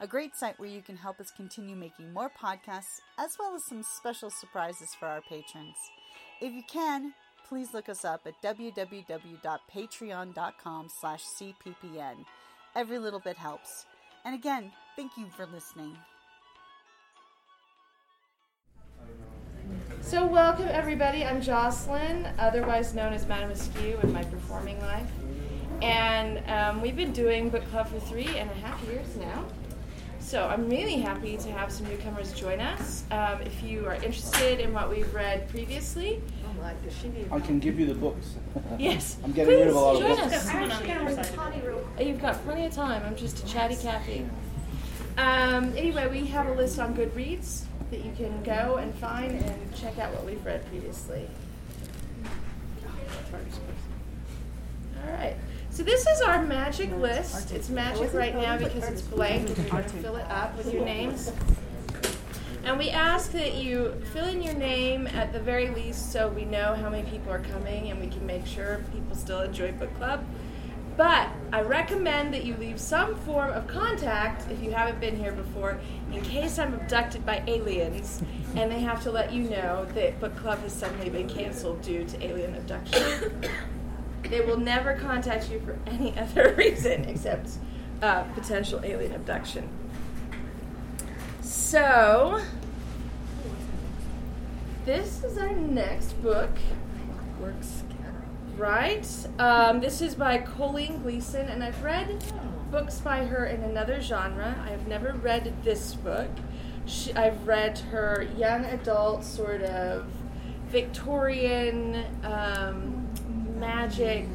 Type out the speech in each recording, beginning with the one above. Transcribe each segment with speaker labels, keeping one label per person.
Speaker 1: a great site where you can help us continue making more podcasts, as well as some special surprises for our patrons. If you can, please look us up at www.patreon.com slash cppn. Every little bit helps. And again, thank you for listening.
Speaker 2: So, welcome everybody. I'm Jocelyn, otherwise known as Madame Askew in my performing life. And um, we've been doing book club for three and a half years now. So, I'm really happy to have some newcomers join us. Um, if you are interested in what we've read previously,
Speaker 3: I can give you the books.
Speaker 2: yes,
Speaker 3: I'm getting rid of a lot of
Speaker 2: join
Speaker 3: books.
Speaker 2: us. Uh, You've got plenty of time. I'm just a chatty Cathy. Um, anyway, we have a list on Goodreads that you can go and find and check out what we've read previously. All right. So this is our magic list. It's magic right now because it's blank. We're going to fill it up with your names. And we ask that you fill in your name at the very least so we know how many people are coming and we can make sure people still enjoy book club. But I recommend that you leave some form of contact if you haven't been here before in case I'm abducted by aliens and they have to let you know that book club has suddenly been canceled due to alien abduction. They will never contact you for any other reason except uh, potential alien abduction. So, this is our next book. Right? Um, this is by Colleen Gleason, and I've read books by her in another genre. I have never read this book. She, I've read her young adult, sort of Victorian um, magic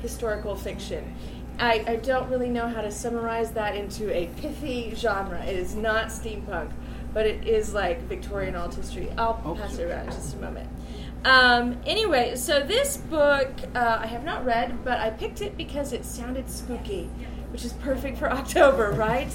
Speaker 2: historical fiction. I, I don't really know how to summarize that into a pithy genre. It is not steampunk, but it is like Victorian alt history. I'll pass it around in just a moment. Um, anyway, so this book uh, I have not read, but I picked it because it sounded spooky, which is perfect for October, right?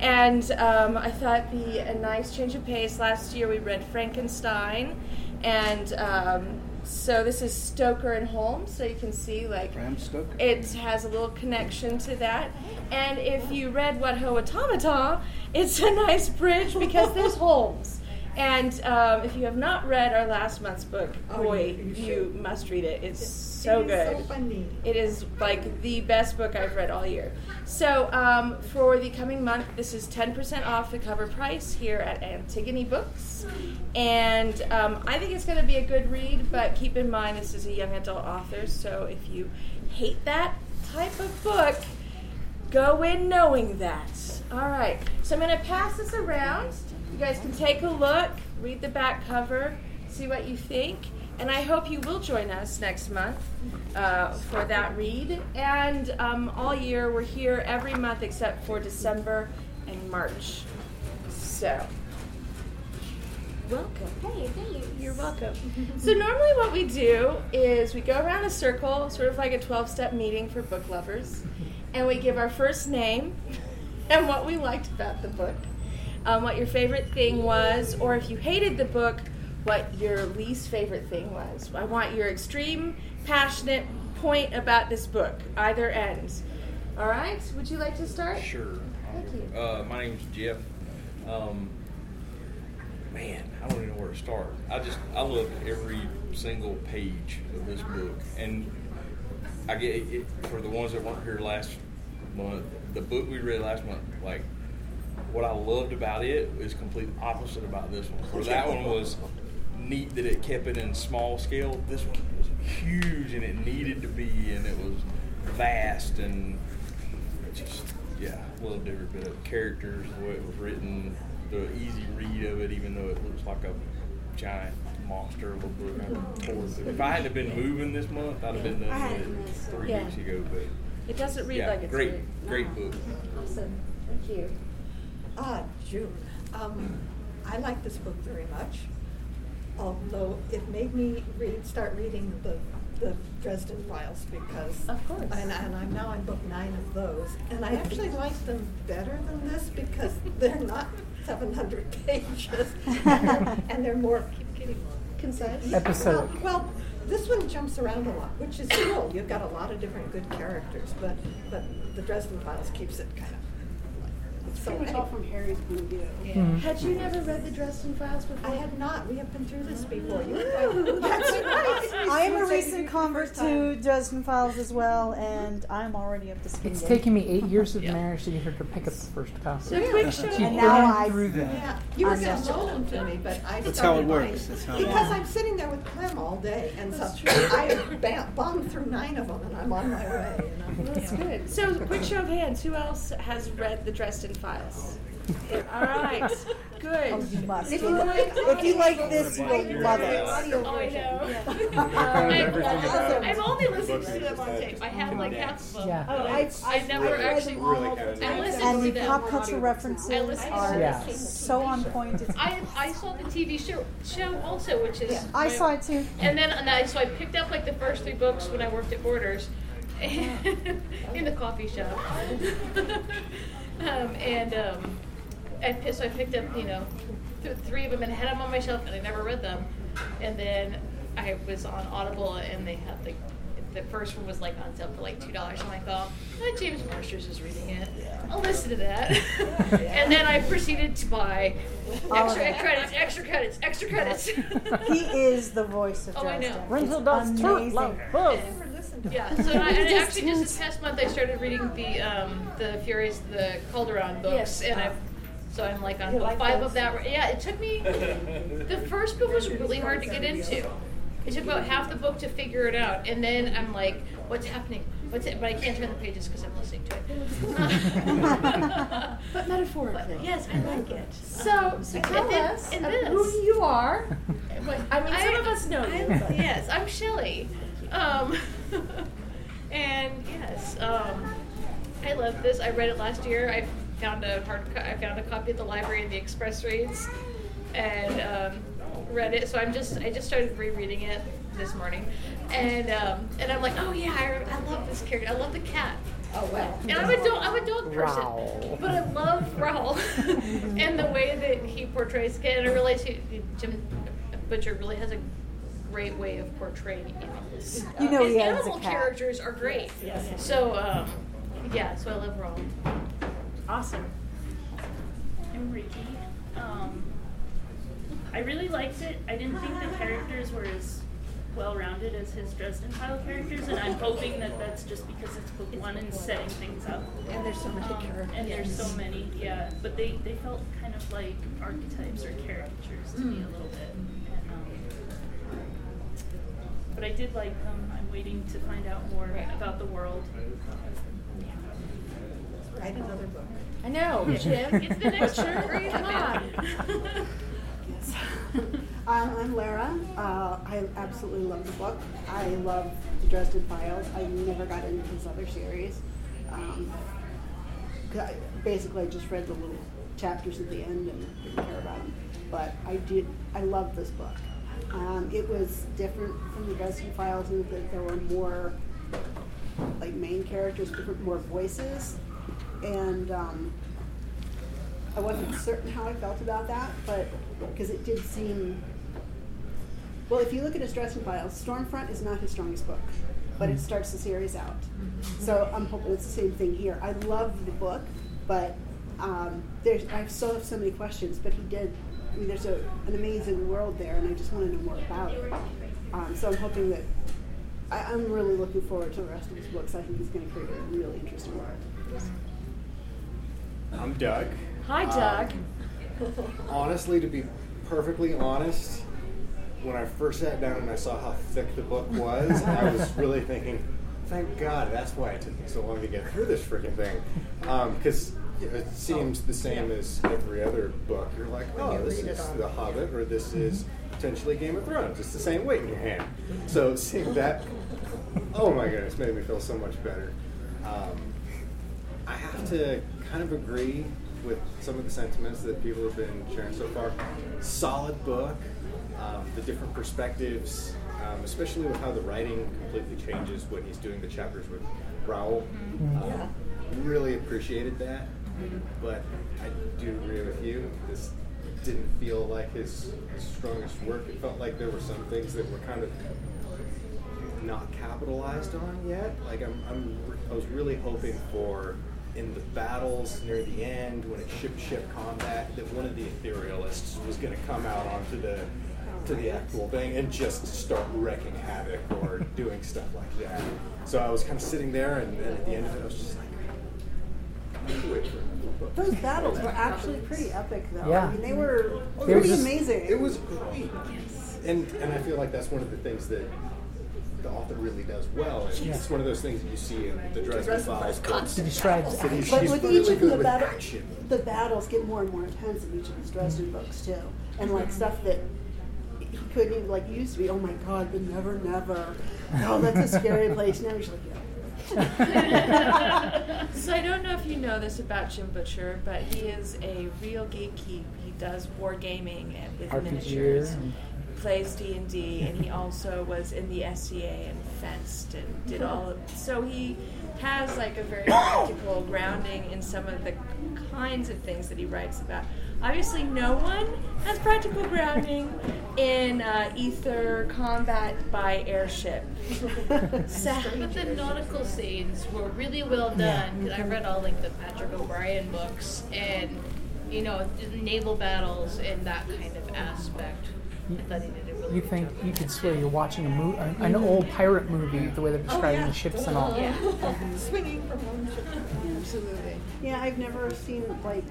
Speaker 2: And um, I thought it'd be a nice change of pace. Last year we read Frankenstein, and um, so this is Stoker and Holmes, so you can see like
Speaker 3: Bram Stoker.
Speaker 2: it has a little connection to that. And if you read What Ho Automata, it's a nice bridge because there's Holmes. And um, if you have not read our last month's book, boy, you, must read it. It's so good. It is like the best book I've read all year. So um, for the coming month, this is 10% off the cover price here at Antigone Books. And um, I think it's going to be a good read, but keep in mind this is a young adult author, so if you hate that type of book, go in knowing that. All right, so I'm going to pass this around. You guys can take a look, read the back cover, see what you think. And I hope you will join us next month uh, for that read. And um, all year, we're here every month except for December and March. So, welcome.
Speaker 4: Hey, thanks.
Speaker 2: You're welcome. so normally what we do is we go around a circle, sort of like a 12-step meeting for book lovers, and we give our first name and what we liked about the book, um, what your favorite thing was, or if you hated the book, what your least favorite thing was. I want your extreme, passionate point about this book, either end. All right, would you like to start?
Speaker 5: Sure.
Speaker 2: Thank you.
Speaker 5: Uh, my name's Jeff. Um, man, I don't even know where to start. I just I love every single page of this book, and I get it, for the ones that weren't here last month. The book we read last month, like what I loved about it is complete opposite about this one. Where that one was neat that it kept it in small scale. This one was huge and it needed to be, and it was vast and just yeah, loved every bit of it. Characters, the way it was written, the easy read of it, even though it looks like a giant monster. of A little bit of If I hadn't been moving this month, I'd have been done with it three
Speaker 2: Yeah.
Speaker 5: weeks ago. But
Speaker 2: It doesn't read
Speaker 5: yeah,
Speaker 2: like it's
Speaker 5: great,
Speaker 2: written.
Speaker 5: great book.
Speaker 2: Awesome. Thank you.
Speaker 4: Ah, June. Um, I like this book very much, although it made me read, start reading the, the Dresden Files because.
Speaker 2: Of course.
Speaker 4: And, and I'm now on book nine of those, and I actually like them better than this because they're not seven hundred pages, and they're, and they're more.
Speaker 2: Concise.
Speaker 6: Episode.
Speaker 4: Well, well, this one jumps around a lot, which is cool. You've got a lot of different good characters, but but the Dresden Files keeps it kind of. Like, so
Speaker 7: Pretty much all from Harry's point of view.
Speaker 6: Mhm.
Speaker 2: Had you never read the Dresden Files before?
Speaker 4: I had not. We have been through this before.
Speaker 2: That's right.
Speaker 1: I am a recent convert to. Dresden Files as well, and I'm already up to speed.
Speaker 6: It's taken me eight years of
Speaker 5: Yeah.
Speaker 6: marriage to get her to pick up the first copy.
Speaker 2: So quick show.
Speaker 6: She
Speaker 1: And now I-
Speaker 6: through them.
Speaker 4: Yeah, you were
Speaker 1: I'm
Speaker 4: going to loan them to me, but I
Speaker 3: That's how it
Speaker 4: started
Speaker 3: works. That's how it works.
Speaker 4: because
Speaker 1: works.
Speaker 4: I'm sitting there with Clem all day, and so I ba- bombed through nine of them, and I'm on my way. You know?
Speaker 2: That's good. So, quick show of hands. Who else has read the Dresden Files? All right. Good.
Speaker 1: Oh, you must.
Speaker 4: If you like-
Speaker 1: if you like this, you will love it.
Speaker 7: Audio
Speaker 8: Oh, I know.
Speaker 7: Awesome.
Speaker 8: I've only listened to them on tape. I have like half of them.
Speaker 6: Yeah.
Speaker 7: Oh,
Speaker 8: but
Speaker 7: I,
Speaker 8: I never
Speaker 7: read them
Speaker 8: actually.
Speaker 7: all
Speaker 9: Really
Speaker 7: multiple
Speaker 9: kind of-
Speaker 8: I listened
Speaker 1: And
Speaker 8: to
Speaker 1: the
Speaker 8: them.
Speaker 1: pop culture
Speaker 8: I
Speaker 1: references
Speaker 8: listened to
Speaker 1: are
Speaker 6: Yeah.
Speaker 1: so on point.
Speaker 8: I I saw the TV show show also, which is
Speaker 1: I saw it too.
Speaker 8: And then and I, so I picked up like the first three books when I worked at Borders, in the coffee shop. um, and um, I so I picked up you know th- three of them and had them on my shelf and I never read them. And then I was on Audible and they had like the first one was like on sale for like two dollars. I'm like, oh, oh, James Marsters is reading it. I'll listen to that. and then I proceeded to buy extra
Speaker 1: it.
Speaker 8: credits, extra credits, extra credits.
Speaker 1: He is the voice of
Speaker 8: Oh, I
Speaker 1: Dresden.
Speaker 8: know.
Speaker 6: Rental
Speaker 1: It's
Speaker 6: does turn
Speaker 1: amazing.
Speaker 6: Like both.
Speaker 4: I never listened to
Speaker 8: Yeah, so I, and actually just this past month I started reading the um, the Furies, the Calderon books,
Speaker 2: Yes.
Speaker 8: and I've so I'm like on
Speaker 4: You
Speaker 8: book
Speaker 4: like
Speaker 8: five
Speaker 4: those?
Speaker 8: of that. Yeah, it took me. The first book was really hard to get into. It took about half the book to figure it out, and then I'm like, "What's happening? What's it?" But I can't turn the pages because I'm listening to it.
Speaker 2: But metaphorically.
Speaker 8: But yes, I like it.
Speaker 2: So, so tell
Speaker 8: then-
Speaker 2: us who you are. I mean, some
Speaker 8: I-
Speaker 2: of us know
Speaker 8: I-
Speaker 2: you. but-
Speaker 8: yes, I'm Shelly. Um, and yes, um, I love this. I read it last year. I found a hard. Co- I found a copy at the library in the express reads, and um, read it. So I'm just. I just started rereading it this morning, and um, and I'm like, oh yeah, I, I love this character. I love the cat.
Speaker 4: Oh well.
Speaker 8: And I'm a dog. I'm a dog person, but I love Raul and the way that he portrays cat. And I realize he, Jim Butcher really has a great way of portraying animals.
Speaker 1: You know
Speaker 8: His
Speaker 1: he has a
Speaker 8: animal characters are great. Yes. So um, yeah, so I love Raoul.
Speaker 2: Awesome.
Speaker 10: I'm Ricky. Um, I really liked it. I didn't think the characters were as well rounded as his Dresden File characters, and I'm hoping that that's just because it's book one and setting things up.
Speaker 4: And there's so many
Speaker 10: Um,
Speaker 4: characters.
Speaker 10: and there's so many, yeah. But they, they felt kind of like archetypes or caricatures to me a little bit. And, um, but I did like them. I'm waiting to find out more
Speaker 8: Right.
Speaker 10: about the world.
Speaker 4: Write another book.
Speaker 2: I know, Jim.
Speaker 8: It's the next
Speaker 2: Butcher, come on.
Speaker 7: Yes. um, I'm Lara. Uh, I absolutely love the book. I love the Dresden Files. I never got into his other series. Um, 'cause I, basically, I just read the little chapters at the end and didn't care about them. But I did. I love this book. Um, it was different from the Dresden Files in that there were more like main characters, different more voices, and um, I wasn't certain how I felt about that, but because it did seem. Well, if you look at his Dresden Files, Stormfront is not his strongest book, but it starts the series out. So I'm hoping it's the same thing here. I love the book, but um, there's I still have so many questions. But he did. I mean, there's a, an amazing world there, and I just want to know more about it. Um, so I'm hoping that I, I'm really looking forward to the rest of his books. I think he's going to create a really interesting world.
Speaker 9: I'm Doug.
Speaker 2: Hi, Doug.
Speaker 9: Honestly, to be perfectly honest, when I first sat down and I saw how thick the book was, I was really thinking, thank God, that's why it took me so long to get through this freaking thing. Because it seems the same as every other book. You're like, oh,
Speaker 4: you
Speaker 9: this is The Hobbit, or this is potentially Game of Thrones. It's the same weight in your hand. So seeing that, oh my goodness, made me feel so much better. Um, I have to kind of agree with some of the sentiments that people have been sharing so far. Solid book, um, the different perspectives, um, especially with how the writing completely changes when he's doing the chapters with Raoul. Um, Really appreciated that, but I do agree with you. This didn't feel like his, his strongest work. It felt like there were some things that were kind of not capitalized on yet. Like I'm, I'm I was really hoping for in the battles near the end when it's ship ship combat that one of the etherealists was going to come out onto the to the actual thing and just start wrecking havoc or doing stuff like that. So I was kind of sitting there and then at the end of it I was just like "I'm wait for another book."
Speaker 7: Those battles were actually pretty epic, though.
Speaker 6: Yeah.
Speaker 7: I mean, they were
Speaker 9: Oh,
Speaker 6: They were
Speaker 7: pretty
Speaker 6: just-
Speaker 7: amazing.
Speaker 9: It was great. And and I feel like that's one of the things that the author really does well. And
Speaker 6: Yeah.
Speaker 9: It's one of those things that you see in the Dresden
Speaker 4: Dresden
Speaker 9: Files.
Speaker 4: Files
Speaker 6: He describes
Speaker 9: That
Speaker 7: But
Speaker 9: he's
Speaker 7: with
Speaker 9: really
Speaker 7: each of the,
Speaker 9: with
Speaker 7: battle, the battles get more and more intense in each of his Dresden books too, and like stuff that he couldn't even like used to be. Oh my God, the Never Never. Oh, that's a scary place. Now he's like, yeah.
Speaker 2: So I don't know if you know this about Jim Butcher, but he is a real geek. He, he does war gaming and with
Speaker 6: RPG
Speaker 2: miniatures,
Speaker 6: and-
Speaker 2: plays D and D, and he also was in the SCA and fenced and did all of. So he has like a very practical grounding in some of the kinds of things that he writes about. Obviously, no one has practical grounding in uh, ether combat by airship.
Speaker 8: But the nautical scenes were really well done. 'cause I read all like the Patrick O'Brian books and you know naval battles and that kind of aspect. I thought he did a really
Speaker 6: You think you could swear you're watching a movie, an old pirate movie, the way they're describing the ships and all.
Speaker 8: Yeah.
Speaker 4: Swinging from one ship.
Speaker 2: absolutely.
Speaker 7: Yeah, I've never seen like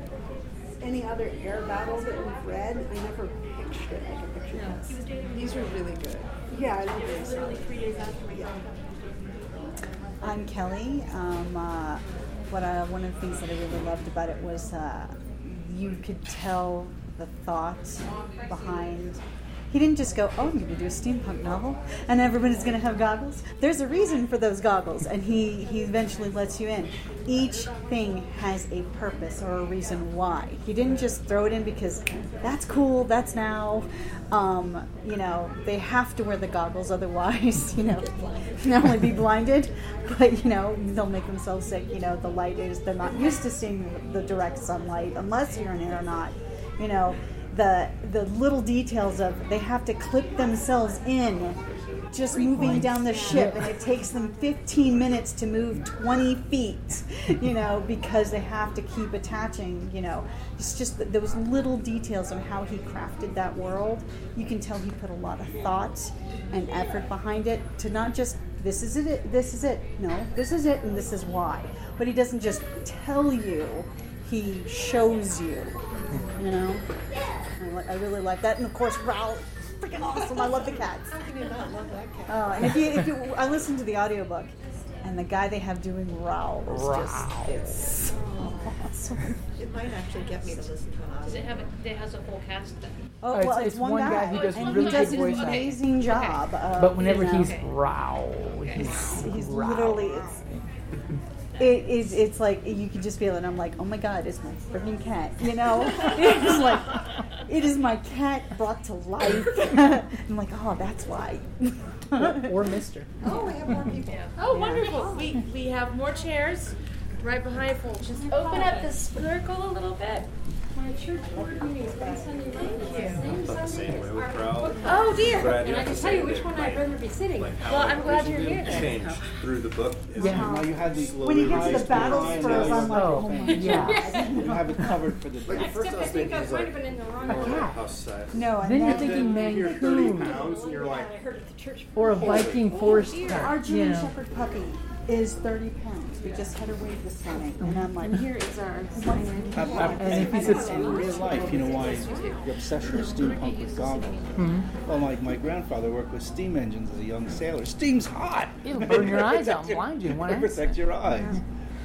Speaker 7: any other air battles that we've read. I never pictured it like a picture this.
Speaker 2: These were really good.
Speaker 7: Yeah, I don't think so.
Speaker 4: Literally three days after we got
Speaker 1: I'm Kelly. Um, uh, what I, one of the things that I really loved about it was uh, you could tell the thought behind. He didn't just go, "Oh, I'm going to do a steampunk novel, and everybody's going to have goggles." There's a reason for those goggles, and he he eventually lets you in. Each thing has a purpose or a reason why. He didn't just throw it in because that's cool. That's now. Um, you know, they have to wear the goggles, otherwise, you know, not only be blinded, but you know, they'll make themselves sick. You know, the light is they're not used to seeing the direct sunlight unless you're an aeronaut. You know, the the little details of they have to clip themselves in just moving down the ship and it takes them 15 minutes to move 20 feet you know because they have to keep attaching you know. It's just those little details of how he crafted that world you can tell he put a lot of thought and effort behind it to not just this is it this is it no this is it and this is why. But he doesn't just tell you he shows you you know I, li- I really like that and of course Ralph freaking awesome I love the cats
Speaker 4: How can you not love that cat?
Speaker 1: Oh, and if you, if you, I listened to the audiobook, and the guy they have doing Raoul is just, it's so awesome.
Speaker 4: It might actually get me to listen to an
Speaker 8: Does it have a, it has a whole cast then?
Speaker 1: Oh, oh,
Speaker 6: it's-
Speaker 1: well,
Speaker 6: it's
Speaker 1: it's, one,
Speaker 6: one
Speaker 1: guy,
Speaker 6: guy who oh,
Speaker 8: does
Speaker 1: and
Speaker 8: really
Speaker 1: he does
Speaker 8: good
Speaker 1: an
Speaker 8: voice acting.
Speaker 1: amazing job. Of,
Speaker 6: But whenever
Speaker 1: you know,
Speaker 6: he's
Speaker 8: Okay.
Speaker 6: growl, he's,
Speaker 1: he's
Speaker 6: growl.
Speaker 1: literally, it's, it is, it's like you can just feel it. I'm like, oh my god, it's my freaking cat. You know, it's like, it is my cat brought to life. I'm like, oh, that's why.
Speaker 6: or Mister.
Speaker 4: Oh, we have more people.
Speaker 8: Yeah.
Speaker 2: Oh, wonderful. We, we have more chairs right behind folks. Just open up the circle a little bit.
Speaker 11: My church board meeting's on Sunday night.
Speaker 9: Same way with Raoul.
Speaker 2: Oh, dear.
Speaker 9: Brad,
Speaker 11: And I
Speaker 9: have
Speaker 11: can tell
Speaker 9: say
Speaker 11: you which
Speaker 9: that,
Speaker 11: one I'd rather be sitting.
Speaker 9: like how
Speaker 2: Well, I'm glad you're here then.
Speaker 9: Changed through the book. Is
Speaker 6: Yeah.
Speaker 3: Now you had the
Speaker 1: when he gets
Speaker 3: high
Speaker 1: the battle
Speaker 3: line,
Speaker 1: spurs,
Speaker 3: now
Speaker 1: I'm like,
Speaker 6: Oh,
Speaker 1: oh my
Speaker 6: yeah.
Speaker 3: You have it covered for the
Speaker 9: Like at first I was
Speaker 11: I think
Speaker 9: thinking
Speaker 11: I
Speaker 9: he's
Speaker 11: might
Speaker 9: like
Speaker 11: have been in the wrong
Speaker 9: more
Speaker 6: A
Speaker 9: like house size.
Speaker 1: No, and
Speaker 6: Then you're
Speaker 1: then,
Speaker 6: thinking
Speaker 9: Then you hear 30
Speaker 6: Maine Coon
Speaker 9: pounds and you're like,
Speaker 11: I heard at the church.
Speaker 6: or a Viking oh, forest
Speaker 1: our
Speaker 6: cat. You
Speaker 1: German
Speaker 6: know.
Speaker 1: Shepherd puppy is thirty pounds. We just had her weighed this morning, and I'm like,
Speaker 11: Here is our sign-in.
Speaker 3: I- I-
Speaker 6: And if
Speaker 3: I
Speaker 6: he's
Speaker 3: know in real life, you know why the obsession with steampunk with goggles.
Speaker 6: Mhm.
Speaker 3: Well, like my grandfather worked with steam engines as a young sailor. Steam's hot.
Speaker 6: It'll burn your eyes out and blind you in one
Speaker 3: it'll Protect your eyes.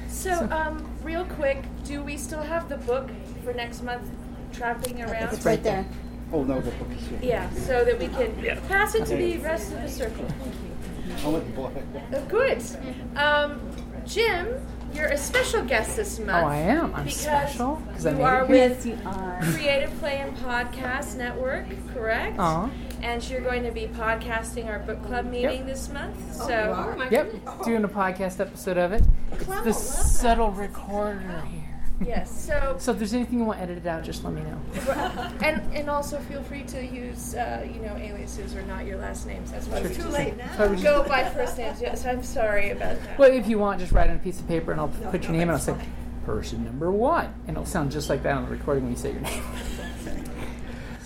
Speaker 2: So, um, real quick, do we still have the book for next month trapping around?
Speaker 1: it's right there.
Speaker 3: Oh no, the book is here.
Speaker 2: Yeah, so that we can pass it to the rest of the circle.
Speaker 3: Oh boy.
Speaker 2: Uh, good. Um, Jim, you're a special guest this oh, month.
Speaker 6: Oh, I am. I'm
Speaker 2: because
Speaker 6: special? 'Cause I
Speaker 2: you
Speaker 6: made
Speaker 2: are with
Speaker 1: Yes, you are.
Speaker 2: Creative Play and Podcast Network, correct?
Speaker 6: Aw.
Speaker 2: And you're going to be podcasting our book club meeting this month.
Speaker 4: Oh,
Speaker 2: So,
Speaker 4: you are?
Speaker 6: Yep, doing a podcast episode of it. It's the
Speaker 2: will love that.
Speaker 6: subtle recorder here.
Speaker 2: Yes. So,
Speaker 6: So if there's anything you want edited out, just let me know.
Speaker 2: and and also feel free to use uh, you know aliases or not your last names. That's what
Speaker 4: It's too late now.
Speaker 6: So I would just-
Speaker 2: Go by first names. Yes, I'm sorry about that.
Speaker 6: Well, if you want, just write on a piece of paper and I'll
Speaker 4: No,
Speaker 6: put your
Speaker 4: no,
Speaker 6: name and I'll say,
Speaker 4: fine.
Speaker 6: person number one. And it'll sound just like that on the recording when you say your name.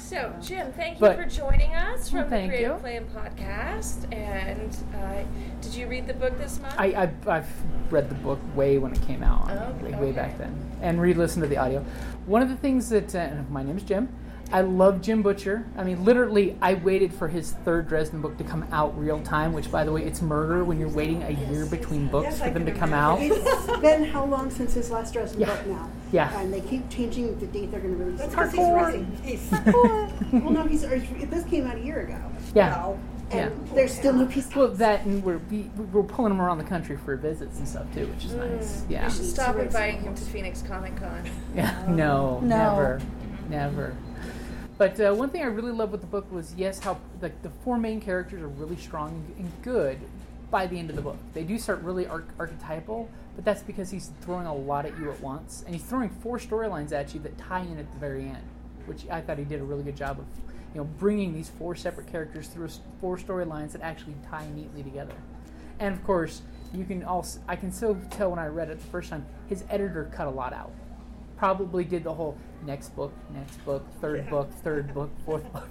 Speaker 2: So, Jim, thank you
Speaker 6: But-
Speaker 2: for joining us from the Creative
Speaker 6: you.
Speaker 2: Play and Podcast. And uh, did you read the book this month?
Speaker 6: I, I've, I've read the book way when it came out,
Speaker 2: Oh,
Speaker 6: like way back then, and re-listened to the audio. One of the things that uh, my name is Jim. I love Jim Butcher. I mean, literally, I waited for his third Dresden book to come out real time. Which, by the way, it's murder when you're waiting a year between books
Speaker 4: Yes,
Speaker 6: for
Speaker 4: I
Speaker 6: them to come out.
Speaker 4: imagine.
Speaker 7: It's been how long since his last Dresden
Speaker 6: Yeah.
Speaker 7: book now?
Speaker 6: Yeah.
Speaker 7: And they keep changing the date they're going to release
Speaker 4: That's
Speaker 7: it.
Speaker 4: because he's
Speaker 6: Hardcore.
Speaker 7: well, no, he's, this came out a year ago.
Speaker 6: Yeah.
Speaker 4: Well,
Speaker 7: And there's still no peace.
Speaker 6: Well, that and we're we, we're pulling him around the country for visits and stuff too, which is
Speaker 2: Mm.
Speaker 6: nice. Yeah.
Speaker 2: You should stop inviting him to Phoenix Comic Con.
Speaker 6: Yeah, no,
Speaker 1: No.
Speaker 6: never, never. But uh, one thing I really loved with the book was yes, how the four main characters are really strong and good by the end of the book. They do start really arch- archetypal, but that's because he's throwing a lot at you at once, and he's throwing four storylines at you that tie in at the very end, which I thought he did a really good job of, you know, bringing these four separate characters through four storylines that actually tie neatly together. And of course, you can also I can still tell when I read it the first time, his editor cut a lot out probably did the whole next book, next book, third
Speaker 4: Yeah.
Speaker 6: book, third book, fourth book.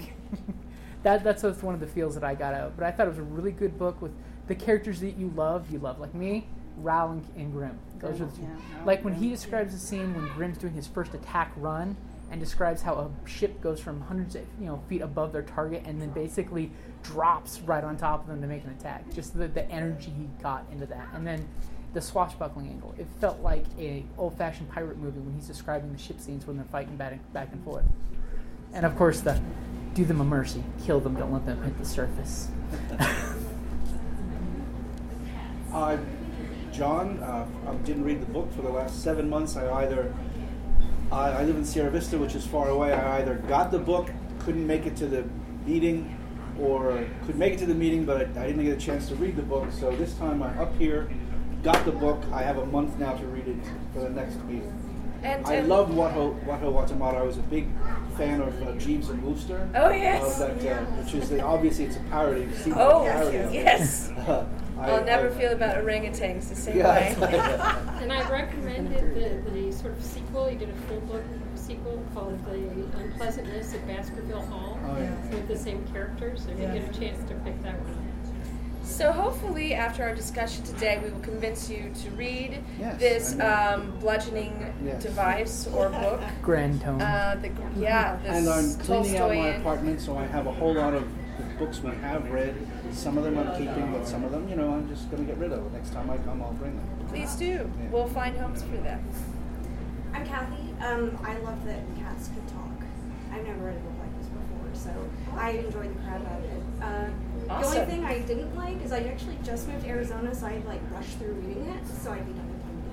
Speaker 6: that that's one of the feels that I got out. But I thought it was a really good book with the characters that you love. You love like me, Ral and, and Grimm. Those are the two.
Speaker 1: Yeah,
Speaker 6: like when he describes the scene when Grimm's doing his first attack run and describes how a ship goes from hundreds of you know feet above their target and then basically drops right on top of them to make an attack. Just the, the energy he got into that, and then the swashbuckling angle. It felt like a old-fashioned pirate movie when he's describing the ship scenes when they're fighting back and, back and forth. And of course, the do them a mercy, kill them, don't let them hit the surface.
Speaker 3: Uh, John, uh, I didn't read the book for the last seven months. I either I, I live in Sierra Vista, which is far away. I either got the book, couldn't make it to the meeting, or could make it to the meeting, but I, I didn't get a chance to read the book. So this time I'm up here, got the book. I have a month now to read it for the next meeting.
Speaker 2: And,
Speaker 3: I
Speaker 2: and-
Speaker 3: loved Waho Waho Watamata. I was a big fan of uh, Jeeves and Wooster.
Speaker 2: Oh, yes.
Speaker 3: Of that, uh, which is the, obviously it's a parody. a sequel
Speaker 2: Oh,
Speaker 3: parody of
Speaker 2: yes.
Speaker 3: I-
Speaker 2: I'll never
Speaker 3: I-
Speaker 2: feel about orangutans the same
Speaker 3: Yeah,
Speaker 2: way.
Speaker 11: And I recommended the, the sort of sequel. He did a full book sequel called The Unpleasantness of Baskerville Hall
Speaker 3: Oh, yeah.
Speaker 11: with the same characters. So if
Speaker 4: Yeah.
Speaker 11: you get a chance to pick that one up.
Speaker 2: So hopefully, after our discussion today, we will convince you to read
Speaker 3: Yes,
Speaker 2: this um, bludgeoning
Speaker 3: Yes.
Speaker 2: device or book.
Speaker 6: Grand tone.
Speaker 2: Uh, the, yeah, this
Speaker 3: and I'm cleaning out my apartment, so I have a whole lot of books we have read. Some of them I'm keeping, but some of them, you know, I'm just going to get rid of. Next time I come, I'll bring them.
Speaker 2: Please do. We'll find homes for them.
Speaker 12: I'm Kathy. Um, I love that cats can talk. I've never read a book like this before, so I enjoyed the crap out of it. Uh, The only thing I didn't like is I actually just moved to Arizona, so I like rushed through reading it, so I didn't have the time to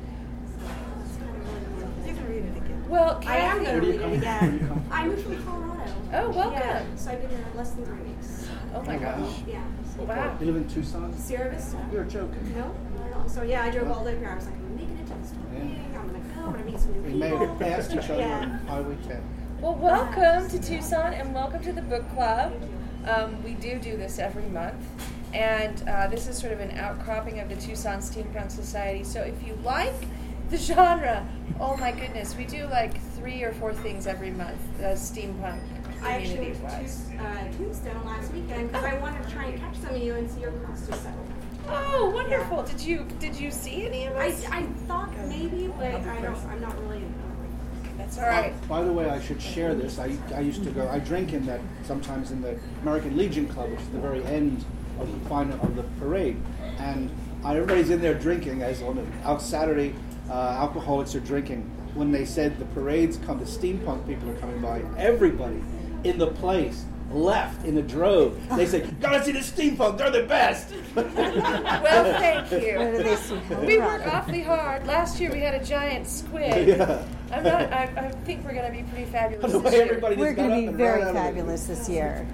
Speaker 12: here. So that's kind of really the only thing.
Speaker 4: You can read it again.
Speaker 2: Well,
Speaker 12: I am going to
Speaker 3: Where do you
Speaker 12: read it
Speaker 3: from? Where do you
Speaker 12: again.
Speaker 3: come from?
Speaker 12: I moved from Colorado.
Speaker 2: Oh, welcome.
Speaker 12: Yeah, so I've been here less than three weeks.
Speaker 2: Oh my gosh.
Speaker 12: Yeah. So
Speaker 2: Wow.
Speaker 3: You live in Tucson?
Speaker 12: Sierra Vista.
Speaker 3: You're joking.
Speaker 12: No, not. So yeah, I drove all the way up here. I was like, I'm making it to this meeting. I'm gonna go. I'm gonna meet some new
Speaker 3: We
Speaker 12: people.
Speaker 3: may have passed each other
Speaker 12: Yeah.
Speaker 3: on Highway 10.
Speaker 2: Well, welcome to Tucson and welcome to the book club. Um, we do do this every month, and uh, this is sort of an outcropping of the Tucson Steampunk Society. So if you like the genre, oh my goodness, we do like three or four things every month, uh, steampunk
Speaker 12: I actually
Speaker 2: community
Speaker 12: went to uh, Tombstone last weekend because I wanted to try and catch some of you and see your cost of settle.
Speaker 2: Oh, wonderful! Did you did you see any of us?
Speaker 12: I. I thought maybe, but I don't. I'm not really.
Speaker 2: All right.
Speaker 3: By the way, I should share this. I, I used to go. I drink in that sometimes in the American Legion Club, which is the very end of the final of the parade, and uh, everybody's in there drinking. As on out Saturday, uh, alcoholics are drinking. When they said the parades come, the steampunk people are coming by. Everybody in the place left in a drove. They said, "Gotta see the steampunk. They're the best."
Speaker 2: Well, thank you.
Speaker 1: Where do they see her
Speaker 2: We
Speaker 1: from?
Speaker 2: work awfully hard. Last year we had a giant squid.
Speaker 3: Yeah.
Speaker 2: I'm not. I, I think we're going to be pretty fabulous
Speaker 3: The
Speaker 2: this
Speaker 3: way
Speaker 2: year.
Speaker 3: everybody
Speaker 1: We're going to be very
Speaker 3: ran out of it.
Speaker 1: fabulous this year.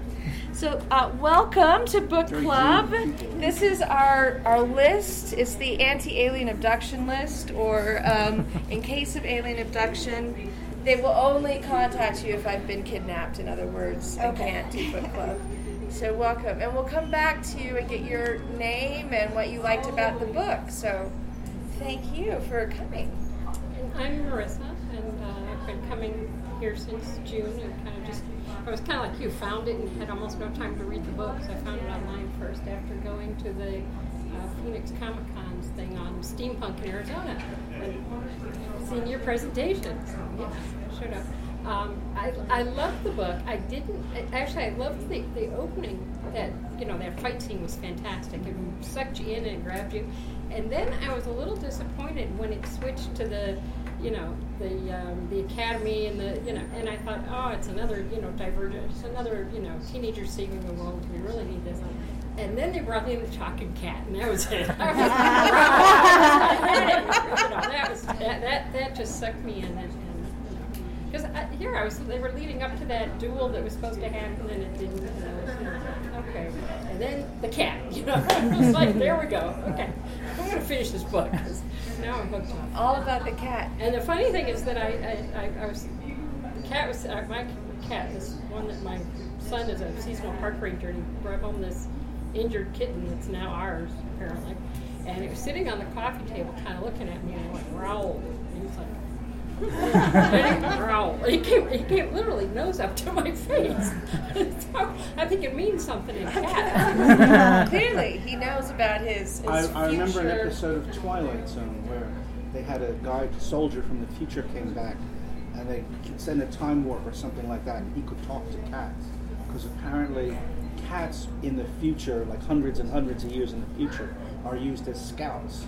Speaker 2: So, uh, welcome to Book Club. This is our our list. It's the anti-alien abduction list, or um, in case of alien abduction, they will only contact you if I've been kidnapped. In other words, I can't do Book Club. So, welcome, and we'll come back to you and get your name and what you liked about the book. So, thank you for coming.
Speaker 11: I'm Marissa, and uh, I've been coming here since June and kind of just, I was kind of like you, found it and had almost no time to read the books. I found it online first after going to the uh, Phoenix Comic Thing on steampunk in Arizona seeing your presentation. So, yes, I should. Um, I, I loved the book. I didn't actually. I loved the, the opening. That you know that fight scene was fantastic. It sucked you in and grabbed you. And then I was a little disappointed when it switched to the, you know, the um, the academy and the you know. And I thought, oh, it's another you know divergent. It's another you know teenagers saving the world. We really need this. And then they brought in the talking cat, and that was it. You know, that was that, that that just sucked me in. And, and, because here I was, they were leading up to that duel that was supposed to happen, and it didn't. And was, you know, okay. And then the cat, you know, I was like, there we go. Okay, I'm going to finish this book 'cause now I'm hooked on. it.
Speaker 2: All about the cat.
Speaker 11: And the funny thing is that I, I, I, I was, the cat was, uh, my cat is one that my son is a seasonal park ranger, and he brought home this injured kitten that's now ours, apparently. And it was sitting on the coffee table, kind of looking at me, and like growled. And he was like, and he growled. He came, he came literally nose up to my face. so I think it means something in cat.
Speaker 2: Clearly, he knows about his. his
Speaker 3: I, I remember an episode of Twilight Zone where they had a guy, soldier from the future came back, and they sent a time warp or something like that, and he could talk to cats because apparently cats in the future, like hundreds and hundreds of years in the future, are used as scouts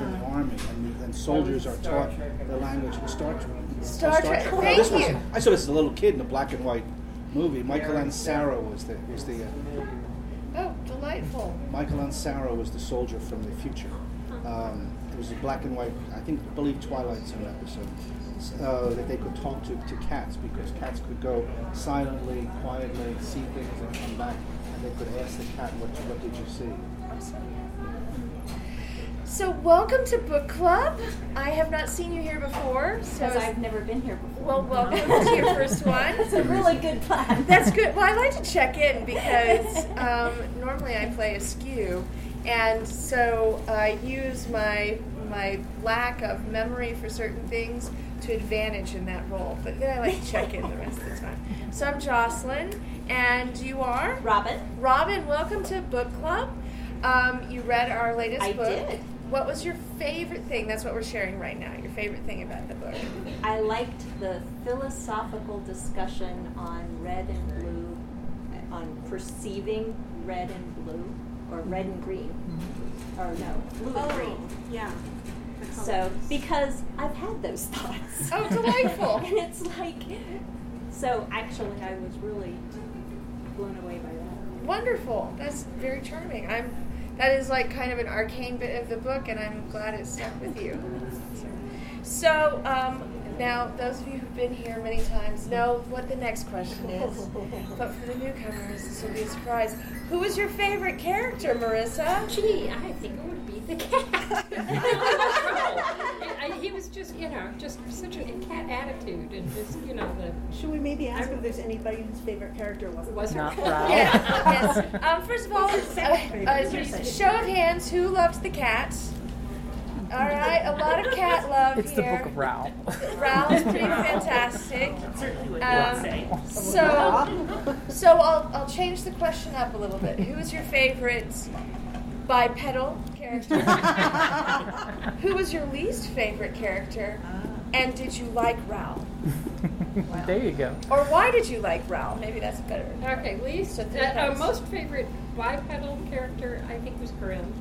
Speaker 3: in the army, and, the, and soldiers are taught the language of Star Trek.
Speaker 2: Star Trek.
Speaker 3: Now,
Speaker 2: Thank
Speaker 3: this was,
Speaker 2: you.
Speaker 3: I saw this as a little kid in a black and white movie. Michael Ansara was the was the uh,
Speaker 2: Oh, delightful.
Speaker 3: Michael Ansara was the soldier from the future. Um, it was a black and white, I think, I believe Twilight Zone episode, uh, that they could talk to, to cats because cats could go silently, quietly, see things and come back, they could ask the cat, what, what did you see?
Speaker 2: So, welcome to Book Club. I have not seen you here before. So
Speaker 13: Because I've never been here before.
Speaker 2: Well, welcome to your first one.
Speaker 13: It's a really good plan.
Speaker 2: That's good. Well, I like to check in because um, normally I play askew, and so I use my my lack of memory for certain things to advantage in that role. But then I like to check in the rest of the time. So I'm Jocelyn, and you are
Speaker 13: Robin.
Speaker 2: Robin, welcome to Book Club. Um, you read our latest
Speaker 13: I
Speaker 2: book.
Speaker 13: did.
Speaker 2: What was your favorite thing? That's what we're sharing right now. Your favorite thing about the book.
Speaker 13: I liked the philosophical discussion on red and blue, on perceiving red and blue, or red and green, or no, blue and
Speaker 12: Oh,
Speaker 13: green.
Speaker 12: yeah. The
Speaker 13: So, because I've had those thoughts.
Speaker 2: Oh, delightful.
Speaker 13: and it's like, so actually, I was really blown away by that.
Speaker 2: Wonderful. That's very charming. I'm. That is like kind of an arcane bit of the book, and I'm glad it stuck with you. So, um, now those of you who've been here many times know what the next question is. But for the newcomers, this will be a surprise. Who is your favorite character, Marissa?
Speaker 11: Gee, I think it would be the cat. I, he was just, you know, just such a cat attitude and just, you know, the.
Speaker 4: Should we maybe ask if there's anybody whose favorite character wasn't?
Speaker 11: Was
Speaker 6: Not Ralph.
Speaker 2: Yeah, yes. Um, first of all, uh, uh, show of hands, who loves the cat? All right, a lot of cat love here.
Speaker 6: It's the book of Ralph.
Speaker 2: Ralph's pretty fantastic.
Speaker 14: Certainly
Speaker 2: Um,
Speaker 14: would say.
Speaker 2: So, so I'll, I'll change the question up a little bit. Who is your favorite bipedal character? Who was your least favorite character? And did you like Raoul?
Speaker 6: there you go.
Speaker 2: Or why did you like Raoul? Maybe that's better.
Speaker 11: Okay, least,
Speaker 2: So
Speaker 11: uh,
Speaker 2: three
Speaker 11: uh, most favorite bipedal character I think was Grimm.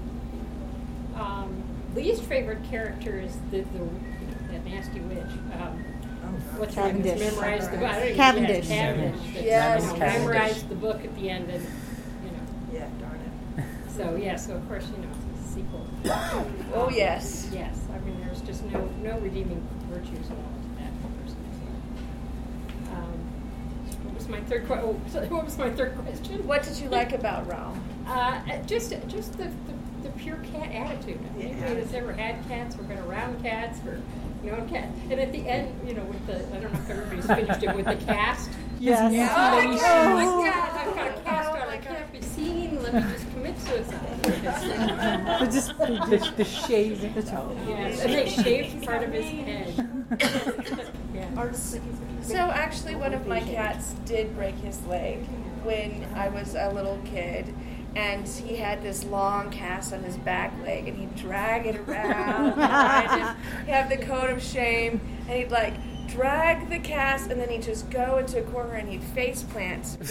Speaker 11: Um, least favorite character is the, the that nasty witch. Um, what's her name?
Speaker 7: Cavendish.
Speaker 11: Memorized the book. I don't even-
Speaker 7: Cavendish.
Speaker 11: Yes, Cavendish. that,
Speaker 2: Yes,
Speaker 11: you know,
Speaker 6: Cavendish.
Speaker 11: Memorized the book at the end and, you know.
Speaker 4: Yeah, darn it.
Speaker 11: So, yeah, so of course, you know, it's a sequel.
Speaker 2: Oh, yes.
Speaker 11: Yes, I mean, there's just no, no redeeming virtues at all to that person. Um, What was my third que, oh, so what was my third question?
Speaker 2: What did you like about Raoul?
Speaker 11: Uh, just, just the, the, the pure cat attitude. Anybody that's ever had cats or been around cats or known cats. And at the end, you know, with the, I don't know if everybody's finished it, with the cast.
Speaker 6: Yes.
Speaker 11: Oh,
Speaker 6: Yes.
Speaker 11: my God, oh my God, I've got a cast on, I can't be seen, let me just commit suicide.
Speaker 6: But just the, the shades.
Speaker 11: Yes, and they shaved part of his head. Yeah.
Speaker 2: So actually, one of my cats did break his leg when I was a little kid, and he had this long cast on his back leg, and he'd drag it around, and he'd have the coat of shame, and he'd like drag the cast, and then he'd just go into a corner and he'd face plant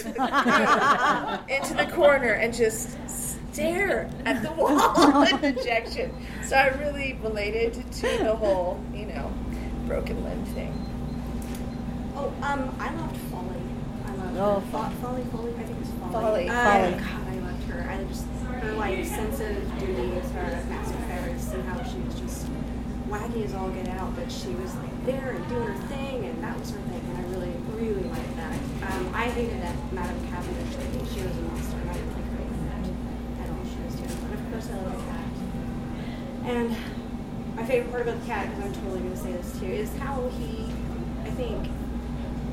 Speaker 2: into the corner and just stare at the wall in dejection. So I really related to the whole, you know, broken limb thing.
Speaker 12: Oh, um, I loved Folly. I loved
Speaker 2: Oh,
Speaker 12: her. Fo- Folly, Folly, I think it's was Folly.
Speaker 2: Folly.
Speaker 12: Uh,
Speaker 2: Folly.
Speaker 12: I her. I just her like sense of duty as far as Master Ferus and how she was just wacky as all get out, but she was like there and doing her thing, and that was her thing, and I really, really liked that. Um, I hated that Madame Cavendish lady. She was a monster, and I didn't like her at all. She was terrible. And of course, I love the cat. And my favorite part about the cat, because I'm totally going to say this too, is how he, I think,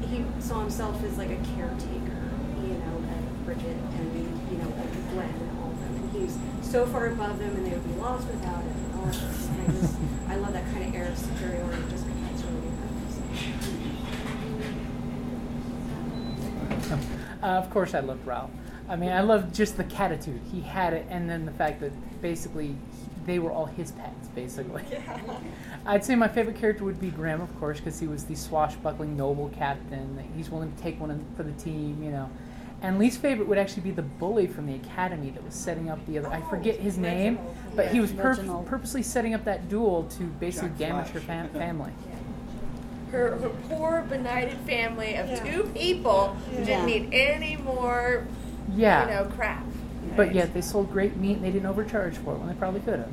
Speaker 12: he saw himself as like a caretaker, you know, of Bridget and, Glenn and of them. And he's so far above them and they would be lost without him and all of this. And I just, I love that kind of air of superiority just because it's really good.
Speaker 6: Uh, of course, I loved Ralph. I mean, I loved just the catitude. He had it, and then the fact that basically they were all his pets, basically. I'd say my favorite character would be Graham, of course, because he was the swashbuckling noble captain. He's willing to take one for the team, you know. And least favorite would actually be the bully from the academy that was setting up the other. I forget his name, but he was pur- purposely setting up that duel to basically
Speaker 3: Jack
Speaker 6: damage
Speaker 3: Flash.
Speaker 6: her fam- family.
Speaker 2: her, her poor benighted family of two people who
Speaker 1: Yeah.
Speaker 2: didn't need any more,
Speaker 6: Yeah.
Speaker 2: you know, crap.
Speaker 6: But yet they sold great meat and they didn't overcharge for it when they probably could have.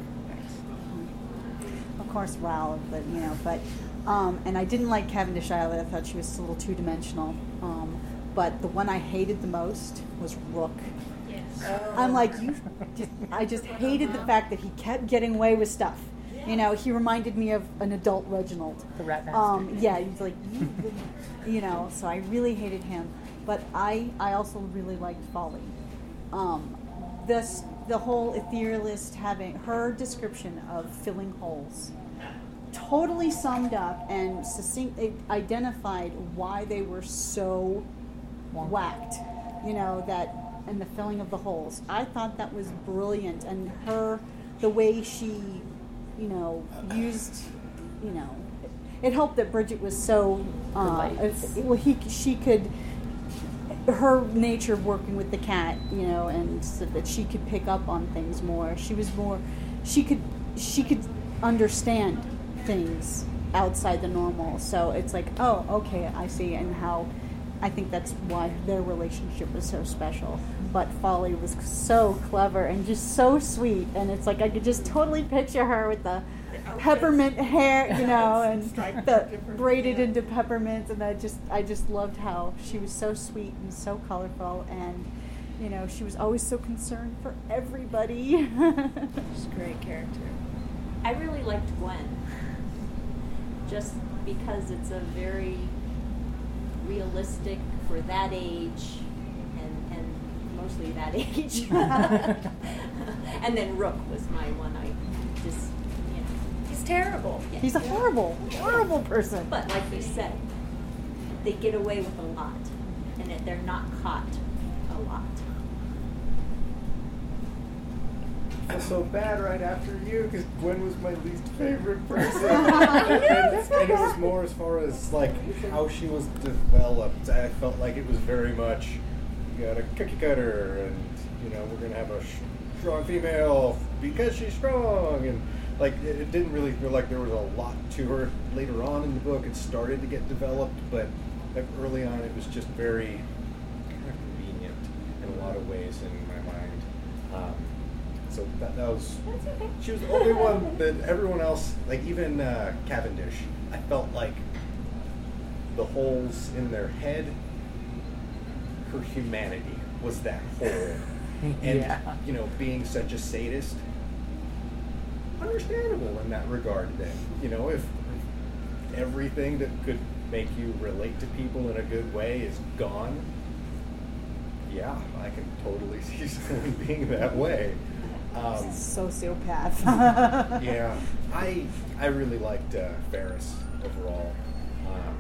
Speaker 1: of course, Raoul, but you know, but um, and I didn't like Cavendish either. I thought she was a little two dimensional. Um, but the one I hated the most was Rook.
Speaker 10: Yes.
Speaker 1: I'm like you. Just, I just hated the fact that he kept getting away with stuff. You know, he reminded me of an adult Reginald.
Speaker 6: The rat bastard.
Speaker 1: Um, yeah, he's like, you, you know. So I really hated him, but I I also really liked Folly. Um, this the whole etherealist having her description of filling holes totally summed up and succinct identified why they were so whacked you know that and the filling of the holes i thought that was brilliant and her the way she you know used you know it helped that bridget was so uh, well he she could her nature of working with the cat, you know, and so that she could pick up on things more. She was more, she could, she could understand things outside the normal. So it's like, oh, okay, I see, and how, I think that's why their relationship was so special. But Folly was so clever and just so sweet, and it's like I could just totally picture her with the peppermint hair, you know, and the braided into peppermints, and I just I just loved how she was so sweet and so colorful, and you know she was always so concerned for everybody.
Speaker 2: She's a great character.
Speaker 13: I really liked Gwen. Just because it's a very realistic for that age and, and mostly that age. and then Rook was my one I just you know
Speaker 2: He's terrible.
Speaker 13: yeah.
Speaker 1: He's a horrible, horrible person.
Speaker 13: But like you said, they get away with a lot, and that they're not caught a lot.
Speaker 9: So bad right after you because Gwen was my least favorite person. and, it was more as far as like how she was developed. I felt like it was very much you got a cookie cutter, and you know we're gonna have a sh- strong female because she's strong, and like it, it didn't really feel like there was a lot to her. Later on in the book, it started to get developed, but early on, it was just very kind of convenient in a lot of ways in my mind. Um, so that, that was. She was the only one that everyone else, like even uh, Cavendish, I felt like the holes in their head, her humanity was that hole. And,
Speaker 6: Yeah.
Speaker 9: you know, being such a sadist, understandable in that regard then. You know, if everything that could make you relate to people in a good way is gone, yeah, I can totally see someone being that way. Um,
Speaker 1: Sociopath.
Speaker 9: yeah, I I really liked uh, Ferus overall. Um,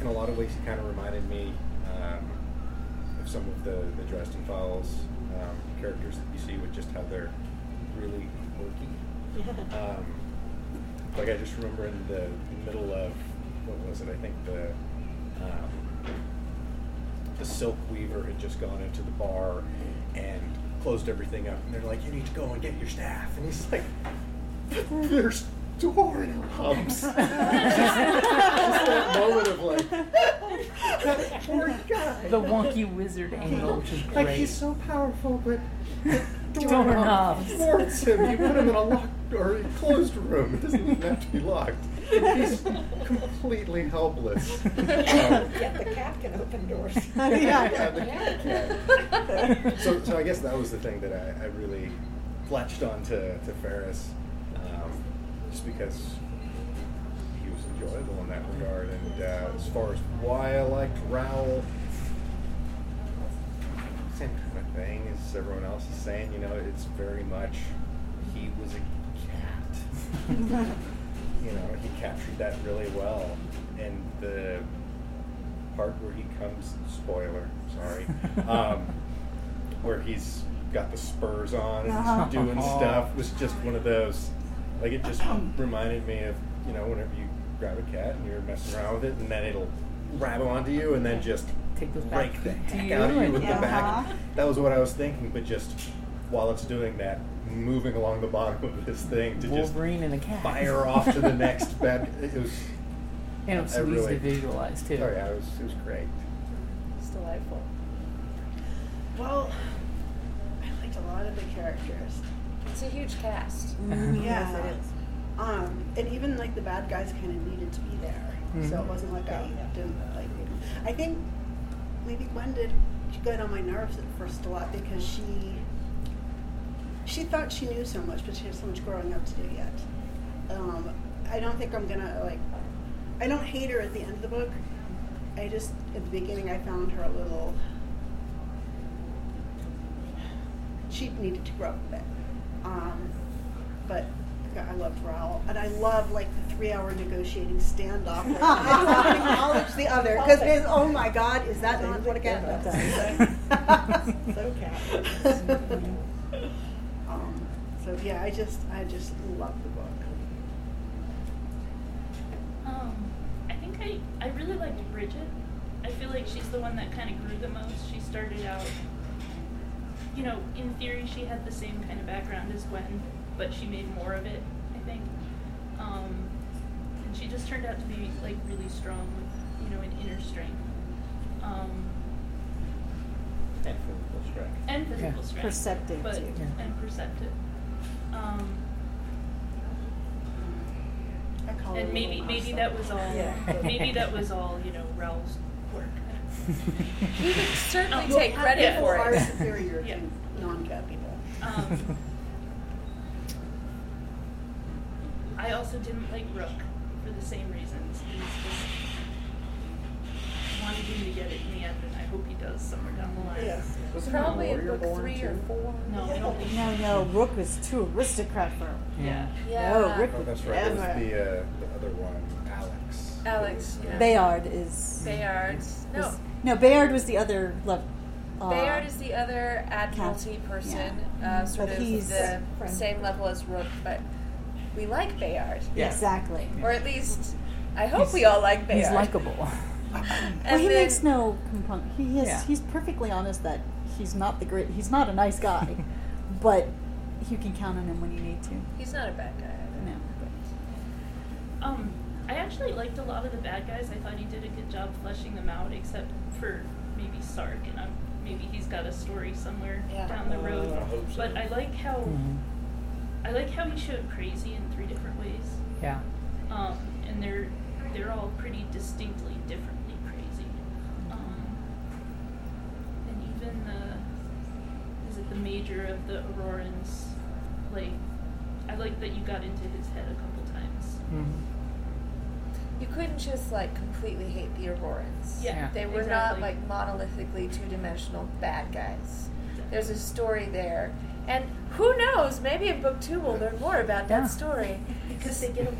Speaker 9: in a lot of ways, he kind of reminded me um, of some of the the Dresden Files um, characters that you see with just how they're really quirky. Um, like I just remember in the middle of what was it? I think the um, the silk weaver had just gone into the bar and closed everything up, and they're like, "You need to go and get your staff," and he's like, "There's door humps." just, just that moment of like, that poor guy.
Speaker 6: The wonky wizard angle, which is great.
Speaker 9: Like he's so powerful, but
Speaker 6: Doorknobs.
Speaker 9: thwarts him. You put him in a locked or a closed room. It doesn't even have to be locked. He's completely helpless.
Speaker 4: Yet the cat can open doors.
Speaker 9: Yeah, the cat can. so, so I guess that was the thing that I, I really fletched on to, to Ferus, um, just because he was enjoyable in that regard. And uh, as far as why I liked Rowl, same kind of thing as everyone else is saying. You know, it's very much he was a cat. you know, he captured that really well. And the part where he comes, spoiler, sorry, um, where he's got the spurs on and
Speaker 1: Uh-huh.
Speaker 9: he's doing stuff was just one of those, like it just reminded me of, you know, whenever you grab a cat and you're messing around with it and then it'll grab onto you and then just
Speaker 6: Take those back
Speaker 9: break the heck out of you
Speaker 6: and-
Speaker 9: with the back.
Speaker 1: Uh-huh.
Speaker 9: That was what I was thinking, but just while it's doing that, moving along the bottom of this thing to
Speaker 6: Wolverine and a cat.
Speaker 9: fire off to the next bed. It was.
Speaker 6: And it was
Speaker 9: I
Speaker 6: so easy
Speaker 9: really-
Speaker 6: to visualize too.
Speaker 9: Oh yeah, it was, it was great.
Speaker 2: It's delightful. Well, I liked a lot of the characters. It's a huge cast.
Speaker 7: Yeah, it is. Um, and even like the bad guys kind of needed to be there, so it wasn't like I didn't like. I think maybe Gwen did get on my nerves at first a lot because she she thought she knew so much, but she has so much growing up to do yet. Um, I don't think I'm gonna like. I don't hate her at the end of the book. I just at the beginning I found her a little. She needed to grow up a bit, um, but I loved Rowl, and I love like the three-hour negotiating standoff. Like, I don't want to acknowledge the other because oh my God, is that not what a cat does?
Speaker 4: So cat.
Speaker 7: so yeah, I just I just love the book.
Speaker 10: Um, I think I, I really liked Bridget. I feel like she's the one that kind of grew the most. She started out, you know, in theory she had the same kind of background as Gwen, but she made more of it, I think. Um, and she just turned out to be like really strong with, you know, an inner strength. Um,
Speaker 9: And physical strength.
Speaker 10: and physical
Speaker 1: Yeah.
Speaker 10: strength.
Speaker 1: Perceptive,
Speaker 10: but,
Speaker 1: too.
Speaker 6: Yeah.
Speaker 10: And perceptive. Um,
Speaker 7: I call
Speaker 10: and maybe maybe
Speaker 7: monster.
Speaker 10: that was all
Speaker 4: Yeah.
Speaker 10: maybe that was all you know Rowl's work.
Speaker 2: You can certainly
Speaker 10: Well,
Speaker 2: take
Speaker 10: cat
Speaker 2: credit
Speaker 10: people
Speaker 2: for
Speaker 7: are
Speaker 2: it.
Speaker 7: superior
Speaker 10: Yeah.
Speaker 7: to non-cat people.
Speaker 10: Um, I also didn't like Rook for the same reasons. He's him to get it in the end, and I hope he does somewhere down the line.
Speaker 4: Yes.
Speaker 9: Wasn't
Speaker 2: Probably in
Speaker 9: Warrior
Speaker 2: book
Speaker 9: born
Speaker 2: three or four.
Speaker 10: No, I don't think.
Speaker 1: No, no, Rook was too aristocrat for him.
Speaker 10: Yeah.
Speaker 2: Yeah.
Speaker 1: No, Rick
Speaker 9: Oh,
Speaker 1: would
Speaker 9: that's right. It was
Speaker 1: never.
Speaker 9: the, uh, the other one, Alex.
Speaker 2: Alex, yeah.
Speaker 1: Bayard is.
Speaker 2: Bayard. No.
Speaker 1: was- no, Bayard was the other love, Uh,
Speaker 2: Bayard is the other admiralty
Speaker 1: Cap-
Speaker 2: person,
Speaker 1: yeah.
Speaker 2: uh, sort
Speaker 1: But
Speaker 2: of
Speaker 1: he's-
Speaker 2: the same level as Rook, but we like Bayard.
Speaker 1: Yeah. Exactly.
Speaker 2: Or at least, I hope we all like Bayard.
Speaker 6: He's likable.
Speaker 1: well, he
Speaker 2: then-
Speaker 1: makes no complaint. He is.
Speaker 6: Yeah.
Speaker 1: He's perfectly honest that he's not the great. He's not a nice guy, but you can count on him when you need to.
Speaker 2: He's not a bad guy. Either.
Speaker 1: No.
Speaker 10: Um, I actually liked a lot of the bad guys. I thought he did a good job fleshing them out, except for maybe Sark, and um, maybe he's got a story somewhere
Speaker 2: Yeah.
Speaker 10: down the road.
Speaker 5: I so.
Speaker 10: But I like how
Speaker 6: Mhm.
Speaker 10: I like how he showed crazy in three different ways.
Speaker 6: Yeah.
Speaker 10: Um, and they're they're all pretty distinctly differently crazy. Um, and even the is it the major of the Aurorans? Like, I like that you got into his head a couple times.
Speaker 6: Mhm.
Speaker 2: You couldn't just like completely hate the Aurorans.
Speaker 10: Yeah, Yeah.
Speaker 2: They were not like monolithically two dimensional bad guys. There's a story there. And who knows, maybe in book two we'll learn more about
Speaker 6: Yeah.
Speaker 2: that story.
Speaker 4: Because they get a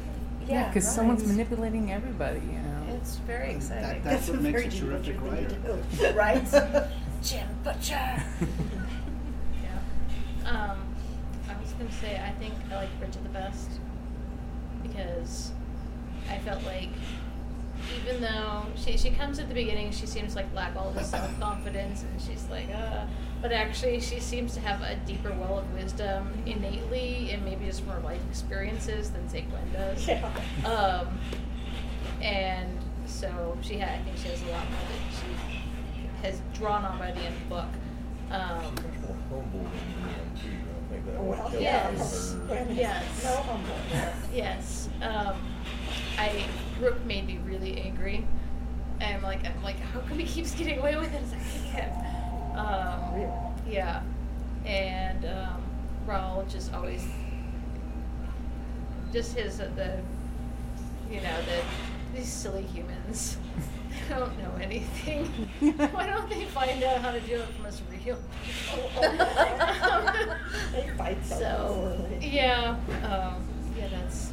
Speaker 2: Yeah,
Speaker 6: because
Speaker 2: right.
Speaker 6: someone's manipulating everybody. You know.
Speaker 2: It's very exciting.
Speaker 3: That, that's what makes
Speaker 4: very
Speaker 3: a
Speaker 4: deep
Speaker 3: terrific
Speaker 4: what you
Speaker 3: writer.
Speaker 2: right? Jim Butcher.
Speaker 8: Yeah. Um, I was gonna say I think I like Bridget the best because I felt like even though she she comes at the beginning, she seems like lack all this self confidence and she's like, uh, but actually she seems to have a deeper well of wisdom innately and maybe just more life experiences than say Gwen does.
Speaker 4: Yeah.
Speaker 8: Um, and so she had, I think she has a lot more has drawn on by the end of the book. Um,
Speaker 5: more humble than Gwen, too. I think that
Speaker 4: well,
Speaker 5: help
Speaker 8: yes.
Speaker 5: her.
Speaker 4: Gwen has
Speaker 8: Yes.
Speaker 4: no humble.
Speaker 8: Yes. Um, I Rook made me really angry. And I'm like, I'm like, how come he keeps getting away with it? It's like, I can't. Um, yeah. And um, Rowl just always, just his uh, the, you know, the these silly humans. They don't know anything. Why don't they find out how to do it from us real people?
Speaker 4: They fight so
Speaker 8: yeah, um, yeah, that's.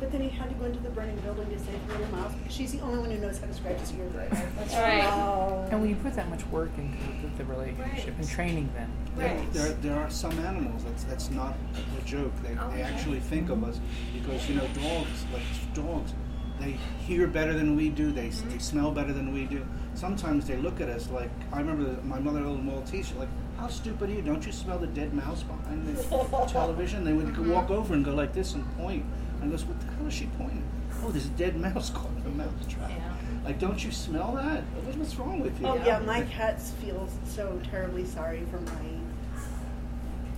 Speaker 7: But then he had to go into the burning building to save her little mouse because she's the only one who knows how to scratch his ears right.
Speaker 2: That's
Speaker 8: Right.
Speaker 6: And when you put that much work into the, the relationship and training them,
Speaker 3: There,
Speaker 2: Right.
Speaker 3: there, there are some animals that's that's not a joke. They,
Speaker 2: Oh,
Speaker 3: they actually think of us because you know dogs like dogs, they hear better than we do. They
Speaker 2: Mm-hmm.
Speaker 3: they smell better than we do. Sometimes they look at us like I remember the, my mother had a little Maltese. She's like, "How stupid are you? Don't you smell the dead mouse behind the television?" They would
Speaker 2: Mm-hmm.
Speaker 3: walk over and go like this and point. And I goes, "What the hell is she pointing? Oh, there's a dead mouse caught in a mouse trap.
Speaker 8: Yeah.
Speaker 3: Like, don't you smell that? What- What's wrong with you?"
Speaker 7: Oh yeah, my cats feel so terribly sorry for my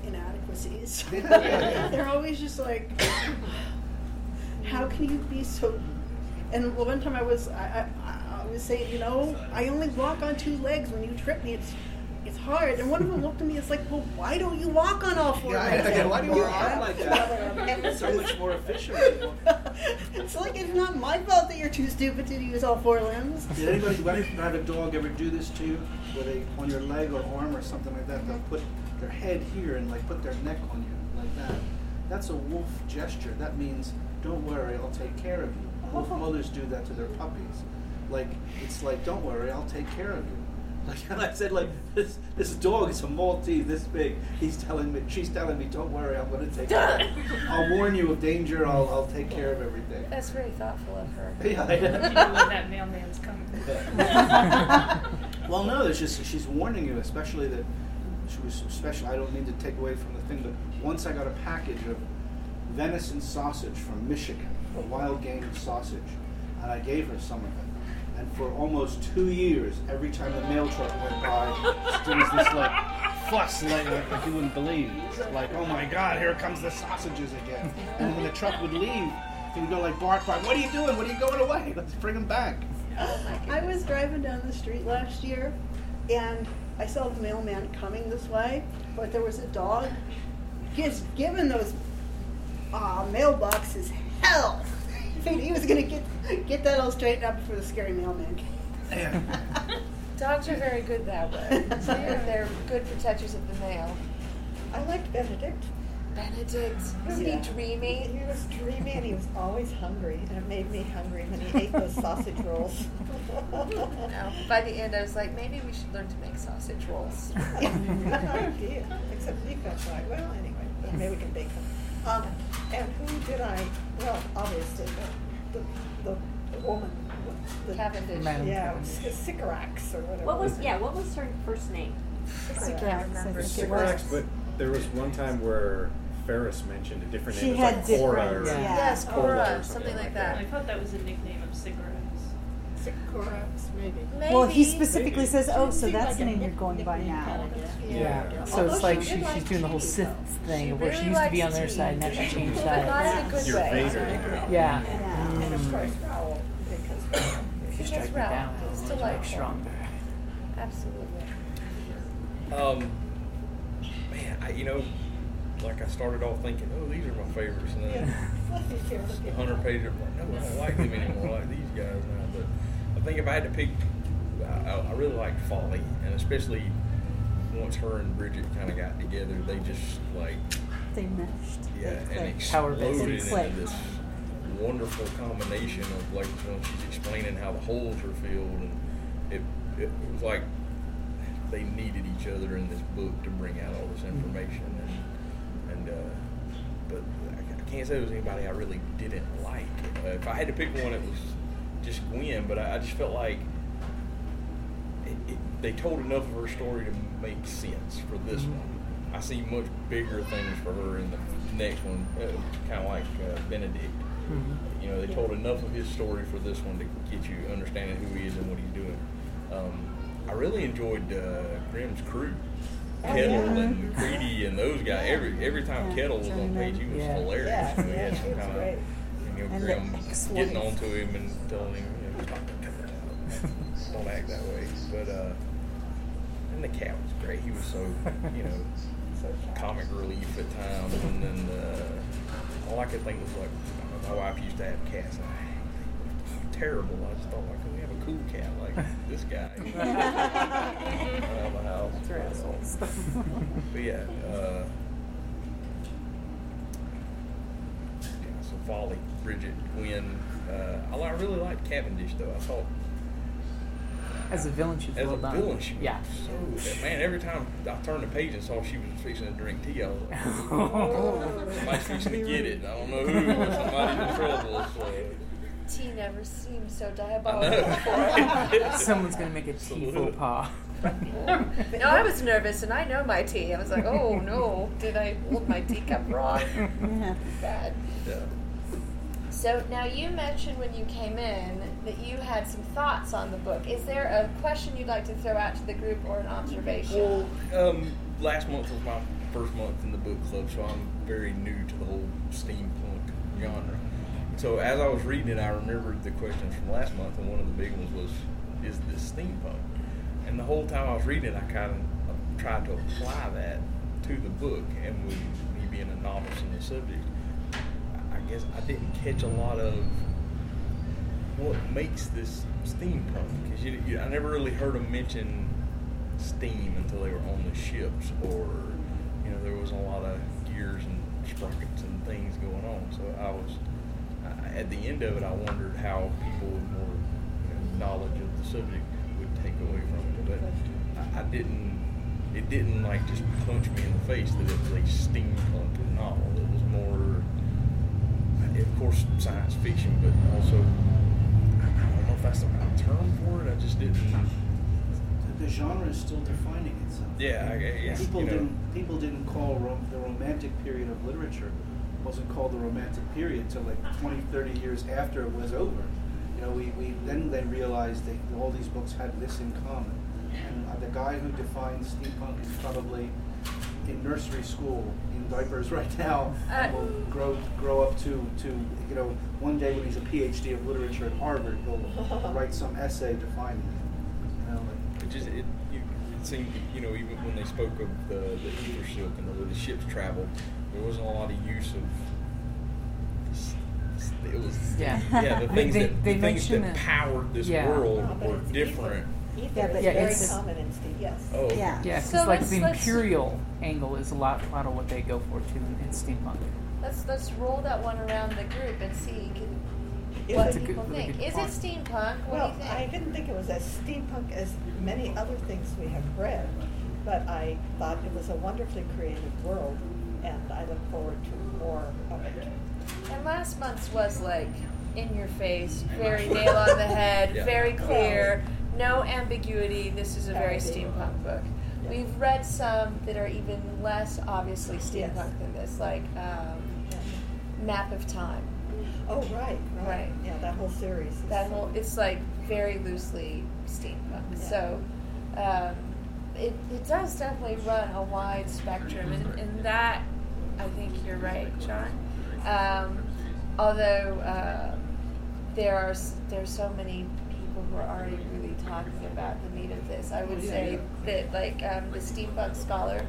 Speaker 7: inadequacies. They're always just like, how can you be so? And one time I was, I, I, I was saying, you know, I only walk on two legs. When you trip me, it's, it's hard. And one of them looked at me. It's like, well, why don't you walk on all four legs?
Speaker 3: yeah. Why do you walk like that? It's so much more efficient.
Speaker 7: it's like it's not my fault that you're too stupid to use all four limbs.
Speaker 3: Did anybody, when you have a dog, ever do this to you? Where they, on your leg or arm or something like that, they'll mm-hmm. put their head here and like put their neck on you like that. That's a wolf gesture. That means, don't worry, I'll take care of you. Wolf oh. mothers do that to their puppies. Like, it's like, don't worry, I'll take care of you. Like, and I said, like, this, this dog is a Maltese this big. He's telling me, she's telling me, don't worry, I'm going to take care of you. I'll warn you of danger, I'll, I'll take care of everything.
Speaker 2: That's very thoughtful of her.
Speaker 3: Yeah,
Speaker 10: You
Speaker 3: yeah.
Speaker 10: know when that mailman's coming.
Speaker 3: well, no, it's just she's warning you, especially that she was special. I don't mean to take away from the thing, but once I got a package of venison sausage from Michigan, a wild game sausage, and I gave her some of it. And for almost two years, every time the mail truck went by, there was this like fuss, like, like, like you wouldn't believe. Like, oh my God, here comes the sausages again. And when the truck would leave, he would go like bark, bark. What are you doing? What are you going away? Let's bring him back.
Speaker 7: I was driving down the street last year and I saw the mailman coming this way, but there was a dog. He's given those uh, mailboxes hell. He was gonna get get that all straightened out before the scary mailman came.
Speaker 2: Dogs are very good that way. They're, they're good protectors of the mail.
Speaker 7: I liked Benedict.
Speaker 4: Benedict, was he dreamy? He was dreamy and he was always hungry, and it made me hungry when he ate those sausage rolls.
Speaker 8: No, by the end, I was like, maybe we should learn to make sausage rolls.
Speaker 4: Good idea. Except you got right. Well, anyway, but maybe we can bake them. Um, and who did I? Well, obviously the the, the, the woman. The,
Speaker 8: Cavendish.
Speaker 6: Madam
Speaker 4: Yeah,
Speaker 6: Cavendish.
Speaker 4: Sycorax or whatever.
Speaker 13: What was yeah? What was her first name?
Speaker 4: Sycorax?
Speaker 1: I think it
Speaker 9: Sycorax, but there was one time where Ferus mentioned a different
Speaker 1: She
Speaker 9: name. It
Speaker 1: had
Speaker 9: was like Cora
Speaker 1: different-
Speaker 9: or-
Speaker 1: yeah.
Speaker 8: Yes,
Speaker 9: Cora or
Speaker 8: Cora,
Speaker 9: something
Speaker 8: something like
Speaker 9: like
Speaker 8: that.
Speaker 10: I thought that was a nickname of cigarettes.
Speaker 4: Sycorax, maybe.
Speaker 8: Maybe.
Speaker 1: Well, he specifically says, "Oh, so that's
Speaker 7: like
Speaker 1: the name you're going by now."
Speaker 7: kind.
Speaker 6: Yeah. So
Speaker 4: Although
Speaker 6: it's like
Speaker 4: she
Speaker 6: she,
Speaker 4: did
Speaker 6: she's
Speaker 4: like
Speaker 6: doing the whole Sith
Speaker 4: though.
Speaker 6: thing
Speaker 8: She
Speaker 6: where she used to be on their
Speaker 8: tea.
Speaker 6: side, now she changed
Speaker 8: But not
Speaker 6: sides.
Speaker 8: in a good
Speaker 9: Your
Speaker 8: way.
Speaker 9: Vader.
Speaker 6: Yeah.
Speaker 4: And of course Rowl, because
Speaker 6: If you
Speaker 8: Because
Speaker 6: strike me
Speaker 8: Ralph
Speaker 6: down,
Speaker 8: is
Speaker 6: I'll make
Speaker 8: delightful.
Speaker 6: stronger.
Speaker 8: Absolutely.
Speaker 5: Um, man, I, you know, like I started off thinking, oh, these are my favorites, and then the hundred page, I'm like, no, I don't like them anymore. I like these guys now. I think if I had to pick, I, I really liked Folly, and especially once her and Bridget kind of got together, they just like
Speaker 1: They meshed.
Speaker 5: yeah,
Speaker 1: They
Speaker 5: and
Speaker 1: clicked.
Speaker 6: Power base.
Speaker 5: exploded into this wonderful combination of like when she's explaining how the holes are filled, and it it was like they needed each other in this book to bring out all this information, and and uh, but I, I can't say there was anybody I really didn't like. Uh, if I had to pick one, it was just Gwen, but I, I just felt like. It, it, they told enough of her story to make sense for this
Speaker 6: Mhm.
Speaker 5: one. I see much bigger things for her in the next one, uh, kind of like uh, Benedict.
Speaker 6: Mhm.
Speaker 5: You know, they told enough of his story for this one to get you understanding who he is and what he's doing. Um, I really enjoyed uh, Grimm's crew,
Speaker 4: Oh,
Speaker 5: Kettle
Speaker 4: yeah.
Speaker 5: and Creedy and those guys. Every every time
Speaker 1: Yeah,
Speaker 5: Kettle was on page, he was
Speaker 6: Yeah.
Speaker 5: hilarious.
Speaker 4: Yes,
Speaker 5: You know, he
Speaker 4: yeah,
Speaker 5: had some kind
Speaker 4: great.
Speaker 5: of you know
Speaker 1: And the
Speaker 5: getting on to him and telling him, you know, stop it, cut it out, don't act that way. But uh, and the cat was great. He was so you know comic relief at times, and then uh, all I could think was like my wife used to have cats. And I, terrible. I just thought, why couldn't we have a cool cat like this guy? around the house.
Speaker 1: They're assholes.
Speaker 5: But yeah, uh, yeah, so Folly, Bridget, Gwen. Uh, I, I really liked Cavendish though. I thought
Speaker 6: As a villain, she's
Speaker 5: as
Speaker 6: well
Speaker 5: a
Speaker 6: done.
Speaker 5: villain, she was
Speaker 6: yeah.
Speaker 5: so man. Every time I turned the page and saw she was fixing to drink tea, I was like, oh, somebody's fixing to get it. I don't know who, but somebody's in trouble. So.
Speaker 8: Tea never seemed so diabolical
Speaker 5: know.
Speaker 6: Someone's gonna make a tea faux pas.
Speaker 8: no, I was nervous, and I know my tea. I was like, oh no, did I hold my teacup wrong?
Speaker 1: Yeah.
Speaker 8: Bad.
Speaker 5: Yeah.
Speaker 8: So now you mentioned when you came in that you had some thoughts on the book. Is there a question you'd like to throw out to the group or an observation?
Speaker 5: Well, um, last month was my first month in the book club, so I'm very new to the whole steampunk genre. So as I was reading it, I remembered the questions from last month, and one of the big ones was, "Is this steampunk?" And the whole time I was reading, it, I kind of tried to apply that to the book, and with me being a novice in the subject, I didn't catch a lot of what makes this steam steampunk because you, you, I never really heard them mention steam until they were on the ships or you know there was a lot of gears and sprockets and things going on. So I was I, at the end of it I wondered how people with more you know, knowledge of the subject would take away from it. But I, I didn't it didn't like just punch me in the face that it was a steampunk novel of course science fiction but also I don't know if that's the right term for it I just didn't
Speaker 3: The genre is still defining itself.
Speaker 5: Yeah, I- guess,
Speaker 3: People
Speaker 5: you know.
Speaker 3: didn't people didn't call rom- the romantic period of literature wasn't called the romantic period till like 20, 30 years after it was over. You know, we, we then they realized that all these books had this in common. And uh, the guy who defined steampunk is probably in nursery school diapers right now uh, and will grow grow up to, to you know one day when he's a PhD of literature at Harvard he'll write some essay defining it. You know, like,
Speaker 5: It just it, you, it seemed you know even when they spoke of the the ether silk and the way the ships traveled, there wasn't a lot of use of. this- this- It was
Speaker 6: Yeah.
Speaker 5: yeah the things
Speaker 6: they-
Speaker 5: that
Speaker 6: they
Speaker 5: the things that
Speaker 6: it.
Speaker 5: powered this
Speaker 6: Yeah.
Speaker 5: world
Speaker 4: Oh,
Speaker 5: were
Speaker 4: it's
Speaker 5: different.
Speaker 4: Ether
Speaker 7: Yeah,
Speaker 4: is
Speaker 7: but
Speaker 4: very
Speaker 7: it's-
Speaker 4: common in Steve. Yes.
Speaker 5: Oh.
Speaker 7: Yeah.
Speaker 6: Yeah, because
Speaker 2: So
Speaker 6: like
Speaker 2: let's-
Speaker 6: the
Speaker 2: let's-
Speaker 6: imperial angle is a lot, lot of what they go for too in, in steampunk.
Speaker 2: Let's let's roll that one around the group and see can,
Speaker 4: Is
Speaker 2: what
Speaker 4: it-
Speaker 6: That's a good-
Speaker 2: people
Speaker 6: really
Speaker 2: think.
Speaker 6: good
Speaker 2: Is
Speaker 6: point.
Speaker 2: it steampunk? What
Speaker 4: Well,
Speaker 2: do you think?
Speaker 4: I didn't think it was as steampunk as many other things we have read, but I thought it was a wonderfully creative world, and I look forward to more of it.
Speaker 2: And last month's was like in your face, very nail on the head,
Speaker 5: Yeah.
Speaker 2: very clear, no ambiguity. This is a very steampunk book. We've read some that are even less obviously steampunk
Speaker 4: Yes.
Speaker 2: than this, like um, Map of Time.
Speaker 4: Oh, right, right.
Speaker 2: Right.
Speaker 4: Yeah, that whole series.
Speaker 2: That whole it's like very loosely steampunk.
Speaker 4: Yeah.
Speaker 2: So um, it it does definitely run a wide spectrum, and, and that I think you're right, John. Um, although uh, there are there's so many people who are already really talking about the meat of this. I would
Speaker 3: yeah,
Speaker 2: say that like um, the steampunk scholar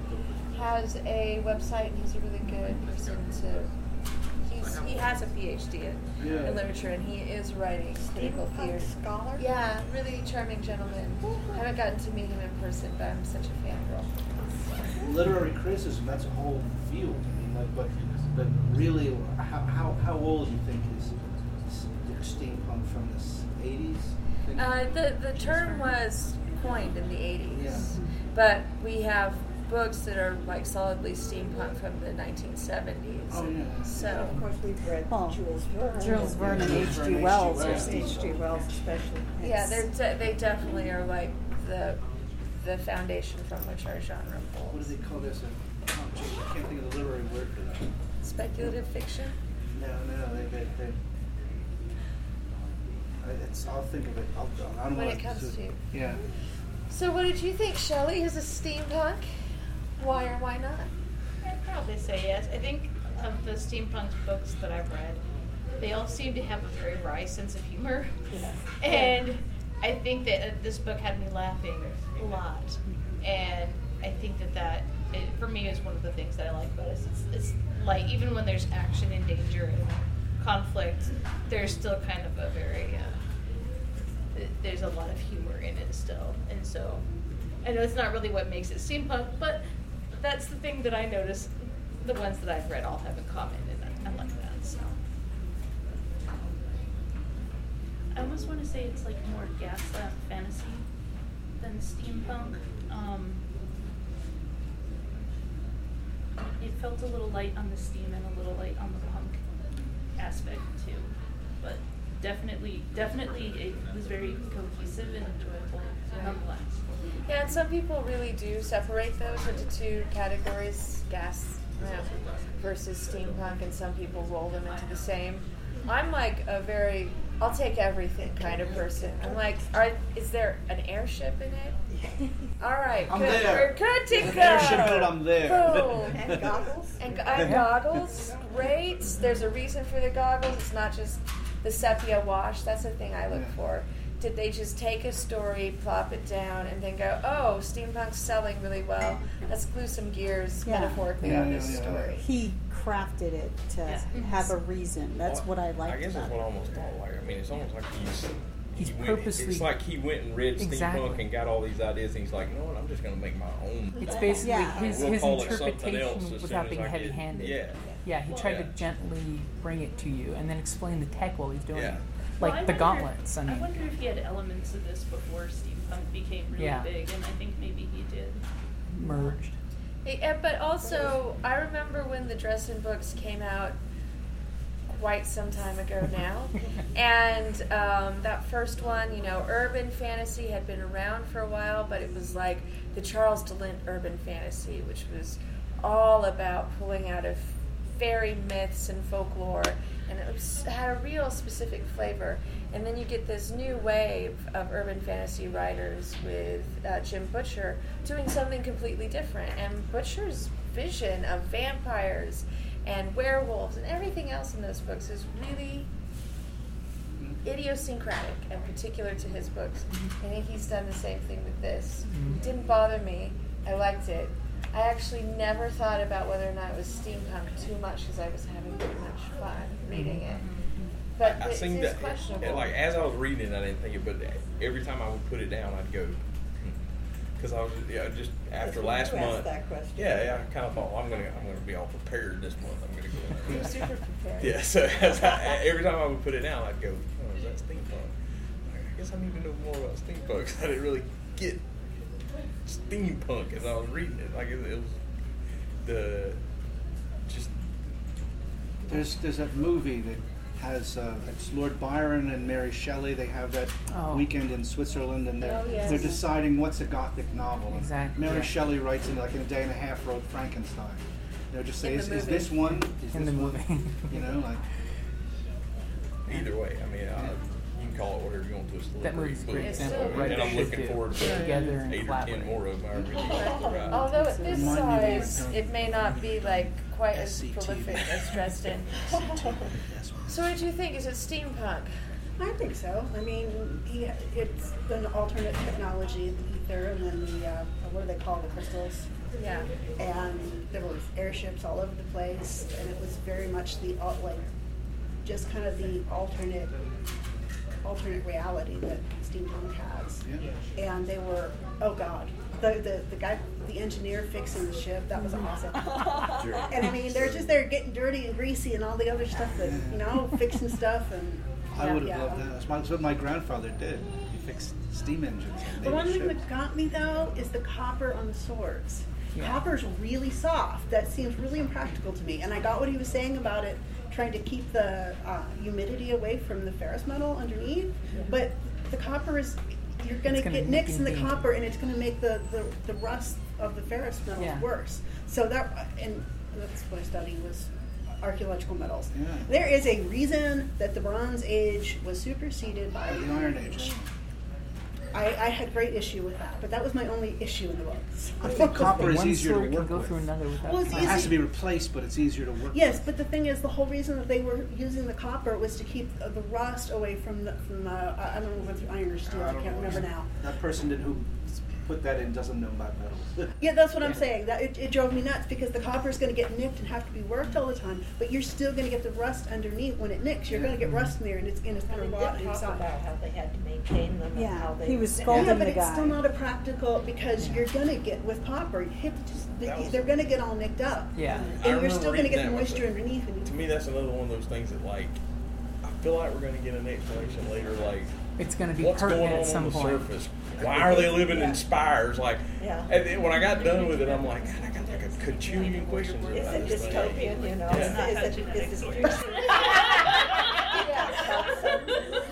Speaker 2: has a website, and he's a really good person to. He's, he has a PhD in,
Speaker 3: Yeah.
Speaker 2: in literature, and he is writing critical
Speaker 4: Steampunk
Speaker 2: theory.
Speaker 4: scholar?
Speaker 2: Yeah, really charming gentleman. I haven't gotten to meet him in person, but I'm such a fangirl.
Speaker 3: literary criticism, that's a whole field. I mean, like, but, but really, how, how, how old do you think is, is steampunk from the 80s?
Speaker 2: Uh, the the term was coined in the 80s,
Speaker 3: Yeah.
Speaker 2: but we have books that are like solidly steampunk from the 1970s.
Speaker 3: Oh, yeah.
Speaker 2: So
Speaker 4: Of course, we've read
Speaker 7: Well,
Speaker 4: Jules Verne.
Speaker 7: Jules Verne and H.G. Wells.
Speaker 3: Wells.
Speaker 7: are
Speaker 4: H.G. Wells, especially.
Speaker 2: yeah, they're de- they definitely are like the the foundation from which our genre pulls.
Speaker 3: What do they call this? I I can't think of the literary word for that.
Speaker 2: Speculative fiction.
Speaker 3: No, no, they, they, they. I- It's, I'll think of it. I'll, I don't
Speaker 2: When
Speaker 3: want
Speaker 2: it comes to you.
Speaker 3: Yeah.
Speaker 2: So, what did you think, Shelley? Is a steampunk? Why or why not?
Speaker 8: I'd probably say yes. I think of the steampunk books that I've read, they all seem to have a very wry sense of humor. And I think that uh, this book had me laughing a lot. And I think that that, it, for me, is one of the things that I like about it. It's, it's like, even when there's action and danger and conflict, there's still kind of a very, uh, th- there's a lot of humor in it still. And so, I know it's not really what makes it steampunk, but that's the thing that I notice the ones that I've read all have in common, and I, I like that. So,
Speaker 10: I almost want to say it's like more gaslamp fantasy than steampunk. Um, it felt a little light on the steam and a little light on the aspect too, but definitely, definitely it was very cohesive and enjoyable nonetheless.
Speaker 2: Yeah, and some people really do separate those into two categories: gas versus steampunk, and some people roll them into the same. I'm like a very I'll take everything kind of person. I'm like, are, is there an airship in it? All right,
Speaker 3: I'm
Speaker 2: good.
Speaker 3: there.
Speaker 2: We're good to go.
Speaker 3: airship in it, I'm there.
Speaker 2: Boom.
Speaker 4: And goggles.
Speaker 2: And, and goggles, great. There's a reason for the goggles. It's not just the sepia wash. That's the thing I look
Speaker 3: Yeah.
Speaker 2: for. Did they just take a story, plop it down, and then go, "Oh, steampunk's selling really well. Let's glue some gears
Speaker 7: Yeah.
Speaker 2: metaphorically
Speaker 3: Yeah,
Speaker 2: on this
Speaker 3: yeah.
Speaker 2: story."
Speaker 7: He crafted it to
Speaker 10: Yeah.
Speaker 7: have a reason. That's
Speaker 5: Well,
Speaker 7: what I liked
Speaker 5: I guess
Speaker 7: about
Speaker 5: that's what I almost thought. Like, I mean, it's almost like he's.
Speaker 6: He's
Speaker 5: he went-
Speaker 6: purposely-
Speaker 5: It's like he went and read
Speaker 6: Exactly.
Speaker 5: steampunk and got all these ideas, and he's like, you know what? I'm just going to make my own.
Speaker 6: It's basically
Speaker 7: Yeah.
Speaker 6: his,
Speaker 5: We'll
Speaker 6: his
Speaker 5: call it something else
Speaker 6: interpretation without being
Speaker 5: as I
Speaker 6: heavy handed.
Speaker 5: Yeah.
Speaker 6: Yeah, he
Speaker 5: Well,
Speaker 6: tried
Speaker 5: yeah.
Speaker 6: to gently bring it to you and then explain the tech while he's doing
Speaker 5: Yeah.
Speaker 6: it. Like
Speaker 10: I
Speaker 6: the
Speaker 10: wonder-
Speaker 6: gauntlets. I mean,
Speaker 10: wonder if he had elements of this before steampunk became really
Speaker 6: Yeah.
Speaker 10: big, and I think maybe he did.
Speaker 6: merged.
Speaker 2: Yeah, but also, I remember when the Dresden books came out quite some time ago now. and um, that first one, you know, urban fantasy had been around for a while, but it was like the Charles de Lint urban fantasy, which was all about pulling out of fairy myths and folklore, and it was, had a real specific flavor. And then you get this new wave of urban fantasy writers with uh, Jim Butcher doing something completely different. And Butcher's vision of vampires and werewolves and everything else in those books is really mm-hmm. idiosyncratic and particular to his books. Mm-hmm. I think he's done the same thing with this.
Speaker 6: Mhm.
Speaker 2: It didn't bother me. I liked it. I actually never thought about whether or not it was steampunk too much because I was having too much fun reading it. Mm-hmm. But
Speaker 5: I
Speaker 2: it's,
Speaker 5: seen
Speaker 2: it's
Speaker 5: that
Speaker 2: questionable.
Speaker 5: like as I was reading it, I didn't think it, but every time I would put it down, I'd go because I was yeah just after
Speaker 4: when
Speaker 5: last month.
Speaker 4: that question.
Speaker 5: Yeah, yeah, I kind of thought well, I'm gonna I'm gonna be all prepared this month. I'm gonna go.
Speaker 4: You were super prepared.
Speaker 5: Yeah, so as I, every time I would put it down, I'd go, oh, is that steampunk? I guess I need to know more about steampunk 'cause I didn't really get steampunk as I was reading it. Like it, it was the just
Speaker 3: There's there's that movie that has uh, it's Lord Byron and Mary Shelley. They have that
Speaker 6: Oh.
Speaker 3: weekend in Switzerland, and they're
Speaker 2: Oh, yes.
Speaker 3: they're deciding what's a Gothic novel.
Speaker 6: Exactly,
Speaker 3: Mary
Speaker 6: yeah.
Speaker 3: Shelley writes in like in a day and a half wrote Frankenstein. They'll just say,
Speaker 2: In
Speaker 3: is, is this one? Is
Speaker 6: In
Speaker 3: this
Speaker 6: the
Speaker 3: one?
Speaker 6: movie.
Speaker 3: You know, like
Speaker 5: either way. I mean, uh, you can call it whatever you want to. It's a
Speaker 6: That
Speaker 5: great
Speaker 6: movie's a great example
Speaker 2: still
Speaker 6: of
Speaker 5: and I'm looking forward
Speaker 6: put
Speaker 5: to
Speaker 6: together and
Speaker 5: eight or ten more of them. Really.
Speaker 2: Although at this
Speaker 3: Remind me of
Speaker 2: size, it may not be like quite as prolific as Dresden. So what do you think? Is it steampunk?
Speaker 7: I think so. I mean, he, it's an alternate technology, the ether, and then the uh, what do they call the crystals?
Speaker 2: Yeah.
Speaker 7: And there was airships all over the place, and it was very much the al- like, just kind of the alternate, alternate reality that steampunk has.
Speaker 3: Yeah.
Speaker 7: And they were, oh god, the the, the guy, the engineer fixing the ship, that was awesome. and I mean, they're just they're getting dirty and greasy and all the other stuff that you know, fixing stuff and.
Speaker 3: I
Speaker 7: yeah,
Speaker 3: would have
Speaker 7: yeah.
Speaker 3: loved that. That's, my, that's what my grandfather did. He fixed steam engines.
Speaker 7: The one
Speaker 3: naval
Speaker 7: thing
Speaker 3: ships.
Speaker 7: that got me though is the copper on the swords.
Speaker 6: Yeah.
Speaker 7: Copper's really soft. That seems really impractical to me. And I got what he was saying about it, trying to keep the uh, humidity away from the ferrous metal underneath. But the copper is, you're going to get nicks in the
Speaker 6: nick
Speaker 7: copper, and it's going to make the, the, the rust of the ferrous metals
Speaker 6: Yeah.
Speaker 7: worse. So that, and that's what I studied was archaeological metals.
Speaker 3: Yeah.
Speaker 7: There is a reason that the Bronze Age was superseded by
Speaker 3: The Iron Age.
Speaker 7: I, I had great issue with that, but that was my only issue in the books.
Speaker 3: I think copper is
Speaker 6: One
Speaker 3: easier
Speaker 6: sword
Speaker 3: to
Speaker 6: can
Speaker 3: work
Speaker 6: go
Speaker 3: with.
Speaker 6: through another without
Speaker 7: Well, it's
Speaker 3: It has to be replaced, but it's easier to work
Speaker 7: Yes,
Speaker 3: with.
Speaker 7: but the thing is, the whole reason that they were using the copper was to keep the rust away from the from. Uh, I I don't know whether it's iron or steel. I,
Speaker 3: don't
Speaker 7: can't
Speaker 3: know.
Speaker 7: remember now.
Speaker 3: That person did who put that in doesn't know about metals.
Speaker 7: Yeah, that's what I'm saying. That it, it drove me nuts because the copper is going to get nicked and have to be worked all the time, but you're still going to get the rust underneath when it nicks. You're going to get mm-hmm. rust in there, and it's going to rot
Speaker 4: They talk
Speaker 7: inside.
Speaker 4: about how they had to maintain them and
Speaker 7: Yeah,
Speaker 4: how they.
Speaker 14: he was scolding
Speaker 7: Yeah,
Speaker 14: scolding
Speaker 7: but it's
Speaker 14: guy.
Speaker 7: still not a practical because you're gonna get with copper. You hit just,
Speaker 5: That was-
Speaker 7: they're gonna get all nicked up.
Speaker 6: Yeah.
Speaker 5: I
Speaker 7: and you're still gonna get the moisture underneath.
Speaker 5: To me, that's another one of those things that like I feel like we're going to get an explanation later. Like
Speaker 6: It's going to be
Speaker 5: what's going on
Speaker 6: at some
Speaker 5: on the
Speaker 6: point.
Speaker 5: surface? Why are they living
Speaker 4: Yeah.
Speaker 5: in spires? Like,
Speaker 4: Yeah.
Speaker 5: and then when I got done with it, I'm like, God, I got like a cajillion questions
Speaker 4: Is
Speaker 5: about
Speaker 4: it
Speaker 5: this thing.
Speaker 4: dystopian, you know?
Speaker 5: Yeah.
Speaker 4: Is it, is it, is it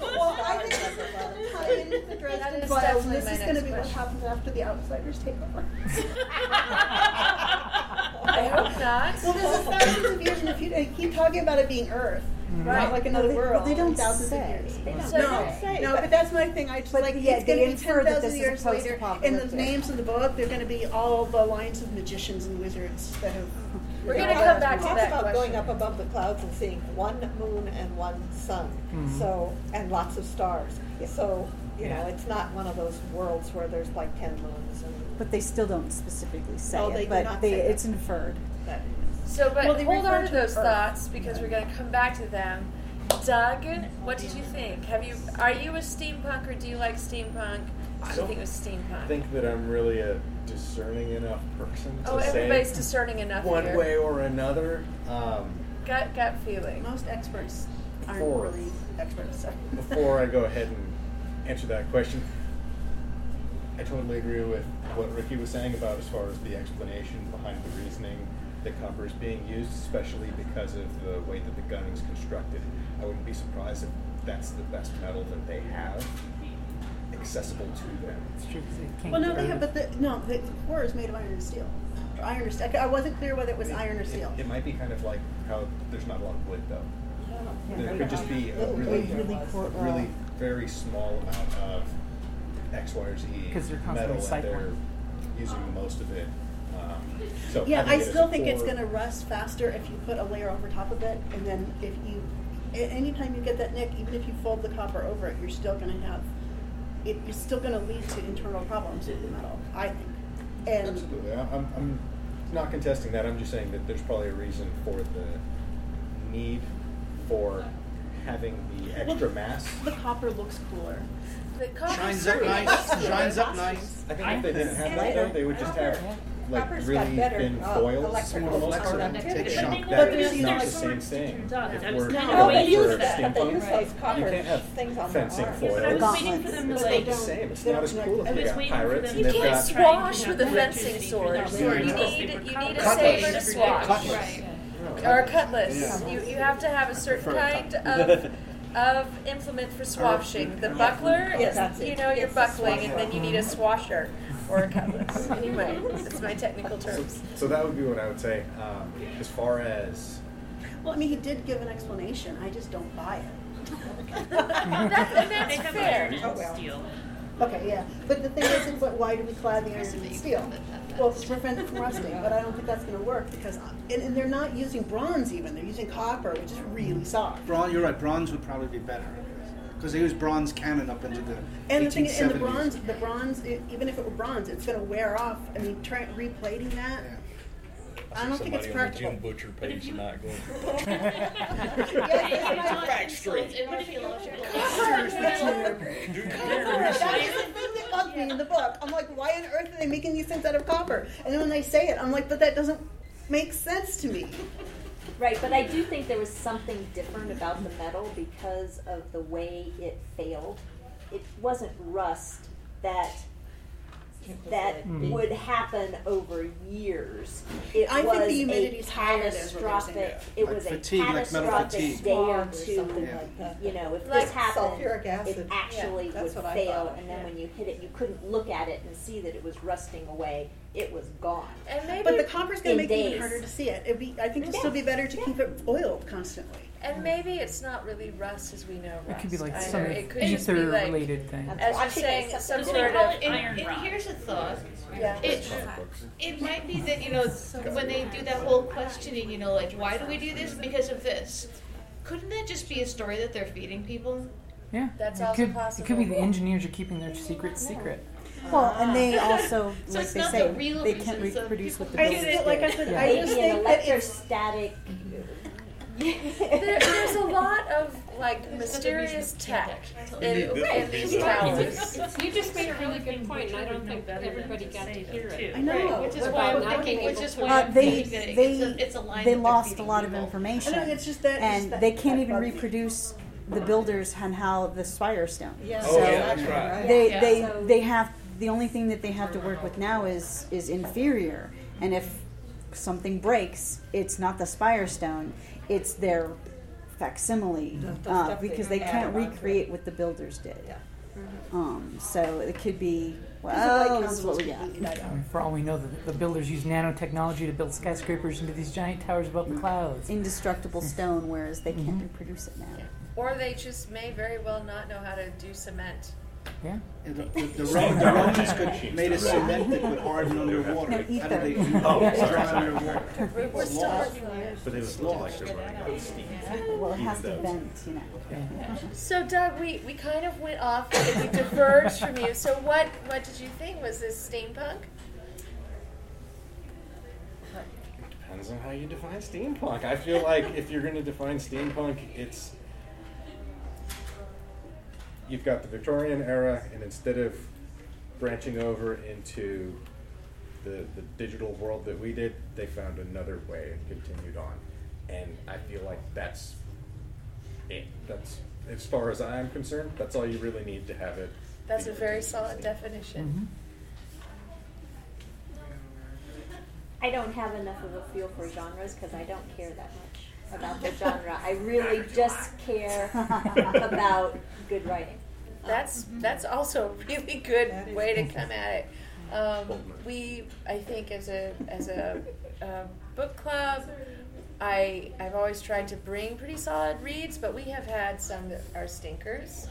Speaker 7: well, I think that's a tie into the
Speaker 2: That
Speaker 7: Dresden
Speaker 2: is
Speaker 7: Files, and
Speaker 2: definitely
Speaker 7: this is gonna be what happens after the outsiders take over.
Speaker 2: I hope not.
Speaker 7: well, this is thousands of years in the future. Keep talking about it being Earth. Mm-hmm.
Speaker 2: Right.
Speaker 7: Not like another
Speaker 14: Well, they-
Speaker 7: world.
Speaker 14: well, they don't
Speaker 7: thousands
Speaker 14: say.
Speaker 7: of years.
Speaker 4: They don't-
Speaker 2: So-
Speaker 4: they don't say,
Speaker 7: No,
Speaker 4: but-
Speaker 7: but that's my thing. I just
Speaker 14: But
Speaker 7: like
Speaker 14: yeah,
Speaker 7: it's
Speaker 14: they
Speaker 7: going to be
Speaker 14: infer that
Speaker 7: thousand
Speaker 14: this is
Speaker 7: years later, In the names of the book they're going to be all the lines of magicians and wizards that have.
Speaker 2: We're gonna
Speaker 7: have
Speaker 2: come
Speaker 7: all
Speaker 2: back to
Speaker 7: these-
Speaker 2: that
Speaker 4: talks about going up above the clouds and seeing one moon and one sun. Mm-hmm. So and lots of stars. So you know, it's not one of those worlds where there's like ten moons and
Speaker 14: But they still don't specifically say
Speaker 4: Oh,
Speaker 14: it.
Speaker 4: they do
Speaker 14: but
Speaker 4: not
Speaker 14: they,
Speaker 4: say that.
Speaker 14: it's inferred.
Speaker 4: that.
Speaker 2: So, but
Speaker 7: Well,
Speaker 2: hold on to
Speaker 7: to
Speaker 2: those
Speaker 7: Earth.
Speaker 2: thoughts because we're going to come back to them. Doug, what did you think? Have you are you a steampunk or do you like steampunk?
Speaker 9: I
Speaker 2: you
Speaker 9: don't
Speaker 2: think it was steampunk?
Speaker 9: I think that I'm really a discerning enough person to
Speaker 2: oh,
Speaker 9: say
Speaker 2: everybody's discerning enough
Speaker 9: one
Speaker 2: here.
Speaker 9: way or another. Um,
Speaker 2: Gut gut feeling.
Speaker 7: Most experts aren't
Speaker 9: Four.
Speaker 7: really experts. So.
Speaker 9: before I go ahead and answer that question, I totally agree with what Ricky was saying about as far as the explanation behind the reasoning that copper is being used, especially because of the way that the gun is constructed. I wouldn't be surprised if that's the best metal that they have accessible to them.
Speaker 6: It's true 'cause it can't
Speaker 7: Well, no, they have, but the, no, the core is made of iron and steel. Or Iron or steel. I wasn't clear whether it was iron or steel.
Speaker 9: It, might be kind of like how there's not a lot of wood though.
Speaker 7: Yeah.
Speaker 9: There could just be a really,
Speaker 14: really core- uh,
Speaker 9: really very small amount of X, Y, or Z
Speaker 6: 'Cause they're constantly
Speaker 9: metal, and they're
Speaker 6: cycling.
Speaker 9: using most of it. So
Speaker 7: Yeah, I still think it's going to rust faster if you put a layer over top of it, and then if you, a- anytime you get that nick, even if you fold the copper over it, you're still going to have, it, it's still going to lead to internal problems in the metal. I think, and
Speaker 9: Absolutely, I- I'm, I'm not contesting that. I'm just saying that there's probably a reason for the need for having the extra mass.
Speaker 7: The copper looks cooler.
Speaker 2: The copper
Speaker 3: Shines up nice. Shines up nice.
Speaker 9: I think if they didn't have that though, they would just have like
Speaker 4: Copper's
Speaker 9: really
Speaker 4: got better,
Speaker 9: thin
Speaker 4: uh,
Speaker 9: foils for
Speaker 4: electrical
Speaker 9: the most part.
Speaker 4: conductivity.
Speaker 9: And
Speaker 3: Take
Speaker 10: But
Speaker 3: shock.
Speaker 10: they
Speaker 9: that
Speaker 10: go-
Speaker 9: is
Speaker 10: there's-
Speaker 9: not the
Speaker 10: there's
Speaker 9: same
Speaker 10: swords
Speaker 9: thing.
Speaker 10: turns on.
Speaker 9: If
Speaker 10: I was
Speaker 9: we're
Speaker 10: kinda
Speaker 4: No, they
Speaker 10: waiting
Speaker 4: use
Speaker 10: for
Speaker 4: that, but they use those
Speaker 9: you
Speaker 4: copper
Speaker 9: can't have
Speaker 4: things on
Speaker 9: fencing
Speaker 4: their arms.
Speaker 9: foils.
Speaker 10: But I was
Speaker 7: Gauntlets.
Speaker 10: waiting for them to
Speaker 9: It's
Speaker 10: like.
Speaker 9: not the same. It's not as cool
Speaker 10: I
Speaker 9: if
Speaker 10: was
Speaker 9: they got
Speaker 10: waiting for
Speaker 9: pirates
Speaker 10: them
Speaker 9: and
Speaker 10: to
Speaker 9: they've
Speaker 2: can't swash with a fencing sword. You need you need a
Speaker 3: Cutlass.
Speaker 2: saber to swash.
Speaker 3: Cutlass.
Speaker 8: Right.
Speaker 2: Or a cutlass.
Speaker 3: Yeah.
Speaker 2: You, you have to have a certain kind of of implement for swashing. The buckler
Speaker 4: Yeah,
Speaker 2: is
Speaker 4: it.
Speaker 2: you know you're
Speaker 4: It's a
Speaker 2: buckling and then you need a swasher or a cutlass. anyway, that's my technical terms.
Speaker 9: So that would be what I would say. Um, as far as
Speaker 7: Well, I mean, he did give an explanation. I just don't buy it.
Speaker 2: That's, and that's fair.
Speaker 4: Oh, well.
Speaker 10: steel.
Speaker 7: Okay, yeah. But the thing is, is like, why do we clad the iron and steel? Well, to prevent it from rusting. But I don't think that's going to work because, and, and they're not using bronze even. They're using copper, which is really soft.
Speaker 3: Bronze, you're right. Bronze would probably be better because they use bronze cannon up into the
Speaker 7: And the
Speaker 3: 1870s.
Speaker 7: thing, and the bronze, the bronze, e- even if it were bronze, it's going to wear off. I mean, try replating that. I don't think it's
Speaker 5: somebody on the Jim. Butcher page tonight going.
Speaker 10: Back
Speaker 5: straight.
Speaker 8: In our theological
Speaker 7: That's the thing that bugged me in the book. I'm like, why on earth are they making these things out of copper? And then when they say it, I'm like, but that doesn't make sense to me.
Speaker 13: Right, but I do think there was something different about the metal because of the way it failed. It wasn't rust that that
Speaker 7: Mm.
Speaker 13: would happen over years. It
Speaker 7: I think the
Speaker 13: was
Speaker 7: humidity's
Speaker 13: a
Speaker 7: higher, is what they're
Speaker 13: catastrophic. It
Speaker 3: Like
Speaker 13: was
Speaker 3: fatigue,
Speaker 13: a
Speaker 3: like
Speaker 13: catastrophic
Speaker 3: fatigue.
Speaker 13: day or two.
Speaker 3: Yeah.
Speaker 4: like.
Speaker 13: You know, if
Speaker 2: Like
Speaker 13: this happened,
Speaker 4: sulfuric acid.
Speaker 13: it actually
Speaker 4: Yeah,
Speaker 13: would fail, and then
Speaker 4: yeah.
Speaker 13: when you hit it, you couldn't look at it and see that it was rusting away. It was gone.
Speaker 2: And maybe
Speaker 7: But the copper's going to make it even harder to see it. It'd be, I think it'd still be better to keep it oiled constantly.
Speaker 2: And maybe it's not really rust as we know rust.
Speaker 6: It could be like
Speaker 2: either.
Speaker 6: some
Speaker 2: it could just be
Speaker 6: ether
Speaker 2: like,
Speaker 6: related thing.
Speaker 13: I'm
Speaker 2: as you're saying,
Speaker 13: it.
Speaker 2: some
Speaker 10: They
Speaker 2: sort
Speaker 10: call
Speaker 2: of
Speaker 10: it
Speaker 8: And,
Speaker 10: iron
Speaker 8: and
Speaker 10: rod.
Speaker 8: here's a thought.
Speaker 2: yeah.
Speaker 8: It, it might be that, you know, when they do that whole questioning, you know, like, why do we do this? Because of this. Couldn't that just be a story that they're feeding people?
Speaker 6: Yeah,
Speaker 2: That's
Speaker 6: it
Speaker 2: also
Speaker 6: could, It could be the engineers are keeping their secret secret.
Speaker 1: Well, and they ah. also,
Speaker 8: So
Speaker 1: like
Speaker 8: it's
Speaker 1: they
Speaker 8: not
Speaker 1: say,
Speaker 8: the real
Speaker 1: they can't reproduce what the
Speaker 7: I
Speaker 1: builders
Speaker 7: just, like I said,
Speaker 6: Yeah.
Speaker 7: I just
Speaker 13: Maybe an
Speaker 7: think that it's
Speaker 13: electrostatic.
Speaker 2: There, there's a lot of like mysterious tech in, in these towers.
Speaker 11: You just made a really good point, and I don't think that everybody got to hear it.
Speaker 7: I know.
Speaker 8: Which is why I'm
Speaker 11: not
Speaker 8: thinking,
Speaker 11: being
Speaker 8: which is why
Speaker 1: Uh, they
Speaker 8: thinking
Speaker 1: they
Speaker 8: it's a, it's a line
Speaker 1: they lost a
Speaker 8: feeding
Speaker 1: lot of information,
Speaker 7: I know, it's just that-
Speaker 1: and
Speaker 7: just that-
Speaker 1: they can't even
Speaker 7: bugs me.
Speaker 1: reproduce the builders and how the spire stone.
Speaker 4: Yeah.
Speaker 5: Oh,
Speaker 1: So
Speaker 5: yeah, that's right.
Speaker 1: they
Speaker 8: Yeah.
Speaker 1: they they have the only thing that they have to work with now is is inferior, and if something breaks, it's not the spire stone, it's their facsimile
Speaker 4: The- the
Speaker 1: uh,
Speaker 4: stuff they
Speaker 1: because they can't recreate what the builders did.
Speaker 4: Yeah.
Speaker 1: Um, so it could be
Speaker 7: Because the White
Speaker 1: well, this is what we got.
Speaker 6: I mean, for all we know, the, the builders use nanotechnology to build skyscrapers into these giant towers above the clouds.
Speaker 1: Indestructible stone, whereas they can't reproduce it now.
Speaker 2: Or they just may very well not know how to do cement.
Speaker 6: Yeah.
Speaker 3: The, the, the, Ro- the Romans could made a cement that would harden underwater.
Speaker 1: No,
Speaker 3: How did they do that?
Speaker 15: Oh,
Speaker 3: Dry
Speaker 15: sorry.
Speaker 3: underwater.
Speaker 2: We're, we're still working on it.
Speaker 15: But it was looking like they're running out of steam.
Speaker 1: Well, it has to
Speaker 15: Even
Speaker 1: vent, you know.
Speaker 2: So Doug, we, we kind of went off, and we diverged from you. So what what did you think? Was this steampunk?
Speaker 9: Depends on how you define steampunk. I feel like if you're going to define steampunk, it's you've got the Victorian era, and instead of branching over into the the digital world that we did, they found another way and continued on. And I feel like that's it. That's as far as I'm concerned. That's all you really need to have it.
Speaker 2: That's a very solid definition. Mm-hmm.
Speaker 13: I don't have enough of a feel for genres because I don't care that much about the genre. I really just care about good writing.
Speaker 2: That's that's also a really good way to come at it. Um, we, I think, as a as a, uh book club, I I've always tried to bring pretty solid reads, but we have had some that are stinkers,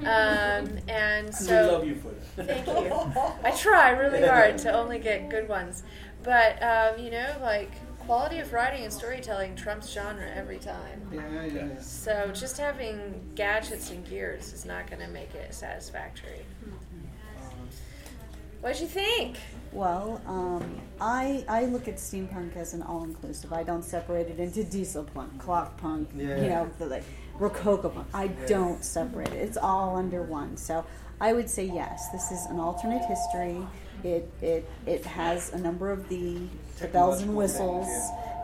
Speaker 2: um, and
Speaker 3: And
Speaker 2: so
Speaker 3: we love you for that.
Speaker 2: Thank you. I try really hard to only get good ones, but um, you know, like quality of writing and storytelling trumps genre every time.
Speaker 3: Yeah, yeah, yeah.
Speaker 2: So just having gadgets and gears is not going to make it satisfactory. What'd you think?
Speaker 1: Well, um, I I look at steampunk as an all-inclusive. I don't separate it into diesel punk, clock punk,
Speaker 3: Yeah.
Speaker 1: you know, the, like Rococo punk. I don't separate it. It's all under one. So I would say yes. This is an alternate history. It it it has a number of the, the bells and whistles.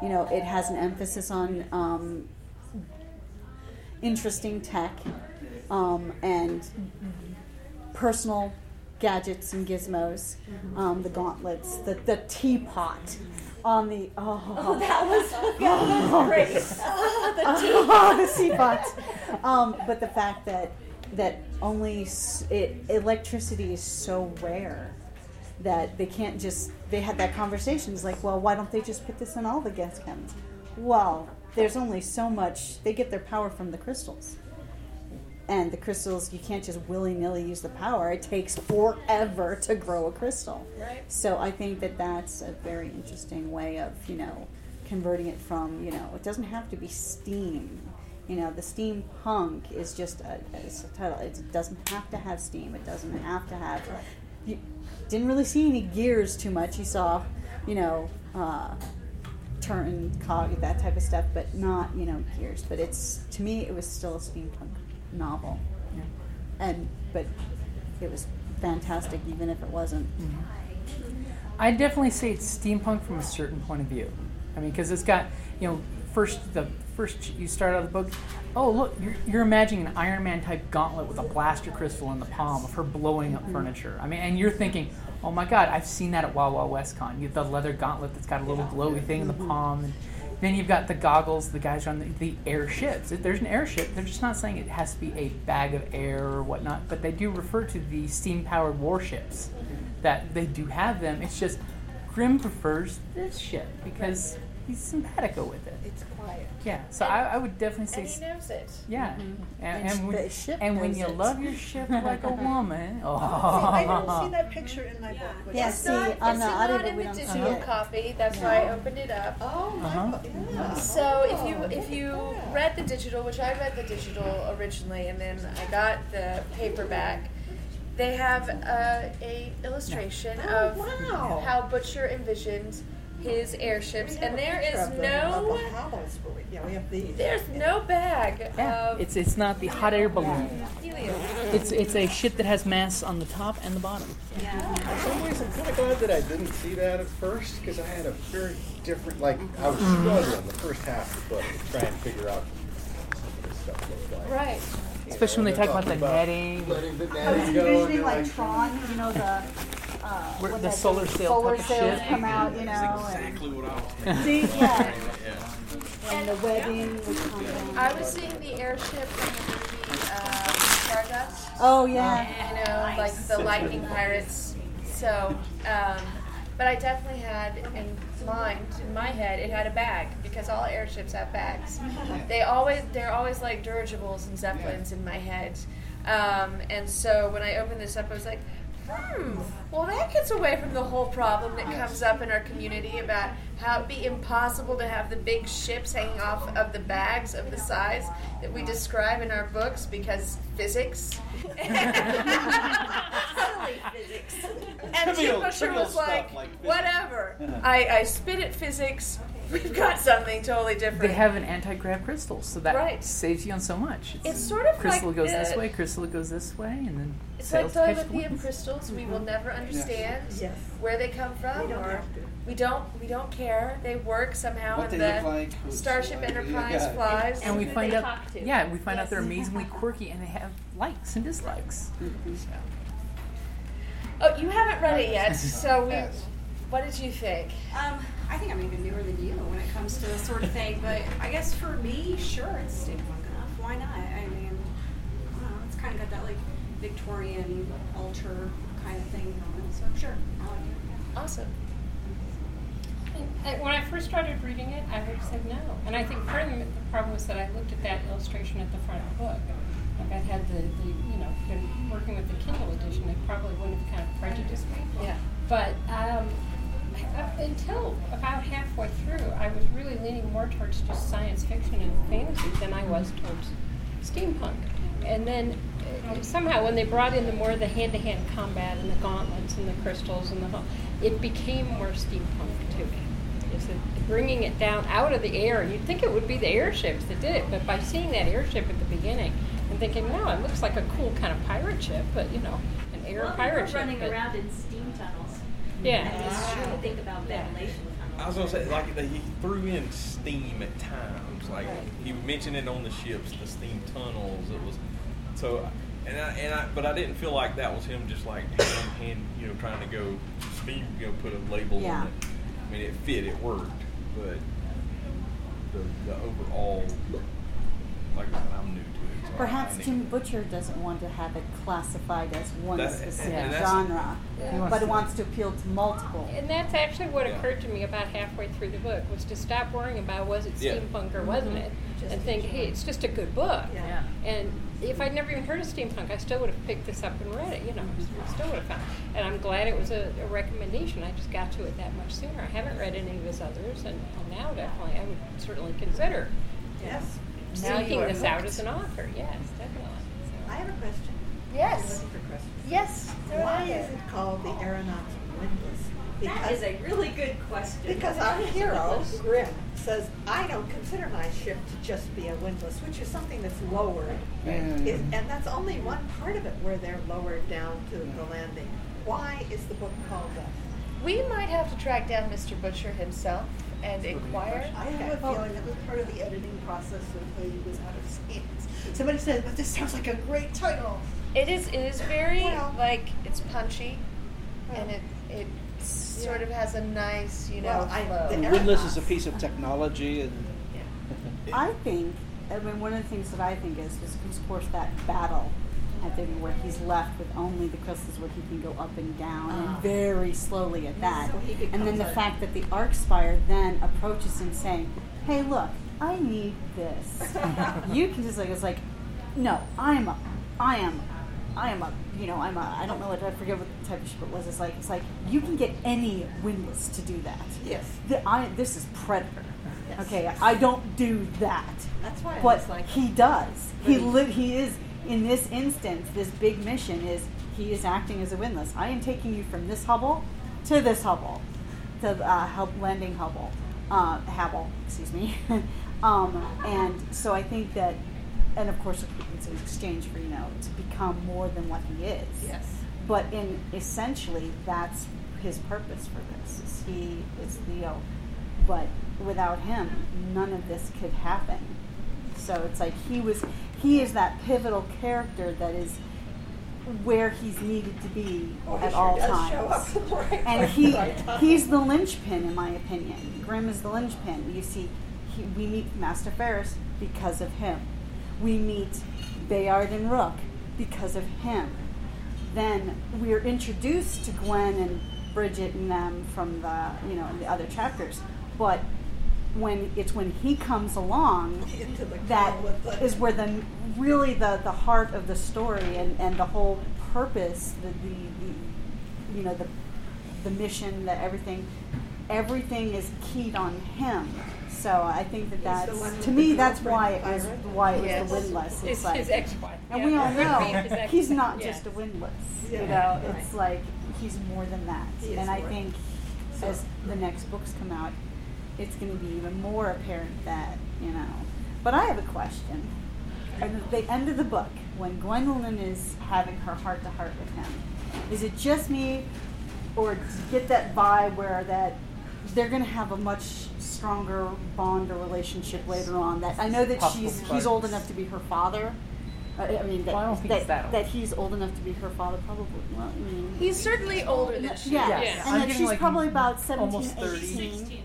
Speaker 1: You know, it has an emphasis on um, interesting tech um, and personal gadgets and gizmos. Um, the gauntlets, the the teapot on the oh,
Speaker 13: Oh, that was yeah, that was great. Ah, the
Speaker 1: oh, the teapot. Um, but the fact that that only s- it, electricity is so rare that they can't just they had that conversation it's like well why don't they just put this in all the gas cans well there's only so much they get their power from the crystals. And the crystals you can't just willy-nilly use the power it takes forever to grow a crystal.
Speaker 2: Right.
Speaker 1: so i think that that's a very interesting way of you know converting it from you know it doesn't have to be steam. You know the steampunk is just a, it's a title it doesn't have to have steam it doesn't have to have you didn't really see any gears too much. You saw you know uh, turn cog that type of stuff but not you know gears. But it's to me it was still a steampunk novel. And but it was fantastic even if it wasn't.
Speaker 6: I definitely say it's steampunk from a certain point of view. I mean, because it's got you know first the first you start out the book. Oh look, you're, you're imagining an Iron Man type gauntlet with a blaster crystal in the palm of her blowing up mm-hmm. furniture. I mean, and you're thinking, oh my god, I've seen that at Wild Wild West Con. You have the leather gauntlet that's got a little glowy thing in the mm-hmm. palm. And, then you've got the goggles, the guys on the, the airships. If there's an airship, they're just not saying it has to be a bag of air or whatnot, but they do refer to the steam powered warships. That they do have them. It's just Grimm prefers this ship because he's simpatico with it.
Speaker 4: It's quiet.
Speaker 6: Yeah, so I, I would definitely say.
Speaker 2: And he knows it.
Speaker 6: Yeah,
Speaker 1: Mhm.
Speaker 6: and,
Speaker 1: And
Speaker 6: and, when,
Speaker 1: the ship
Speaker 6: and when you
Speaker 1: it.
Speaker 6: love your ship like a woman, oh,
Speaker 4: See, I didn't see that picture in my book. but
Speaker 1: Yeah,
Speaker 2: It's
Speaker 1: see,
Speaker 2: not,
Speaker 1: on
Speaker 2: it's
Speaker 1: the
Speaker 2: not
Speaker 1: audiobook
Speaker 2: in the
Speaker 1: don't see
Speaker 2: digital
Speaker 1: it.
Speaker 2: copy. That's
Speaker 1: Yeah.
Speaker 2: why I opened it up.
Speaker 4: Oh my
Speaker 6: Uh-huh.
Speaker 4: God, yeah.
Speaker 2: So if you if you read the digital, which I read the digital originally, and then I got the paperback, they have uh, a illustration
Speaker 4: Oh,
Speaker 2: of
Speaker 4: wow.
Speaker 2: how Butcher envisioned his airships, and there is no
Speaker 4: the Howells, but we- Yeah, we have these.
Speaker 2: there's no bag
Speaker 6: yeah,
Speaker 2: of
Speaker 6: it's it's not the hot air balloon.
Speaker 2: helium.
Speaker 6: It's it's a ship that has mass on the top and the bottom.
Speaker 9: In some ways, I'm kind of glad that I didn't see that at first because I had a very different, like, I was
Speaker 6: Mm-hmm.
Speaker 9: struggling the first half of the book to try and figure out what this stuff looked like.
Speaker 2: Right.
Speaker 6: Especially when they talk about the
Speaker 9: talking
Speaker 6: netting.
Speaker 9: Letting the
Speaker 1: I was
Speaker 9: netting go. and
Speaker 1: envisioning
Speaker 9: you're
Speaker 1: like Tron, you know, the uh,
Speaker 6: Where
Speaker 1: what
Speaker 6: the
Speaker 1: that
Speaker 6: solar sail
Speaker 1: solar
Speaker 6: type of
Speaker 1: sails
Speaker 6: shit.
Speaker 1: come out, you know,
Speaker 5: That's
Speaker 1: and
Speaker 5: exactly what I was thinking.
Speaker 1: see, yeah,
Speaker 5: Yeah.
Speaker 1: and the wedding would come down.
Speaker 2: I was seeing the airship from the movie um, Stardust.
Speaker 1: Oh yeah,
Speaker 2: you know, like the Lightning Pirates. So, um, but I definitely had in mind, in my head, it had a bag because all airships have bags. They always, they're always like dirigibles and zeppelins in my head. Um, and so when I opened this up, I was like, hmm, well, that gets away from the whole problem that comes up in our community about how it'd be impossible to have the big ships hanging off of the bags of the size that we describe in our books because physics.
Speaker 13: Silly physics.
Speaker 2: And
Speaker 3: Trivial-
Speaker 2: Jim
Speaker 3: Butcher
Speaker 2: was like,
Speaker 3: like
Speaker 2: whatever. I, I spit at physics. We've got something totally different.
Speaker 6: They have an anti-grav crystal, so that
Speaker 2: Right.
Speaker 6: saves you on so much.
Speaker 2: It's sort of
Speaker 6: crystal
Speaker 2: like
Speaker 6: goes this way, crystal goes this way, and then
Speaker 2: It's like
Speaker 6: sails to catch the
Speaker 2: telepathy of crystals. We will never understand
Speaker 4: Yes.
Speaker 2: where they come from,
Speaker 4: We don't
Speaker 2: or we don't we don't care. They work somehow,
Speaker 3: What
Speaker 2: and
Speaker 3: they
Speaker 2: the
Speaker 3: like,
Speaker 2: Starship
Speaker 3: like,
Speaker 2: Enterprise
Speaker 3: yeah.
Speaker 2: flies.
Speaker 6: and we find out, yeah, we find out they're amazingly quirky, and they have likes and dislikes.
Speaker 2: Oh, you haven't read it yet, so we.
Speaker 3: Yes.
Speaker 2: What did you think?
Speaker 12: Um, I think I'm even newer than you when it comes to this sort of thing, but I guess for me, sure, it's steampunk enough. Why not? I mean, I don't know, it's kind of got that like Victorian altar kind of thing going, so sure, I like it.
Speaker 2: Awesome.
Speaker 11: And, and when I first started reading it, I would have said no. And I think part of the, the problem was that I looked at that illustration at the front of the book. Like I'd had the, the you know, been working with the Kindle edition, it probably wouldn't have kind of prejudiced me.
Speaker 2: Yeah.
Speaker 11: But um, up until about halfway through, I was really leaning more towards just science fiction and fantasy than I was towards steampunk. And then uh, somehow, when they brought in the more of the hand-to-hand combat and the gauntlets and the crystals and the whole, it became more steampunk to me. is that bringing it down out of the air. You'd think it would be the airships that did it, but by seeing that airship at the beginning and thinking, no, it looks like a cool kind of pirate ship, but you know, an air
Speaker 13: well,
Speaker 11: pirate ship.
Speaker 13: running around in.
Speaker 11: Yeah.
Speaker 13: And
Speaker 11: Ah.
Speaker 13: true think about ventilation
Speaker 5: I was gonna say, like they- he threw in steam at times. Like he mentioned it on the ships, the steam tunnels. It was so, and I, and I, but I didn't feel like that was him just like hand, hand you know, trying to go steam, you know, put a label
Speaker 1: Yeah.
Speaker 5: on it. I mean, it fit, it worked, but the the overall, like I said, I'm new to it. so
Speaker 1: Perhaps
Speaker 5: I need-
Speaker 1: Jim Butcher doesn't want to have it classified as one
Speaker 5: That-
Speaker 1: specific
Speaker 5: and that's-
Speaker 1: genre,
Speaker 11: He wants
Speaker 1: but it wants to appeal to multiple.
Speaker 11: And that's actually what
Speaker 5: Yeah.
Speaker 11: occurred to me about halfway through the book was to stop worrying about was it
Speaker 5: Yeah.
Speaker 11: steampunk or wasn't
Speaker 1: Mm-hmm.
Speaker 11: it, and think, hey, it's just a good book.
Speaker 4: Yeah.
Speaker 11: And if I'd never even heard of steampunk, I still would have picked this up and read it. You know,
Speaker 1: Mm-hmm.
Speaker 11: still would have found. And I'm glad it was a, a recommendation. I just got to it that much sooner. I haven't read any of his others, and, and now definitely I would certainly consider
Speaker 4: Yes.
Speaker 2: Now
Speaker 11: seeking
Speaker 2: are
Speaker 11: this out as an author. Yes, definitely.
Speaker 4: I have a question.
Speaker 2: Yes.
Speaker 4: I'm looking for questions.
Speaker 2: Yes. throw
Speaker 4: Why is it called the aeronaut's windlass?
Speaker 13: That is a really good question.
Speaker 4: Because our hero, Grimm, says, I don't consider my ship to just be a windlass, which is something that's lowered.
Speaker 3: Mm.
Speaker 4: Is- And that's only one part of it where they're lowered down to the landing. Why is the book called that?
Speaker 2: We might have to track down Mr. Butcher himself and inquire.
Speaker 7: I have a feeling that was part of the editing process when he was out of scenes. Somebody said, but this sounds like a great title.
Speaker 2: It is. It is very
Speaker 7: Well-
Speaker 2: like it's punchy,
Speaker 4: Well.
Speaker 2: and it it sort of has a nice you know
Speaker 4: Well, I-
Speaker 2: flow.
Speaker 4: the
Speaker 3: And windlass is a piece of technology, and
Speaker 1: I think, I mean, one of the things that I think is, is of course that battle at the where he's left with only the crystals where he can go up and down
Speaker 4: Ah.
Speaker 1: and very slowly at that.
Speaker 4: So
Speaker 1: and then the
Speaker 4: a-
Speaker 1: fact that the Arc Spire then approaches him saying, "Hey, look, I need this. you can just like it's like, no, I am a, I am, I am a, you know, I'm a, I don't know what I forget what type of ship it was. It's like it's like you can get any windlass to do that.
Speaker 4: Yes.
Speaker 1: The, I, this is Predator.
Speaker 4: Yes.
Speaker 1: Okay, I don't do that.
Speaker 4: That's why
Speaker 1: But
Speaker 4: like,
Speaker 1: he does. He- li- he is in this instance. This big mission is he is acting as a windlass. I am taking you from this Hubble to this Hubble, to uh, help landing Hubble, uh, Hubble. Excuse me. um, and so I think that, and of course it's an exchange for you know to become more than what he is.
Speaker 4: yes.
Speaker 1: But in essentially, that's his purpose for this. Is he is Leo, but without him, none of this could happen. So it's like he was, he is that pivotal character that is where he's needed to be
Speaker 4: Oh, he
Speaker 1: at all times.
Speaker 4: right
Speaker 1: and he
Speaker 4: right
Speaker 1: he's the linchpin, in my opinion. Grimm is the linchpin. You see, he, we meet Master Ferus because of him. We meet Bayard and Rook because of him. Then we're introduced to Gwen and Bridget and them from the you know the other chapters, but when it's when he comes along
Speaker 4: Into the
Speaker 1: that
Speaker 4: call with the-
Speaker 1: is where the really the the heart of the story and and the whole purpose the the, the you know the the mission that everything everything is keyed on him so i think that
Speaker 4: He's the
Speaker 1: that's
Speaker 4: one
Speaker 1: to me that's why it was why it was
Speaker 2: Yes.
Speaker 1: the windlass it's
Speaker 11: His,
Speaker 1: like
Speaker 11: his ex-wife.
Speaker 1: and
Speaker 11: Yeah.
Speaker 1: we all know he's not
Speaker 11: Yeah.
Speaker 1: just a windlass
Speaker 4: Yeah.
Speaker 1: you know
Speaker 4: Right.
Speaker 1: it's like he's more than that
Speaker 4: He
Speaker 1: and i think
Speaker 4: So-
Speaker 1: as the next books come out it's going to be even more apparent that you know but i have a question at the end of the book when gwendolyn is having her heart to heart with him is it just me or to get that vibe where that they're going to have a much stronger bond or relationship later on that i know that
Speaker 6: Possible
Speaker 1: she's he's old enough to be her father uh, I mean, that,
Speaker 6: Well, I don't think
Speaker 1: that,
Speaker 6: that
Speaker 1: that he's old enough to be her father, probably. Well, I mean,
Speaker 2: He's certainly older than she
Speaker 1: yeah,
Speaker 2: is.
Speaker 6: Yes.
Speaker 1: and
Speaker 6: I'm
Speaker 1: that she's
Speaker 6: like
Speaker 1: probably about 17,
Speaker 6: almost 30.
Speaker 1: 18.
Speaker 10: 16.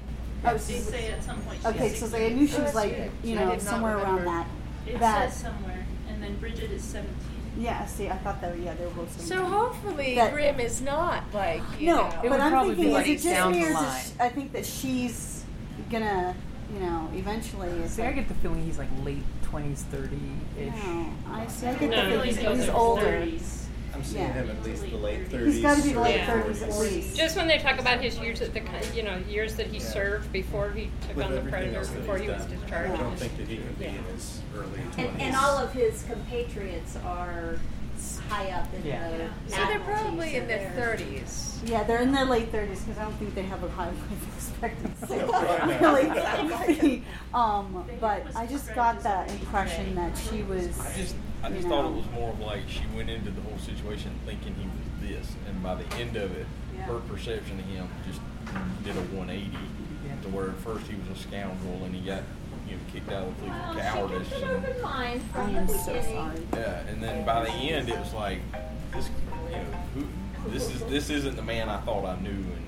Speaker 1: Oh,
Speaker 10: they
Speaker 1: she's-
Speaker 10: say at some point she's
Speaker 1: Okay, so
Speaker 10: 16.
Speaker 1: I knew she was
Speaker 2: that's
Speaker 1: like,
Speaker 2: good.
Speaker 1: you know,
Speaker 2: did not
Speaker 1: somewhere around
Speaker 2: remember.
Speaker 1: that.
Speaker 10: It
Speaker 1: that
Speaker 10: says somewhere. And then Bridget is 17.
Speaker 1: yeah, see, I thought that, yeah, they were both.
Speaker 2: So
Speaker 1: 17.
Speaker 2: hopefully
Speaker 1: That-
Speaker 2: Grimm is not like you
Speaker 1: No,
Speaker 2: know.
Speaker 6: It
Speaker 1: but
Speaker 6: would
Speaker 1: I'm
Speaker 6: probably be
Speaker 1: thinking,
Speaker 6: like
Speaker 1: is it just
Speaker 6: down
Speaker 1: me, or is it
Speaker 6: line.
Speaker 1: sh- I think that she's gonna, you know, eventually. It's
Speaker 6: See, I get the feeling he's like late twenties, thirty ish.
Speaker 1: No, I see. I get
Speaker 11: No,
Speaker 1: the feeling
Speaker 11: he's
Speaker 1: he's,
Speaker 11: closer
Speaker 1: he's
Speaker 11: to
Speaker 1: older.
Speaker 11: 30s.
Speaker 9: I'm seeing
Speaker 1: Yeah.
Speaker 9: him at least the late 30s.
Speaker 1: He's got to be the late
Speaker 11: Yeah.
Speaker 1: thirties at least.
Speaker 11: Just when they talk about his years at the, you know, years that he
Speaker 9: Yeah.
Speaker 11: served before he took
Speaker 9: With
Speaker 11: on the Predator, before
Speaker 9: he's
Speaker 11: he was
Speaker 9: done.
Speaker 11: discharged.
Speaker 9: I don't think that he could be
Speaker 11: Yeah.
Speaker 9: in his early 20s.
Speaker 13: And, and all of his compatriots are high up in
Speaker 6: Yeah.
Speaker 13: the
Speaker 2: So they're probably in their thirties.
Speaker 1: Yeah, they're in their late thirties because I don't think they have a high life expectancy.
Speaker 2: Right.
Speaker 1: really. um, but I just got that impression that she was.
Speaker 5: I just, I
Speaker 1: you
Speaker 5: just
Speaker 1: know,
Speaker 5: thought it was more of like she went into the whole situation thinking he was this, and by the end of it,
Speaker 1: Yeah.
Speaker 5: her perception of him just did a 180 to where at first he was a scoundrel and he got you know kicked out of the police for cowardice. and-
Speaker 13: mind
Speaker 1: I am so sorry.
Speaker 5: Yeah, and then by the end, it was like, this, you know, who, this is this isn't the man I thought I knew, and you know,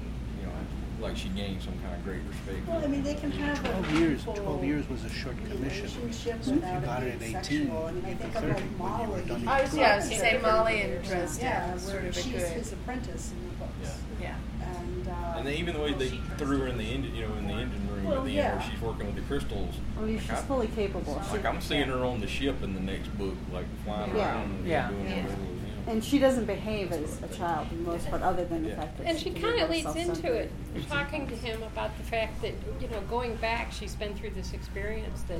Speaker 5: like she gained some kind of great respect.
Speaker 7: Well, I mean, they can have a
Speaker 3: 12 years, 12 years was a short commission. So if you got
Speaker 7: it
Speaker 3: it at 18,
Speaker 7: sexual. I
Speaker 3: you'd be 30
Speaker 7: like
Speaker 3: when you were done
Speaker 2: I was-
Speaker 3: your
Speaker 2: yeah, I was gonna say Molly and Dresden
Speaker 7: Yeah,
Speaker 2: is
Speaker 7: where
Speaker 2: sort of a
Speaker 7: she's
Speaker 2: good-
Speaker 7: his apprentice in the books.
Speaker 2: Yeah.
Speaker 7: And, uh,
Speaker 5: And then even the way they threw her in the engine, you know, in the engine room
Speaker 7: Well,
Speaker 5: at the
Speaker 7: yeah.
Speaker 5: end where she's working with the crystals.
Speaker 1: I mean,
Speaker 5: like
Speaker 1: she's
Speaker 5: I-
Speaker 1: fully capable.
Speaker 5: Like
Speaker 1: She-
Speaker 5: I'm seeing her on the ship in the next book, like flying
Speaker 1: Yeah.
Speaker 5: around and
Speaker 6: Yeah.
Speaker 5: doing
Speaker 1: Yeah.
Speaker 5: whatever with him.
Speaker 1: And she doesn't behave as a child for the most part, other than the fact that
Speaker 11: And she
Speaker 1: can
Speaker 11: kind of leads into it, talking to him about the fact that, you know, going back, she's been through this experience that,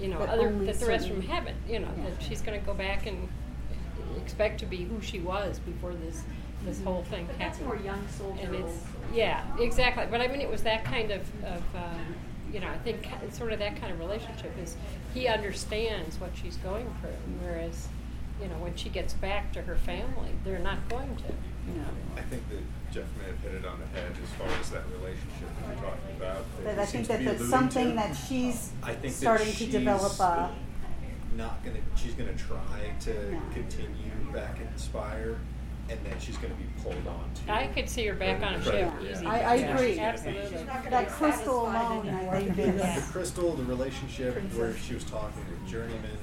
Speaker 11: you know,
Speaker 1: That
Speaker 11: other, that the rest of
Speaker 1: certain-
Speaker 11: them haven't, you know,
Speaker 1: Yeah.
Speaker 11: that she's gonna go back and expect to be who she was before this, this whole thing
Speaker 13: But that's
Speaker 11: happened.
Speaker 13: more young soldier
Speaker 11: And it's, yeah, exactly, but I mean, it was that kind of, of, um, you know, I think sort of that kind of relationship is, he understands what she's going through, whereas, you know, when she gets back to her family, they're not going to.
Speaker 9: I think that Jeff may have hit it on the head as far as that relationship that you're talking about.
Speaker 1: But I think that
Speaker 9: be
Speaker 1: that's something
Speaker 9: to.
Speaker 1: that she's
Speaker 9: I think that
Speaker 1: starting to develop a.
Speaker 9: Not gonna, she's gonna try to
Speaker 1: Yeah.
Speaker 9: continue back at Inspire, and then she's gonna be pulled on to.
Speaker 11: I could see her back on a ship.
Speaker 9: Yeah.
Speaker 11: easy.
Speaker 1: I, I
Speaker 11: Yeah,
Speaker 1: agree.
Speaker 11: Absolutely.
Speaker 1: That crystal alone, I think.
Speaker 9: The crystal, the relationship where she was talking with Journeyman.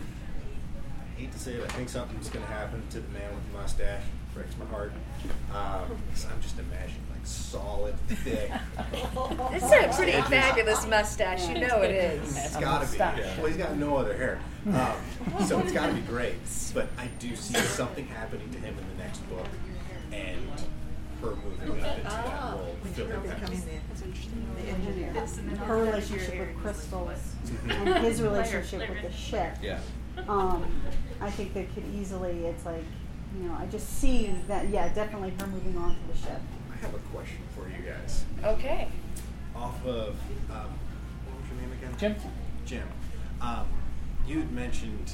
Speaker 9: I hate to say it, I think something's going to happen to the man with the mustache. Breaks my heart. Um, 'cause I'm just imagining like solid, thick.
Speaker 2: It's a pretty fabulous mustache, you know it is.
Speaker 9: It's got to be. Well, he's got no other hair, um, so it's got to be great. But I do see something happening to him in the next book, and her moving up into that role, filling that.
Speaker 7: That's interesting.
Speaker 1: Her relationship with crystals and his relationship with the ship.
Speaker 5: Yeah.
Speaker 1: Um, I think they could easily. It's like, you know, I just see that. Yeah, definitely her moving on to the ship.
Speaker 9: I have a question for you guys.
Speaker 2: Okay.
Speaker 9: Off of um, what was your name again?
Speaker 6: Jim.
Speaker 9: Jim. Um, you had mentioned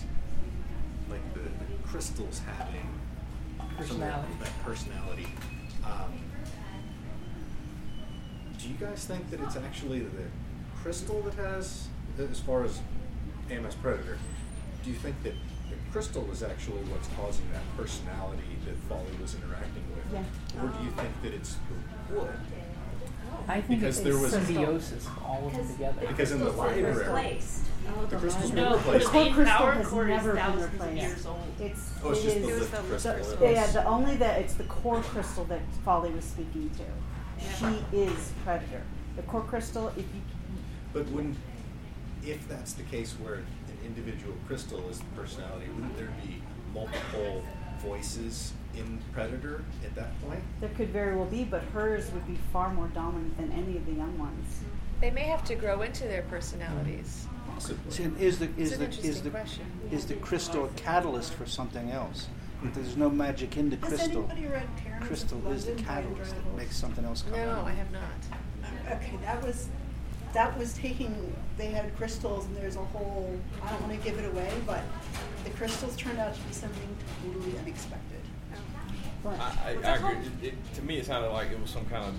Speaker 9: like the, the crystals having some of
Speaker 6: Personality.
Speaker 9: that personality. Um, do you guys think that it's actually the crystal that has, as far as AMS Predator, do you think that the crystal is actually what's causing that personality that Folly was interacting with?
Speaker 1: Yeah.
Speaker 9: Or do you think that it's the wood?
Speaker 6: I think
Speaker 9: Because
Speaker 6: it's
Speaker 9: there was-
Speaker 6: symbiosis of all of them together.
Speaker 9: Because in the library, oh, the crystals were
Speaker 10: No,
Speaker 9: replaced.
Speaker 10: the
Speaker 1: core crystal
Speaker 10: power
Speaker 1: has
Speaker 10: core is
Speaker 1: never been
Speaker 10: thousands of
Speaker 1: replaced.
Speaker 10: years old.
Speaker 1: It's
Speaker 9: Oh, it's
Speaker 1: it
Speaker 9: just the
Speaker 1: is-
Speaker 9: liquid crystal.
Speaker 1: the- yeah, the only that it's the core crystal that Folly was speaking to. She is predator. The core crystal, if you
Speaker 9: But wouldn't, if that's the case where an individual crystal is the personality, wouldn't there be multiple voices in Predator at that point?
Speaker 1: there could very well be, but hers would be far more dominant than any of the young ones.
Speaker 2: They may have to grow into their personalities.
Speaker 9: Possibly.
Speaker 3: See, and is the is the is the
Speaker 2: question.
Speaker 3: is the crystal a catalyst for something else? If there's no magic in the
Speaker 7: Has
Speaker 3: crystal,
Speaker 7: anybody read
Speaker 3: crystal is the catalyst that makes something else come out.
Speaker 2: No,
Speaker 3: out.
Speaker 2: I have not.
Speaker 7: Okay, that was, that was taking, they had crystals and there's a whole, I don't wanna give it away, but the crystals turned out to be something totally unexpected.
Speaker 5: I, I, I agree. It, it, to me, it sounded like it was some kind of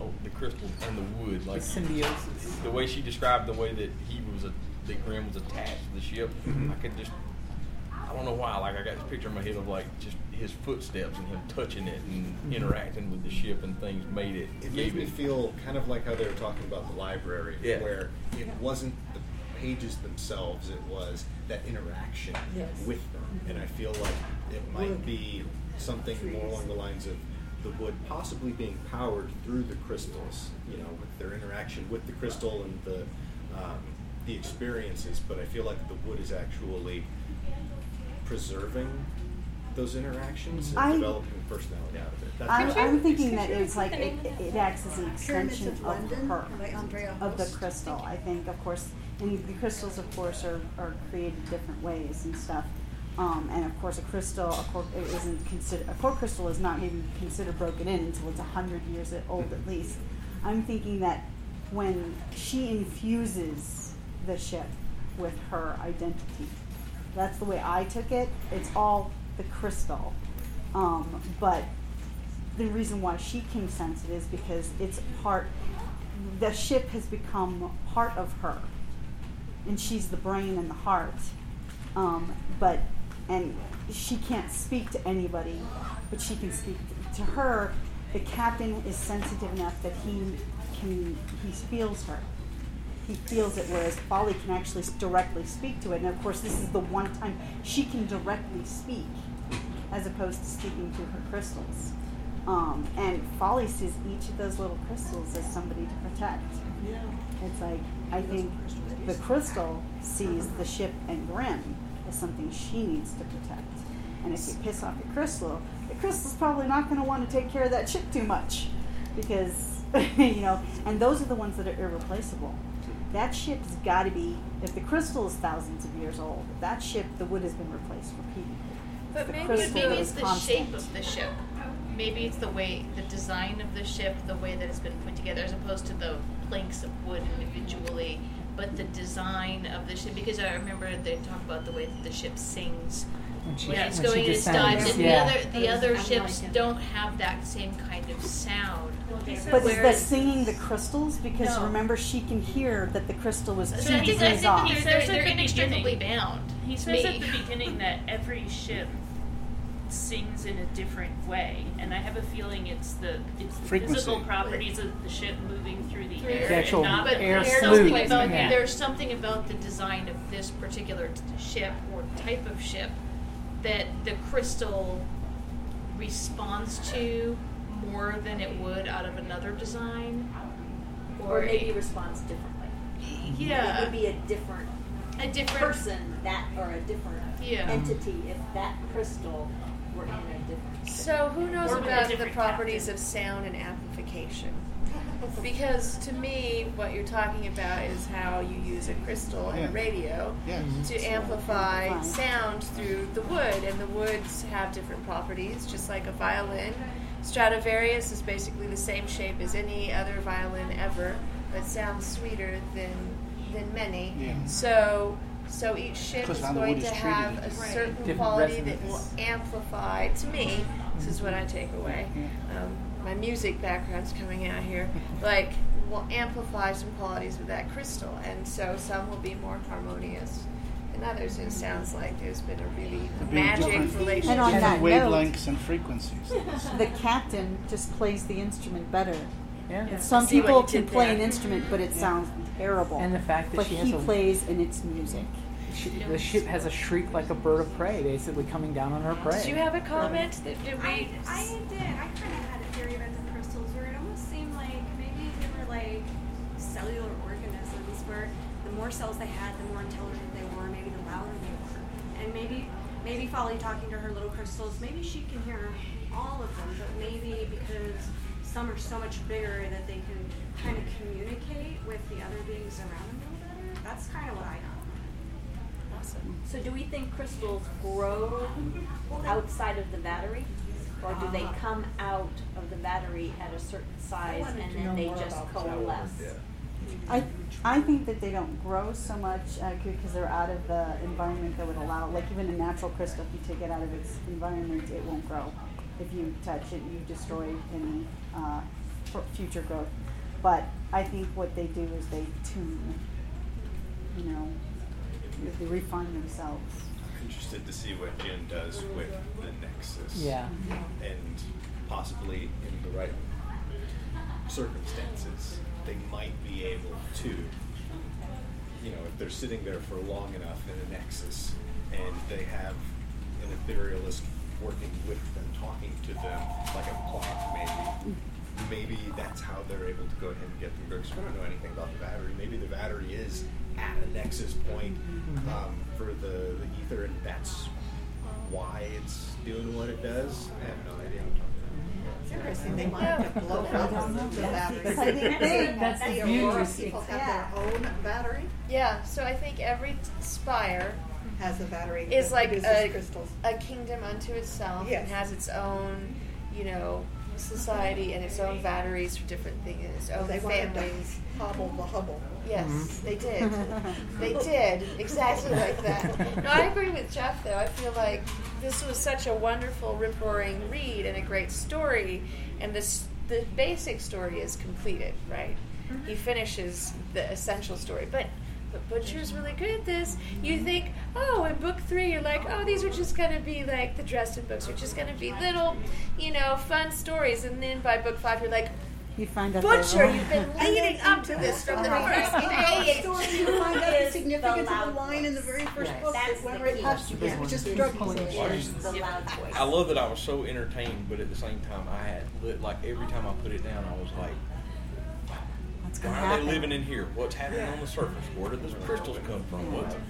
Speaker 5: oh, the crystal and the wood, like
Speaker 6: symbiosis.
Speaker 5: The way she described the way that he was a that Grimm was attached to the ship. I could just I don't know why. Like I got this picture in my head of like just his footsteps and him touching it and interacting with the ship and things made it.
Speaker 9: It made me feel kind of like how they were talking about the library,
Speaker 5: Yeah.
Speaker 9: where it wasn't the pages themselves, it was that interaction
Speaker 4: Yes.
Speaker 9: with them. And I feel like it might be something more along the lines of the wood possibly being powered through the crystals, you know, with their interaction with the crystal and the um, the experiences. But I feel like the wood is actually preserving those interactions and
Speaker 1: I-
Speaker 9: developing personality out of it. That's
Speaker 1: I'm, I'm thinking that it's like it, it acts as an extension
Speaker 7: of
Speaker 1: of
Speaker 7: London
Speaker 1: her, of the crystal. I think, of course, and the crystals, of course, are, are created different ways and stuff. Um, and of course, a crystal, a core, it isn't considered a core crystal is not even considered broken in until it's hundred years old at least. I'm thinking that when she infuses the ship with her identity, that's the way I took it. It's all the crystal, um, but the reason why she can sense it is because it's part. The ship has become part of her, and she's the brain and the heart. Um, but and she can't speak to anybody, but she can speak to, to her. The captain is sensitive enough that he can he feels her. He feels it, whereas Folly can actually directly speak to it. And of course, this is the one time she can directly speak, as opposed to speaking to her crystals. Um, and Folly sees each of those little crystals as somebody to protect.
Speaker 4: Yeah.
Speaker 1: It's like I think the crystal sees the ship and Grimm as something she needs to protect. And if you piss off the crystal, the crystal's probably not going to want to take care of that ship too much, because you know. And those are the ones that are irreplaceable. That ship's got to be. If the crystal is thousands of years old, that ship, the wood has been replaced repeatedly.
Speaker 8: But
Speaker 1: the
Speaker 8: maybe, maybe it's the
Speaker 1: constant.
Speaker 8: shape of the ship. Maybe it's the way, the design of the ship, the way that it's been put together, as opposed to the planks of wood individually, but the design of the ship. Because I remember they talk about the way that the ship sings
Speaker 6: When she-
Speaker 8: when it's
Speaker 6: when
Speaker 8: going in its
Speaker 6: descends,
Speaker 8: dives, and
Speaker 6: yeah.
Speaker 8: the other the other ships
Speaker 6: like
Speaker 8: don't have that same kind of sound.
Speaker 1: But is the
Speaker 8: Whereas-
Speaker 1: singing the crystals? Because
Speaker 8: No.
Speaker 1: remember, she can hear that the crystal was
Speaker 8: So
Speaker 1: two
Speaker 8: I think- I think
Speaker 1: off.
Speaker 8: they're-
Speaker 10: He
Speaker 8: they're-
Speaker 10: says
Speaker 8: they're
Speaker 10: at
Speaker 8: inextricably bound.
Speaker 10: He says at the beginning that every ship sings in a different way, and I have a feeling it's the it's the physical properties of the ship moving through the air,
Speaker 6: The actual
Speaker 10: and not
Speaker 8: But
Speaker 10: the
Speaker 6: air
Speaker 8: there's something about
Speaker 6: Yeah.
Speaker 8: there's something about the design of this particular t- ship or type of ship that the crystal responds to more than it would out of another design.
Speaker 13: Or maybe
Speaker 8: it-
Speaker 13: responds differently.
Speaker 8: Yeah.
Speaker 13: It would be a different
Speaker 8: a different
Speaker 13: person that or a different
Speaker 8: Yeah.
Speaker 13: entity if that crystal were in a different
Speaker 2: So who knows
Speaker 13: Or with a
Speaker 2: about the
Speaker 13: different
Speaker 2: properties of sound and amplification? Because to me, what you're talking about is how you use a crystal and
Speaker 16: Yeah.
Speaker 2: a radio
Speaker 16: Yes.
Speaker 2: to amplify sound through the wood, and the woods have different properties, just like a violin. Stradivarius is basically the same shape as any other violin ever, but sounds sweeter than than many.
Speaker 16: Yeah.
Speaker 2: So so each ship is going
Speaker 16: wood
Speaker 2: to have a
Speaker 16: Right.
Speaker 2: certain
Speaker 6: Different
Speaker 2: quality that will amplify to me. This is what I take away. Um, my music background's coming out here. Like will amplify some qualities of that crystal, and so some will be more harmonious. And others, it sounds like there's been a really
Speaker 16: Being
Speaker 2: magic
Speaker 16: different-
Speaker 2: relationship.
Speaker 1: And on that
Speaker 16: different
Speaker 1: note-
Speaker 16: wavelengths and frequencies.
Speaker 1: the captain just plays the instrument better.
Speaker 6: Yeah.
Speaker 1: Some
Speaker 2: See
Speaker 1: people can play
Speaker 2: there.
Speaker 1: an instrument, but it sounds terrible.
Speaker 6: And the fact that
Speaker 1: but
Speaker 6: she has
Speaker 1: he
Speaker 6: a-
Speaker 1: plays and it's music.
Speaker 6: She, the ship has a shriek like a bird of prey, basically coming down on her prey.
Speaker 2: Did you have a comment? That, did we?
Speaker 12: I, I did. I kind of had a theory about the crystals where it almost seemed like maybe they were like cellular organisms where the more cells they had, the more intelligent they were, maybe the louder they were. And maybe maybe Folly talking to her little crystals, maybe she can hear all of them, but maybe because some are so much bigger that they can kind of communicate with the other beings around them a little better. That's kind of what I got.
Speaker 2: Awesome.
Speaker 13: So do we think crystals grow outside of the battery? Or do they come out of the battery at a certain size
Speaker 4: wanted
Speaker 13: and
Speaker 4: to
Speaker 13: then
Speaker 4: know
Speaker 13: they
Speaker 4: more
Speaker 13: just
Speaker 4: about
Speaker 13: coalesce?
Speaker 1: I I think that they don't grow so much uh, because they're out of the environment that would allow. Like even a natural crystal, if you take it out of its environment, it won't grow. If you touch it, you destroy any uh, for future growth. But I think what they do is they tune. You know, they refine themselves.
Speaker 17: Interested to see what Jin does with the Nexus.
Speaker 6: Yeah.
Speaker 17: And possibly in the right circumstances, they might be able to, you know, if they're sitting there for long enough in a Nexus and they have an etherealist working with them, talking to them like a clock maybe. Maybe that's how they're able to go ahead and get them to Because we don't know anything about the battery. Maybe the battery is at a nexus point um, for the, the ether, and that's why it's doing what it does. I have no idea.
Speaker 4: It's interesting. They wanted to blow up the battery.
Speaker 1: Exciting thing.
Speaker 6: That's
Speaker 4: the
Speaker 6: the beauty.
Speaker 4: Aurora people have their own battery.
Speaker 2: Yeah, so I think every t- spire
Speaker 4: Has a battery.
Speaker 2: is
Speaker 4: that
Speaker 2: like
Speaker 4: produces
Speaker 2: a,
Speaker 4: crystals.
Speaker 2: a kingdom unto itself
Speaker 4: Yes.
Speaker 2: and has its own, you know, society and its own batteries for different things, and its own
Speaker 4: They wanted to
Speaker 2: families.
Speaker 4: hobble the hubble.
Speaker 2: Yes,
Speaker 4: Mhm.
Speaker 2: they did. they did exactly like that. No, I agree with Jeff though. I feel like this was such a wonderful, rip roaring read and a great story, and this the basic story is completed. Right? He finishes the essential story, but. But Butcher's really good at this. You think, oh, in book three, you're like, oh, these are just going to be like the Dresden books are just going to be little, you know, fun stories. And then by book five, you're like,
Speaker 1: You find out
Speaker 2: Butcher,
Speaker 1: that-
Speaker 2: you've been leading up to this from the
Speaker 7: Right.
Speaker 2: first page.
Speaker 7: you find out the
Speaker 13: Is the
Speaker 7: of the line in the very first
Speaker 13: Yes.
Speaker 7: book
Speaker 13: That's
Speaker 7: that went
Speaker 13: the key.
Speaker 7: past you.
Speaker 13: Yeah.
Speaker 7: It was just drug
Speaker 5: Well,
Speaker 7: usage.
Speaker 5: you-
Speaker 13: the loud voice.
Speaker 5: I love that I was so entertained, but at the same time, I had like every time I put it down, I was like,
Speaker 1: What's
Speaker 5: "Why
Speaker 1: gonna
Speaker 5: are
Speaker 1: happen?
Speaker 5: they living in here? What's happening on the surface? Where did those crystals come from? What's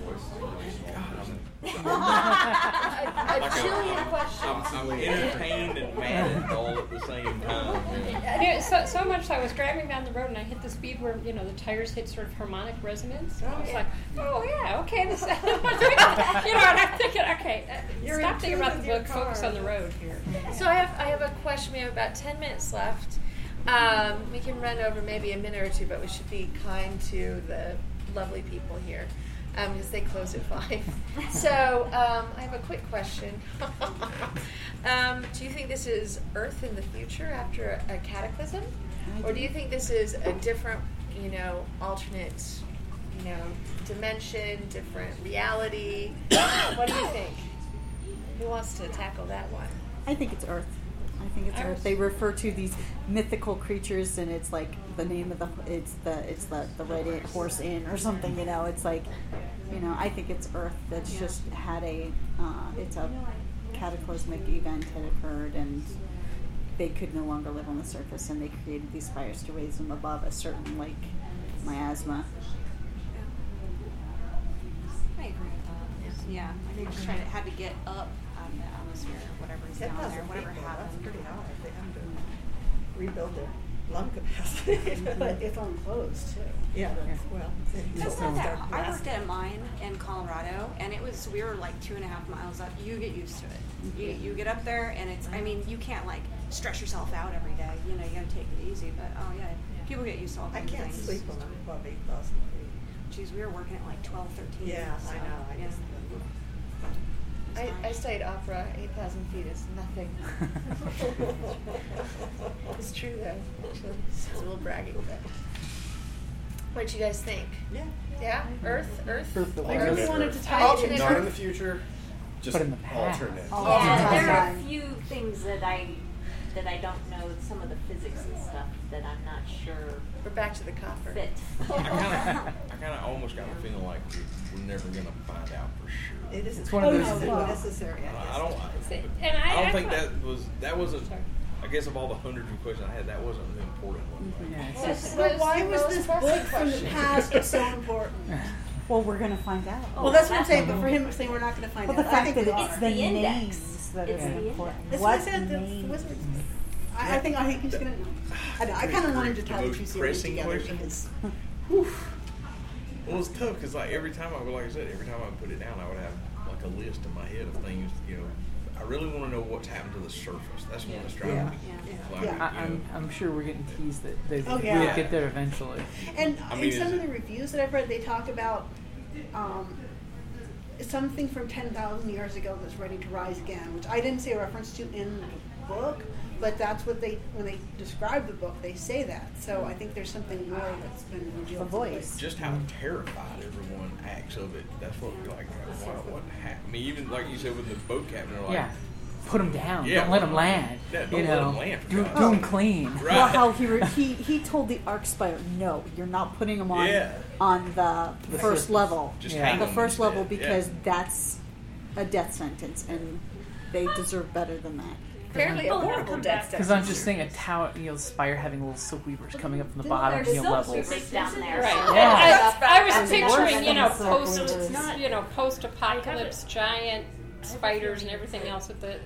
Speaker 2: A
Speaker 5: Like
Speaker 2: jillion questions.
Speaker 5: I'm, I'm entertained and mad all at the same time.
Speaker 11: And it, so, so much so I was driving down the road and I hit the speed where you know the tires hit sort of harmonic resonance. And I was like, oh yeah, okay, this. you know, and I'm thinking, okay, uh,
Speaker 2: You're
Speaker 11: stop thinking about the
Speaker 2: your
Speaker 11: book, focus on the road here.
Speaker 2: So I have I have a question. We have about ten minutes left. Um, we can run over maybe a minute or two, but we should be kind to the lovely people here um, because they close at five. so um, I have a quick question. um, do you think this is Earth in the future after a cataclysm, or do. you think this is a different, you know, alternate, you know, dimension, different reality? what do you think? Who wants to tackle that one?
Speaker 1: I think it's Earth. I think it's Earth. They refer to these mythical creatures, and it's like the name of the it's the it's the the Red Horse Inn or something. You know, it's like you know. I think it's Earth that's just had a uh, it's a cataclysmic event had occurred, and they could no longer live on the surface, and they created these fires to raise them above a certain like miasma.
Speaker 12: I agree with that. Yeah, I think just trying to had to get up out of the atmosphere, whatever is down there,
Speaker 4: thousand
Speaker 12: whatever
Speaker 4: people, that's
Speaker 12: happened.
Speaker 4: pretty high. They have to rebuild their lung capacity. Mm-hmm.
Speaker 7: But it's enclosed too.
Speaker 4: Yeah, that's, well.
Speaker 12: That's
Speaker 4: so
Speaker 12: not that.
Speaker 4: start
Speaker 12: I
Speaker 4: blasting.
Speaker 12: worked at a mine in Colorado, and it was we were like two and a half miles up. You get used to it. You, mm-hmm. you get up there, and it's. I mm-hmm. mean, you can't like stress yourself out every day. You know, you gotta take it easy. But oh yeah, people get used to all
Speaker 4: I
Speaker 12: kinds of
Speaker 4: can't
Speaker 12: things.
Speaker 4: sleep on I'm above eight thousand feet.
Speaker 12: Geez, we were working at like 12, 13.
Speaker 4: Yeah,
Speaker 12: so,
Speaker 4: I know. I
Speaker 12: yeah.
Speaker 4: Just.
Speaker 2: I, I studied opera. Eight thousand feet is nothing. it's true though. It's a little bragging, but what did you guys think?
Speaker 4: Yeah.
Speaker 2: Yeah. Earth. Earth.
Speaker 6: Earth the
Speaker 7: I really wanted to tie
Speaker 2: Alternate
Speaker 7: it
Speaker 9: Not in the future, just
Speaker 6: But in the past.
Speaker 9: alternate.
Speaker 1: Oh,
Speaker 13: Yeah, there are a few things that I that I don't know. Some of the physics and stuff that I'm not sure
Speaker 2: We're back to the copper.
Speaker 13: fit.
Speaker 5: I kind of, I kind of almost got a feeling like we're never gonna find out for sure.
Speaker 4: It is
Speaker 6: It's one of those
Speaker 4: absolutely
Speaker 6: that-
Speaker 4: necessary. I guess.
Speaker 5: I don't.
Speaker 11: And I,
Speaker 5: I don't
Speaker 11: I
Speaker 5: think that was that wasn't. I guess of all the hundreds of questions I had, that wasn't the important one.
Speaker 6: Yeah, it's
Speaker 2: What-
Speaker 7: But why was this
Speaker 2: pressing
Speaker 7: book from the
Speaker 2: question?
Speaker 7: past so important?
Speaker 1: Well, we're gonna find out.
Speaker 7: Well, that's what I'm oh, saying. But for him saying we're not going to find
Speaker 1: Well,
Speaker 7: out,
Speaker 1: the
Speaker 7: I
Speaker 1: fact
Speaker 7: think
Speaker 1: that it's the,
Speaker 13: the index.
Speaker 1: names that
Speaker 13: It's
Speaker 1: are important.
Speaker 7: That's
Speaker 1: what
Speaker 7: what I said. The wizards. I, I think I think he's gonna. I, I kind of wanted to tie the
Speaker 5: most
Speaker 7: two series together
Speaker 5: question?
Speaker 7: because
Speaker 5: Well, it's tough because like every time I would, like I said, every time I would put it down, I would have like a list in my head of things. You know, I really want to know what's happened to the surface. That's what's driving
Speaker 7: Yeah.
Speaker 5: me.
Speaker 7: Yeah.
Speaker 5: Like,
Speaker 7: Yeah.
Speaker 6: I,
Speaker 5: you know,
Speaker 6: I'm, I'm sure we're getting teased that they,
Speaker 7: Oh,
Speaker 6: we'll get there eventually.
Speaker 7: And
Speaker 5: I mean,
Speaker 7: in some of the reviews that I've read, they talk about um, something from 10,000 years ago that's ready to rise again, which I didn't see a reference to in the book, but that's what they, when they describe the book, they say that. So I think there's something more that's been revealed.
Speaker 1: The
Speaker 7: to
Speaker 1: voice.
Speaker 5: just how terrified everyone acts of it. That's what like what, what happened. I mean, even like you said with the boat captain, they're like,
Speaker 6: yeah. Put them down.
Speaker 5: Yeah,
Speaker 6: don't let them land.
Speaker 5: yeah, don't
Speaker 6: you
Speaker 5: let
Speaker 6: know,
Speaker 5: 'em land, for
Speaker 6: do,
Speaker 5: God's
Speaker 6: do 'em
Speaker 5: sake.
Speaker 6: clean.
Speaker 5: Right.
Speaker 1: Well, how he, re- he he told the Archspire, no, you're not putting them on
Speaker 5: Yeah.
Speaker 1: on the,
Speaker 6: The
Speaker 1: first
Speaker 6: surface.
Speaker 1: level,
Speaker 5: Just
Speaker 6: Yeah.
Speaker 5: hang
Speaker 1: the first
Speaker 5: instead.
Speaker 1: level
Speaker 5: Yeah.
Speaker 1: because that's a death sentence, and they deserve better than that.
Speaker 2: Apparently, a horrible death.
Speaker 6: Because I'm just seeing a tower, you know, spire having little silk weavers coming up from the bottom,
Speaker 13: There's
Speaker 6: you know,
Speaker 13: silk
Speaker 6: levels.
Speaker 13: weavers down there.
Speaker 11: Right.
Speaker 6: Yeah.
Speaker 11: I, I was
Speaker 1: That's
Speaker 11: picturing, you know, post, you know, post-apocalypse giant spiders and everything else with the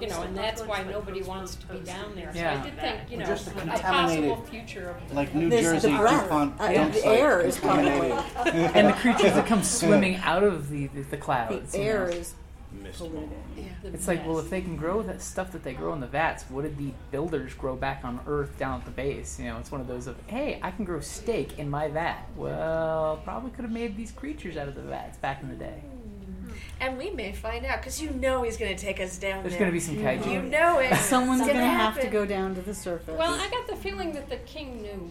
Speaker 11: you know, and that's why nobody wants to be down there. So
Speaker 6: Yeah.
Speaker 11: I did think, you know,
Speaker 3: just a
Speaker 11: a
Speaker 3: contaminated-
Speaker 11: possible future of
Speaker 3: Like New
Speaker 1: There's the
Speaker 3: Jersey
Speaker 1: breath.
Speaker 3: DuPont
Speaker 1: Uh,
Speaker 3: dump
Speaker 1: the
Speaker 3: site
Speaker 1: air is
Speaker 3: contaminated.
Speaker 6: and the creatures that come swimming out of the the, the clouds.
Speaker 1: The air
Speaker 6: know.
Speaker 1: is polluted.
Speaker 6: It's like, well, if they can grow that stuff that they grow in the vats, what did the builders grow back on Earth down at the base? You know, it's one of those of, hey, I can grow steak in my vat. Well, probably could have made these creatures out of the vats back in the day. Hmm.
Speaker 2: And we may find out because you know he's going to take us down
Speaker 6: There's
Speaker 2: there.
Speaker 6: gonna be some kaiju.
Speaker 2: You know it.
Speaker 1: Someone's going to have to go down to the surface.
Speaker 11: Well, I got the feeling that the king knew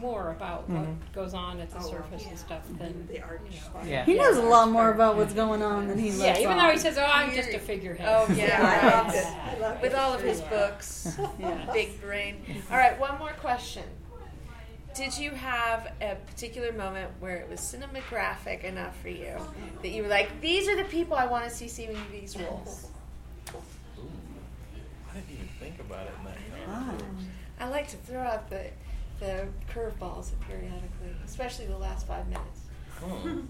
Speaker 11: more about what
Speaker 6: Mhm.
Speaker 11: goes on at the
Speaker 4: Oh,
Speaker 11: surface and stuff than
Speaker 4: the arch.
Speaker 6: Yeah.
Speaker 1: he knows a lot more about what's going on than he lets
Speaker 11: Yeah,
Speaker 1: lets
Speaker 11: even
Speaker 1: on.
Speaker 11: though he says, "Oh, I'm just a figurehead."
Speaker 2: Oh yeah,
Speaker 1: Yeah, I
Speaker 2: right.
Speaker 1: loved it. I loved
Speaker 2: With
Speaker 1: it.
Speaker 2: all of his books,
Speaker 1: Yeah.
Speaker 2: big brain. All right, one more question. Did you have a particular moment where it was cinematographic enough for you that you were like, "These are the people I want to see seeing these roles"?
Speaker 5: I didn't even think about it in that
Speaker 1: Ah.
Speaker 5: context.
Speaker 2: I like to throw out the the curveballs periodically, especially the last five minutes.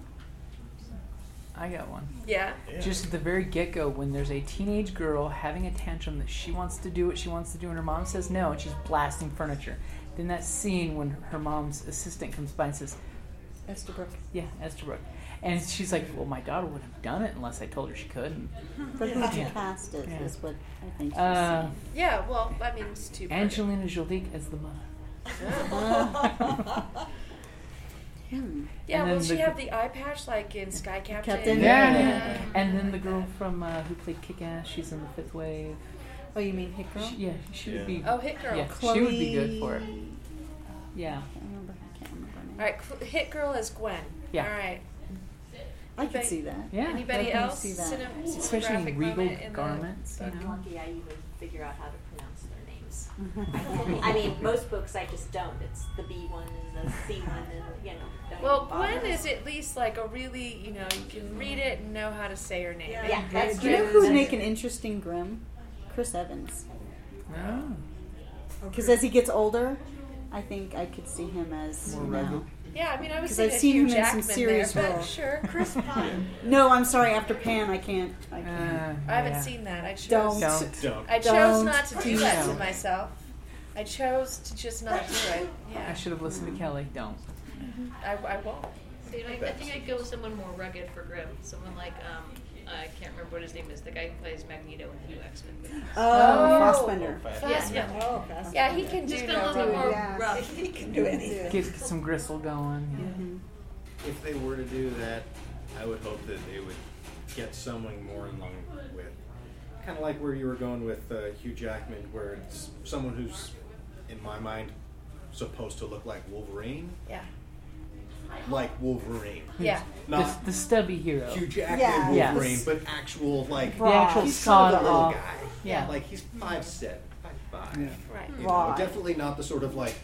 Speaker 6: I got one.
Speaker 2: Yeah.
Speaker 6: Just at the very get go, when there's a teenage girl having a tantrum that she wants to do what she wants to do, and her mom says no, and she's blasting furniture. Then that scene when her mom's assistant comes by and says,
Speaker 1: Estabrook.
Speaker 6: Yeah, Estabrook. And she's like, Well, my daughter would have done it unless I told her she could.
Speaker 1: But who
Speaker 6: Yeah.
Speaker 1: cast it
Speaker 6: Yeah.
Speaker 1: is what I think. she's
Speaker 6: Uh.
Speaker 2: Yeah. Well, I mean, it's too.
Speaker 6: Angelina Jolie as the mother.
Speaker 2: Yeah.
Speaker 6: And
Speaker 2: Will
Speaker 6: then
Speaker 2: she
Speaker 6: the-
Speaker 2: have the eye patch like in Sky Captain?
Speaker 1: Captain?
Speaker 6: Yeah.
Speaker 1: Yeah.
Speaker 6: And then the girl from uh, who played Kick Ass, she's in the fifth wave.
Speaker 1: Oh, you mean Hit Girl?
Speaker 6: She, yeah, she would be.
Speaker 2: Oh, Hit Girl.
Speaker 6: Yeah, she would be good for it. Yeah.
Speaker 1: I can't remember. I can't remember her name.
Speaker 2: All right, Cl- Hit Girl is Gwen.
Speaker 6: Yeah.
Speaker 2: All right.
Speaker 1: I could
Speaker 2: Anybody-
Speaker 1: see that.
Speaker 6: Yeah.
Speaker 2: Anybody else?
Speaker 1: see that.
Speaker 2: Cine-
Speaker 6: Especially in
Speaker 2: cinematographic
Speaker 6: regal
Speaker 2: moment in the
Speaker 6: garments, you know.
Speaker 13: lucky I even figure out how to pronounce their names. I mean, most books I just don't. It's the B one and the C one, and you know. Don't
Speaker 2: Well. Gwen is at least like a really, you know, you can read it and know how to say her name.
Speaker 13: Yeah, that's
Speaker 1: Do you know
Speaker 13: true.
Speaker 1: who'd make an interesting Grimm? Chris Evans.
Speaker 6: Oh.
Speaker 1: Because as he gets older, I think I could see him as
Speaker 6: More
Speaker 1: you know.
Speaker 6: rugged.
Speaker 2: Yeah, I mean, I was
Speaker 1: 'Cause
Speaker 2: thinking
Speaker 1: I've
Speaker 2: of
Speaker 1: seen
Speaker 2: Hugh
Speaker 1: him in some
Speaker 2: Jackman
Speaker 1: serious
Speaker 2: there, but
Speaker 1: roles.
Speaker 2: sure, Chris Pine.
Speaker 1: No, I'm sorry. After Pan, I can't. I can't.
Speaker 6: Uh,
Speaker 2: I haven't
Speaker 6: yeah.
Speaker 2: seen that. I chose.
Speaker 1: Don't.
Speaker 6: Don't.
Speaker 9: Don't.
Speaker 2: I chose
Speaker 1: Don't
Speaker 2: not to do
Speaker 1: do
Speaker 2: that to myself. I chose to just not do it. Yeah.
Speaker 6: I should have listened to Kelly. Don't.
Speaker 2: I, I won't.
Speaker 8: See, I, I think I'd go with someone more rugged for Grimm. Someone like, um, I can't remember what his name is, the guy who plays Magneto in New X Men movies.
Speaker 1: Oh,
Speaker 2: Oh.
Speaker 1: Fassbender.
Speaker 8: Yeah, yeah.
Speaker 4: Oh, fast.
Speaker 2: Yeah, he can do
Speaker 8: Just a little bit more
Speaker 1: Yeah.
Speaker 8: rough.
Speaker 4: He can do anything.
Speaker 6: Get some gristle going.
Speaker 1: Mhm.
Speaker 9: If they were to do that, I would hope that they would get someone more in line with, kind of like where you were going with uh, Hugh Jackman, where it's someone who's, in my mind, supposed to look like Wolverine,
Speaker 2: Yeah.
Speaker 9: Like Wolverine.
Speaker 2: Yeah.
Speaker 9: Not
Speaker 6: the, the stubby hero.
Speaker 9: Hugh Jackman
Speaker 1: Yeah.
Speaker 6: Yes.
Speaker 9: Wolverine, but actual like
Speaker 6: The actual
Speaker 9: he's sort of a little
Speaker 6: sawed-off.
Speaker 9: guy.
Speaker 6: Yeah.
Speaker 9: like he's five seven, five five.
Speaker 3: Yeah.
Speaker 2: Right.
Speaker 9: You know,
Speaker 1: Right.
Speaker 9: definitely not the sort of like,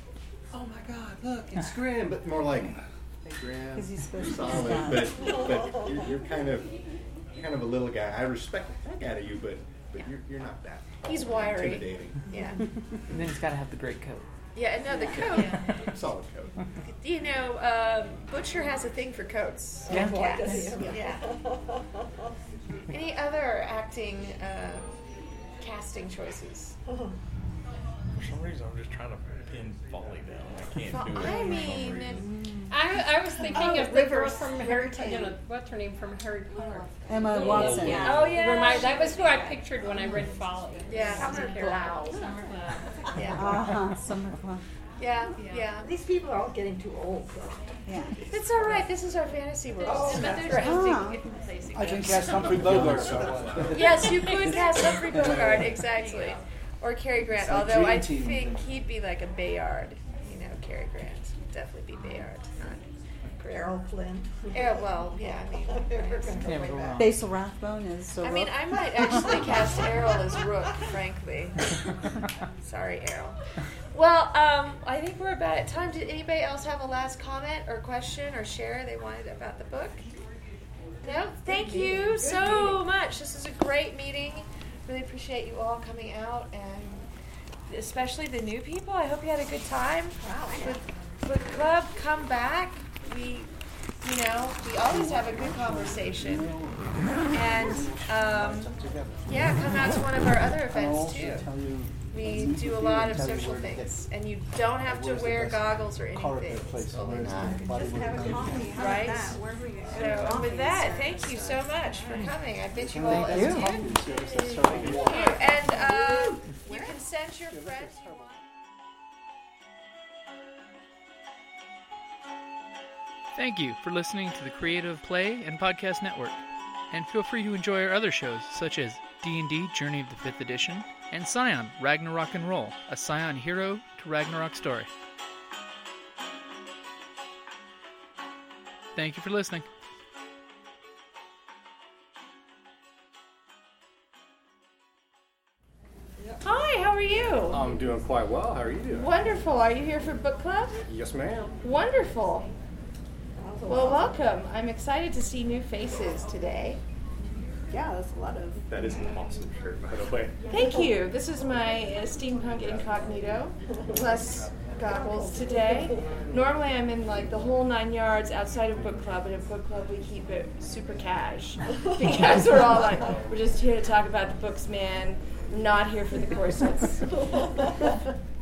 Speaker 9: oh my god, look, it's Grimm, but more like, hey Grimm,
Speaker 1: 'Cause he's supposed
Speaker 9: you're solid, but but you're, you're kind of you're kind of a little guy. I respect the heck out of you, but but you're you're not that.
Speaker 2: He's wiry.
Speaker 9: Intimidating.
Speaker 2: Yeah.
Speaker 6: And then he's got to have the great coat.
Speaker 2: Yeah, no, the coat.
Speaker 9: Solid coat.
Speaker 2: You know, um, Butcher has a thing for coats.
Speaker 6: Yeah.
Speaker 2: and cats. Yeah. Any other acting uh, casting choices?
Speaker 5: For some reason, I'm just trying to pin Folly down. I can't do it.
Speaker 2: I
Speaker 5: for some
Speaker 2: mean,
Speaker 5: reason.
Speaker 11: I, I was thinking
Speaker 2: Oh,
Speaker 11: of the girl from Harry you know, what's her name from Harry Potter.
Speaker 1: Emma Watson.
Speaker 13: Yeah.
Speaker 2: Oh yeah.
Speaker 11: Remind, that was who I pictured when I read Folly.
Speaker 2: Yeah.
Speaker 11: Summer
Speaker 2: Glau. Yeah.
Speaker 1: Uh huh. Summer Glau.
Speaker 2: Yeah. Yeah.
Speaker 4: These people are all getting too old. though.
Speaker 1: Yeah.
Speaker 2: It's all right. This is our fantasy world.
Speaker 8: But there's no big replacing
Speaker 3: I can cast Humphrey Bogart somewhere.
Speaker 2: yes, you could cast Humphrey Bogart exactly, or Cary Grant.
Speaker 3: Like
Speaker 2: although I
Speaker 3: Dream Team.
Speaker 2: think he'd be like a Bayard. You know, Cary Grant would definitely be Bayard, not Grant.
Speaker 4: Errol Flynn.
Speaker 2: Yeah. Well, yeah. I mean,
Speaker 6: Never go wrong.
Speaker 1: Basil Rathbone is so.
Speaker 2: I mean, I might actually cast Errol as Rook, frankly. Sorry, Errol. Well, um, I think we're about at time. Did anybody else have a last comment or question or share they wanted about the book? No? Thank you so much. This is a great meeting. Really appreciate you all coming out and especially the new people. I hope you had a good time. Wow. Book, book club, come back. We You know, we always have a good conversation. And um, yeah, come out to one of our other events too. We do a lot of social things, and you don't have to wear goggles or anything. It's totally not.
Speaker 4: Just have a coffee.
Speaker 2: Right?
Speaker 4: that? Wherever you
Speaker 2: So, with that, thank you so much for coming. I bid you all adieu. Thank you. And uh, you can send your friends.
Speaker 18: Thank you for listening to the Creative Play and Podcast Network. And feel free to enjoy our other shows such as D&D Journey of the 5th Edition and Scion Ragnarok and Roll, a Scion hero to Ragnarok story. Thank you for listening.
Speaker 2: Hi, how are you?
Speaker 9: I'm doing quite well. How are you doing?
Speaker 2: Wonderful. Are you here for book club?
Speaker 9: Yes, ma'am.
Speaker 2: Wonderful. Well, welcome. I'm excited to see new faces today.
Speaker 7: Yeah, that's a lot of.
Speaker 9: That is an awesome shirt, by the way.
Speaker 2: Thank you. This is my uh, steampunk incognito plus goggles today. Normally, I'm in like the whole nine yards outside of book club, but in book club we keep it super cash because we're all like, we're just here to talk about the books, man. We're not here for the corsets.